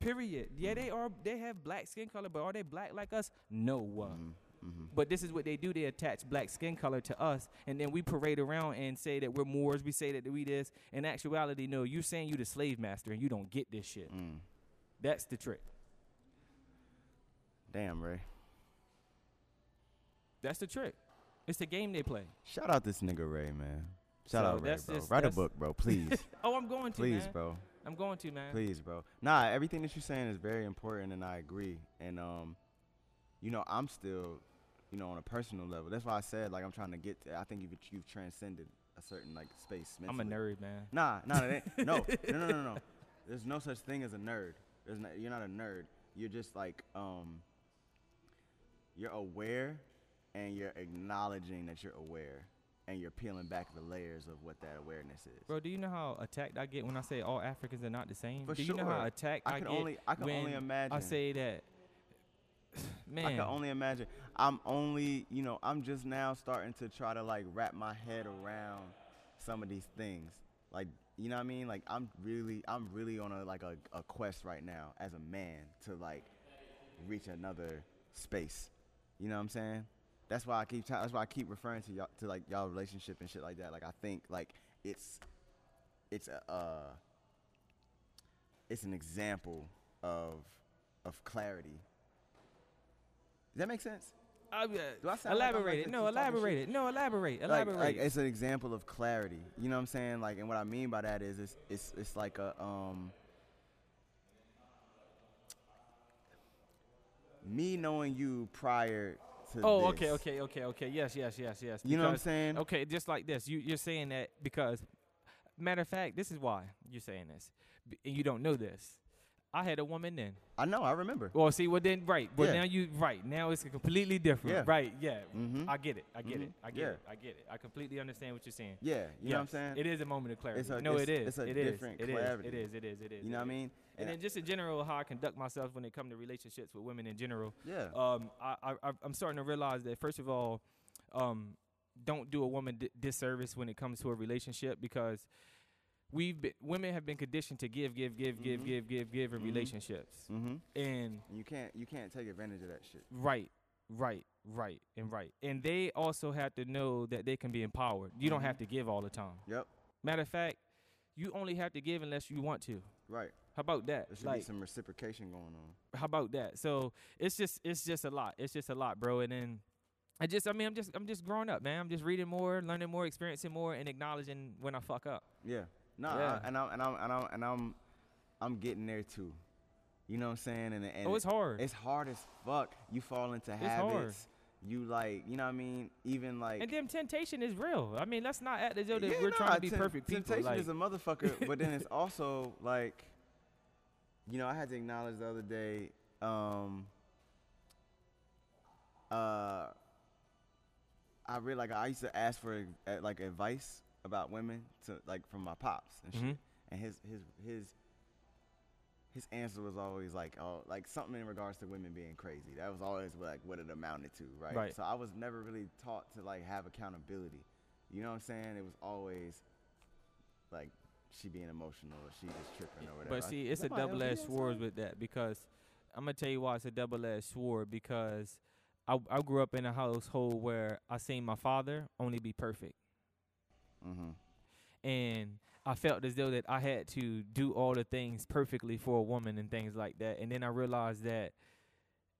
Period. Yeah, they are. They have black skin color, but are they black like us? No. Uh, Mhm. Mhm. But this is what they do. They attach black skin color to us, and then we parade around and say that we're Moors. We say that we this. In actuality, no. You're saying you the slave master, and you don't get this shit. Mm. That's the trick. Damn, Ray. That's the trick. It's the game they play. Shout out this nigga Ray, man. Shout So out Ray, bro. just- Write a book, bro. Please, Oh, I'm going to, please, man. bro. I'm going to, man. Please, bro. Nah, everything that you're saying is very important, and I agree. And um, you know, I'm still, you know, on a personal level. That's why I said like I'm trying to get. To, I think you've you've transcended a certain like space. I'm a nerd, man. Nah, nah, that ain't, no, no, no, no, no. There's no such thing as a nerd. There's not, you're not a nerd. You're just like um. You're aware, and you're acknowledging that you're aware, and you're peeling back the layers of what that awareness is. Bro, do you know how attacked I get when I say all Africans are not the same? For do you know how attacked I I, can get only, I can when only imagine. I say that? Man, I can only imagine. I'm only, you know, I'm just now starting to try to like wrap my head around some of these things. Like, you know what I mean? Like, I'm really, I'm really on a like a, a quest right now as a man to like reach another space. You know what I'm saying? That's why I keep. T- that's why I keep referring to y'all to like y'all relationship and shit like that. Like, I think like it's, it's a, uh, it's an example of of clarity does that make sense? Uh, Do I sound like like, elaborate it. No, elaborate it. No, elaborate. Like- Elaborate. Like, it's an example of clarity. You know what I'm saying? Like, and what I mean by that is, it's it's it's like a um. Me knowing you prior to oh, this, okay, okay, okay, okay. Yes, yes, yes, yes. You know what I'm because- saying? Okay, just like this. You you're saying that because matter of fact, this is why you're saying this. B- And you don't know this. I had a woman then. I know. I remember. Well, see, well then, right. But Yeah. now you, right now it's completely different. Yeah. Right. Yeah. Mm-hmm. I get it. I get it. Mhm. I get Yeah. it. I get it. I completely understand what you're saying. yeah. You know what I'm Yes, saying? It is a moment of clarity. It's a- no, it's- it is. it's a It is. different It is. clarity. It is. It is. It is. you know what I is. mean? And then just in general, how I conduct myself when it comes to relationships with women in general. yeah. Um, I, I I- I'm starting to realize that first of all, um, don't do a woman di- disservice when it comes to a relationship because we've been, women have been conditioned to give, give, give, give, Mhm. give, give, give in Mhm. relationships, mm-hmm. and You can't you can't take advantage of that shit. right, right, right, and right, and they also have to know that they can be empowered. You don't have to give all the time. Yep. Matter of fact, you only have to give unless you want to. Right. How about that? There should Like, be some reciprocation going on. how about that? So it's just it's just a lot. It's just a lot, bro. And then I just I mean I'm just I'm just growing up, man. I'm just reading more, learning more, experiencing more, and acknowledging when I fuck up. Yeah. No, Yeah. I, and I'm and I'm and I'm and I'm I'm getting there too. You know what I'm saying? And, and oh, it's hard. it's hard as fuck. You fall into hard. habits. You like, you know what I mean? Even like and then temptation is real. I mean, let's not act as though that Yeah, we're nah, trying to be perfect people. Temptation Like, is a motherfucker, but then it's also like, you know, I had to acknowledge the other day. Um, uh, I really like I used to ask for like advice about women to like from my pops and shit, Mhm. and his his his his answer was always like oh like something in regards to women being crazy. That was always like what it amounted to, right? Right. So I was never really taught to like have accountability. You know what I'm saying? It was always like she being emotional or she just tripping or whatever. but see, it's a double edged sword with that because I'm gonna tell you why it's a double edged sword because I I grew up in a household where I seen my father only be perfect. Mhm. and I felt as though that I had to do all the things perfectly for a woman and things like that. And then I realized that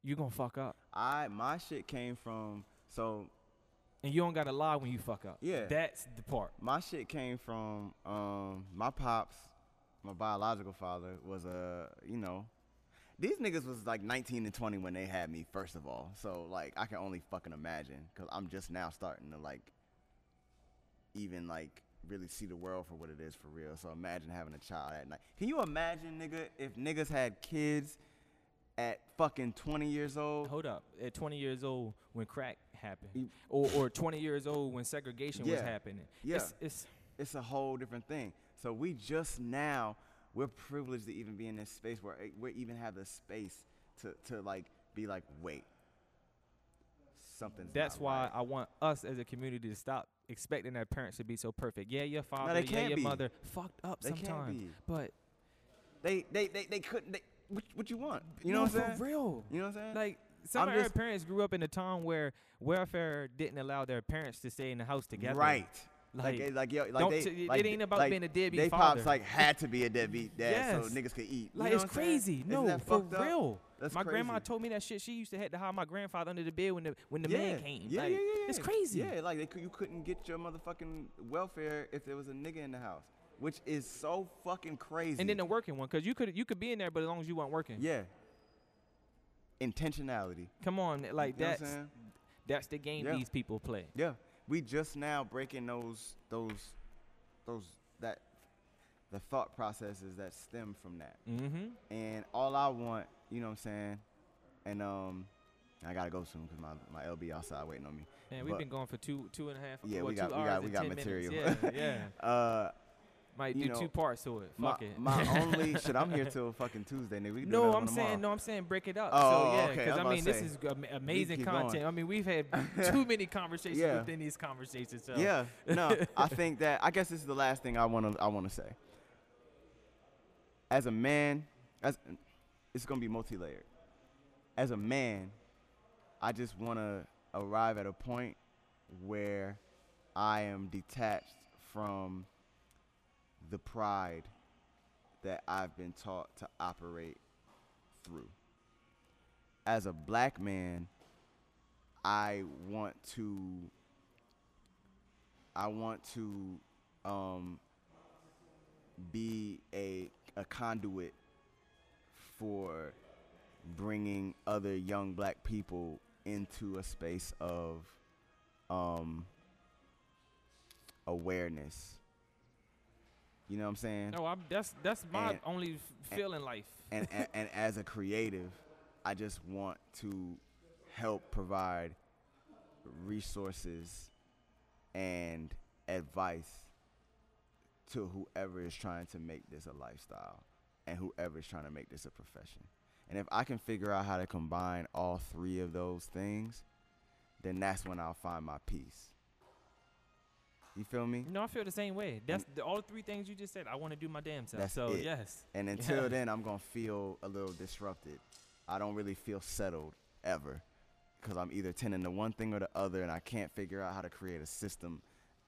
you're gonna fuck up, I my shit came from so and you don't gotta lie when you fuck up. Yeah. that's the part. my shit came from um my pops, my biological father was a you know these niggas was like 19 and 20 when they had me first of all. So like I can only fucking imagine cuz I'm just now starting to like even like really see the world for what it is for real. So imagine having a child at night. Can you imagine nigga if niggas had kids at fucking 20 years old. Hold up. At 20 years old, when crack happened, You- or or 20 years old when segregation was Yeah. happening. Yeah. It's, it's It's a whole different thing. So we just now we're privileged to even be in this space where eh, we even have the space to to like be like, wait, something's. that's why right. I want us as a community to stop expecting their parents to be so perfect. Yeah, your father, they yeah, your be. mother fucked up They can't sometimes, but They they they, they couldn't. They, what, what you want? You know no, what I'm saying? for real. You know what I'm saying? Like some I'm of our parents grew up in a time where welfare didn't allow their parents to stay in the house together. Right. Like, Like, eh, like, yo, like they, t- it ain't about like, being a deadbeat They father. pops like had to be a deadbeat dad so niggas could eat. You like it's crazy. No, for real. That's my grandma told me that shit. She used to have to hide my grandfather under the bed when the when the yeah. man came. Yeah, like, yeah, yeah, It's crazy. Yeah, like they you couldn't get your motherfucking welfare if there was a nigga in the house, which is so fucking crazy. And then the working one, cause you could you could be in there, but as long as you weren't working. yeah, intentionality. Come on, like You that's that's the game Yeah. these people play. Yeah, we just now breaking those those those that the thought processes that stem from that. Mm-hmm. And all I want, you know what I'm saying, and um, I gotta go soon because my my LB outside waiting on me. Man, we've But- been going for two two and a half. Yeah, well, we got- we got- we got material. Minutes. Yeah, yeah. Uh, Might do know, two parts to it. my Fuck it. my only shit. I'm here till fucking Tuesday, nigga. We can No, I'm saying no. I'm saying break it up. Oh, so yeah, okay, I I mean this is amazing keep going. content. I mean we've had too many conversations Yeah. within these conversations. So. Yeah, no, I think that I guess this is the last thing I want to I want to say. As a man, as it's gonna be multi-layered. As a man, I just want to arrive at a point where I am detached from the pride that I've been taught to operate through. As a black man, I want to I want to um, be a a conduit for bringing other young black people into a space of um, awareness. You know what I'm saying? No, I'm, that's that's my And- only feel in life. and, and and as a creative, I just want to help provide resources and advice to whoever is trying to make this a lifestyle and whoever is trying to make this a profession. And if I can figure out how to combine all three of those things, then that's when I'll find my peace. You feel me? No, I feel the same way. That's the, all three things you just said. I want to do my damn self. That's so it. yes, And until Yeah. then, I'm gonna feel a little disrupted. I don't really feel settled ever, because I'm either tending to one thing or the other, and I can't figure out how to create a system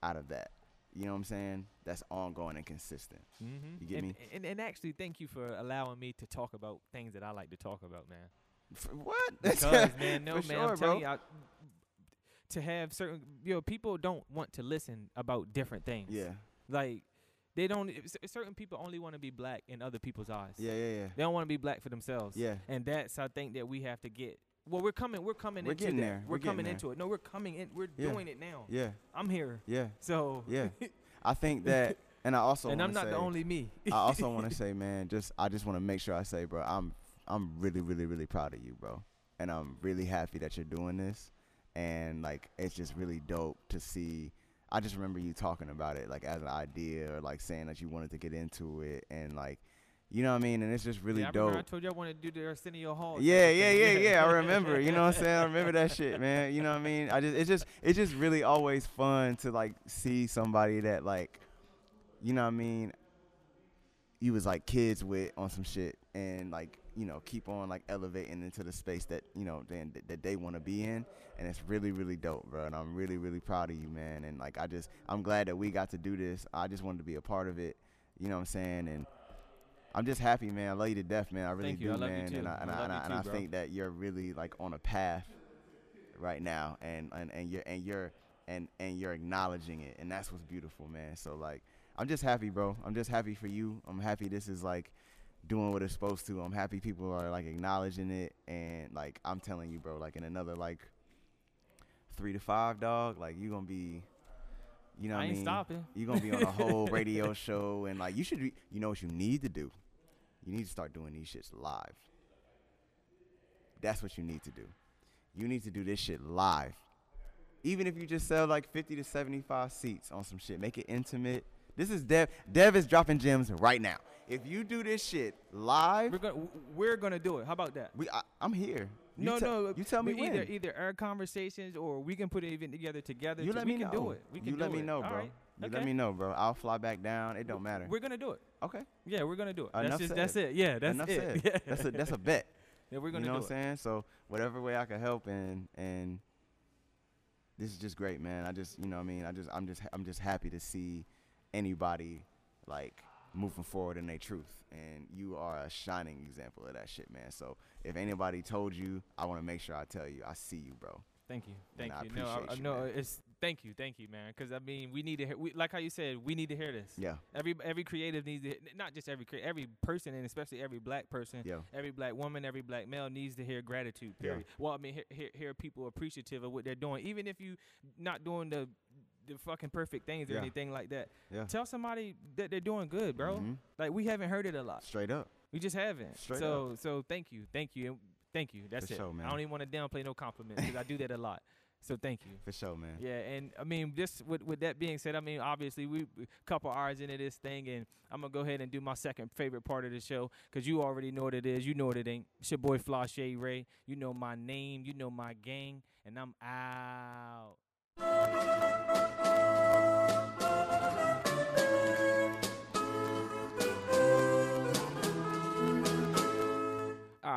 out of that. You know what I'm saying? That's ongoing and consistent. mm-hmm. You get and, me? And, and actually, thank you for allowing me to talk about things that I like to talk about, man. F- what? Because man, no For man, sure, I'm bro. telling you, I, to have certain, you know, people don't want to listen about different things. Yeah, Like they don't. Certain people only want to be black in other people's eyes. yeah, yeah, yeah. They don't want to be black for themselves. Yeah. And that's I think that we have to get. Well, we're coming. We're coming We're into getting that. there. We're, We're coming there. into it. No, we're coming in. We're Yeah. doing it now. Yeah, I'm here. yeah, So. yeah. I think that, and I also and I'm not the only me. I also want to say, man, just I just want to make sure I say, bro, I'm I'm really, really, really proud of you, bro, and I'm really happy that you're doing this, and like it's just really dope to see. I just remember you talking about it like as an idea or like saying that you wanted to get into it, and like, you know what I mean, and it's just really yeah, I dope. I told you I wanted to do the Arsenio Hall. Yeah, yeah, yeah, yeah. I remember. You know what I'm saying? I remember that shit, man. You know what I mean? I just it's just it's just really always fun to like see somebody that like you know what I mean, you was like kids with on some shit and like, you know, keep on like elevating into the space that, you know, then that they want to be in and it's really really dope, bro. And I'm really really proud of you, man. And like I just I'm glad that we got to do this. I just wanted to be a part of it. You know what I'm saying? And I'm just happy, man. I love you to death, man. I really do, I man. And I and I I, and I, and I think that you're really like on a path right now, and and and you're and you're and and you're acknowledging it, and that's what's beautiful, man. So like, I'm just happy, bro. I'm just happy for you. I'm happy this is like doing what it's supposed to. I'm happy people are like acknowledging it, and like I'm telling you, bro. Like in another like three to five, dog. Like you gonna be. You know what I I ain't mean? stopping. You're gonna be on a whole radio show and like you should be you know what you need to do? You need to start doing these shits live. That's what you need to do. You need to do this shit live. Even if you just sell like 50 to 75 seats on some shit, make it intimate. This is Dev. Dev is dropping gems right now. If you do this shit live, We're gonna we're gonna do it. How about that? we I, I'm here. You no, te- no. You tell me we either when. either our conversations or we can put it even together together. You let we me can know. do it. We can you let me it. know, All bro. right. You okay. let me know, bro. I'll fly back down. It don't matter. We're gonna do it. Okay. Yeah, we're gonna do it. Enough that's just said. that's it. Yeah, that's Enough it. said. Yeah. That's a that's a bet. yeah, we're gonna You know do what I'm saying? So whatever way I can help and and this is just great, man. I just you know what I mean. I just I'm just I'm just happy to see anybody like moving forward in their truth. And you are a shining example of that shit, man. So if anybody told you, I want to make sure I tell you, I see you, bro. Thank you, And thank I you. No, appreciate I, you, no, man. it's thank you, thank you, man. Because I mean, we need to hear. We, like how you said, we need to hear this. Yeah, Every every creative needs to, not just every every person, and especially every black person, yeah, every black woman, every black male needs to hear gratitude. Yeah. Well, I mean, hear, hear hear people appreciative of what they're doing, even if you not doing the the fucking perfect things or Yeah. anything like that. yeah. Tell somebody that they're doing good, bro. Mhm. Like we haven't heard it a lot. Straight up. We just haven't. Straight up. so so thank you, thank you, and thank you. That's For it. sure. I don't even want to downplay no compliments because I do that a lot. So thank you. For sure, man. Yeah, and I mean, just with with that being said, I mean, obviously we we couple hours into this thing, and I'm gonna go ahead and do my second favorite part of the show because you already know what it is. You know what it ain't. It's your boy FlyShade Ray. You know my name. You know my gang, and I'm out.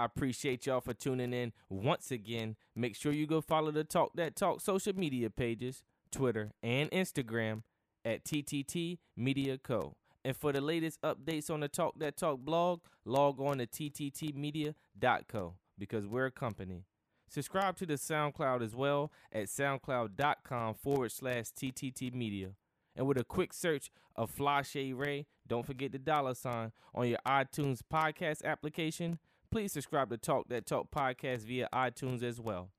I appreciate y'all for tuning in once again. Make sure you go follow the Talk That Talk social media pages, Twitter and Instagram at TTT Media Co. And for the latest updates on the Talk That Talk blog, log on to tttmedia.co because we're a company. Subscribe to the SoundCloud as well at soundcloud.com forward slash TTT Media. And with a quick search of FlyShade Ray, don't forget the dollar sign on your iTunes podcast application. Please subscribe to Talk That Talk podcast via iTunes as well.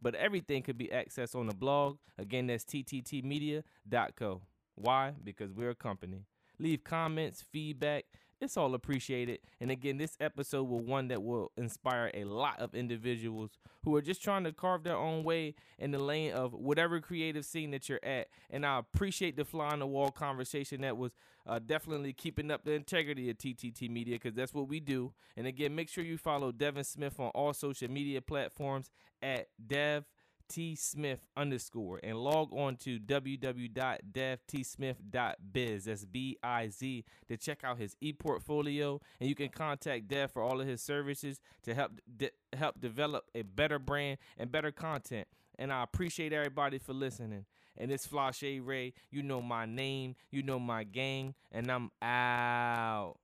But everything could be accessed on the blog. Again, that's tttmedia.co. Why? Because we're a company. Leave comments, feedback. It's all appreciated. And again, this episode will one that will inspire a lot of individuals who are just trying to carve their own way in the lane of whatever creative scene that you're at. And I appreciate the fly on the wall conversation that was uh, definitely keeping up the integrity of TTT Media because that's what we do. And again, make sure you follow Devin Smith on all social media platforms at Dev T Smith underscore and log on to www.devtsmith.biz. That's B I Z to check out his e portfolio. And you can contact Dev for all of his services to help de- help develop a better brand and better content. And I appreciate everybody for listening. And it's FlyShade Ray. You know my name, you know my gang, and I'm out.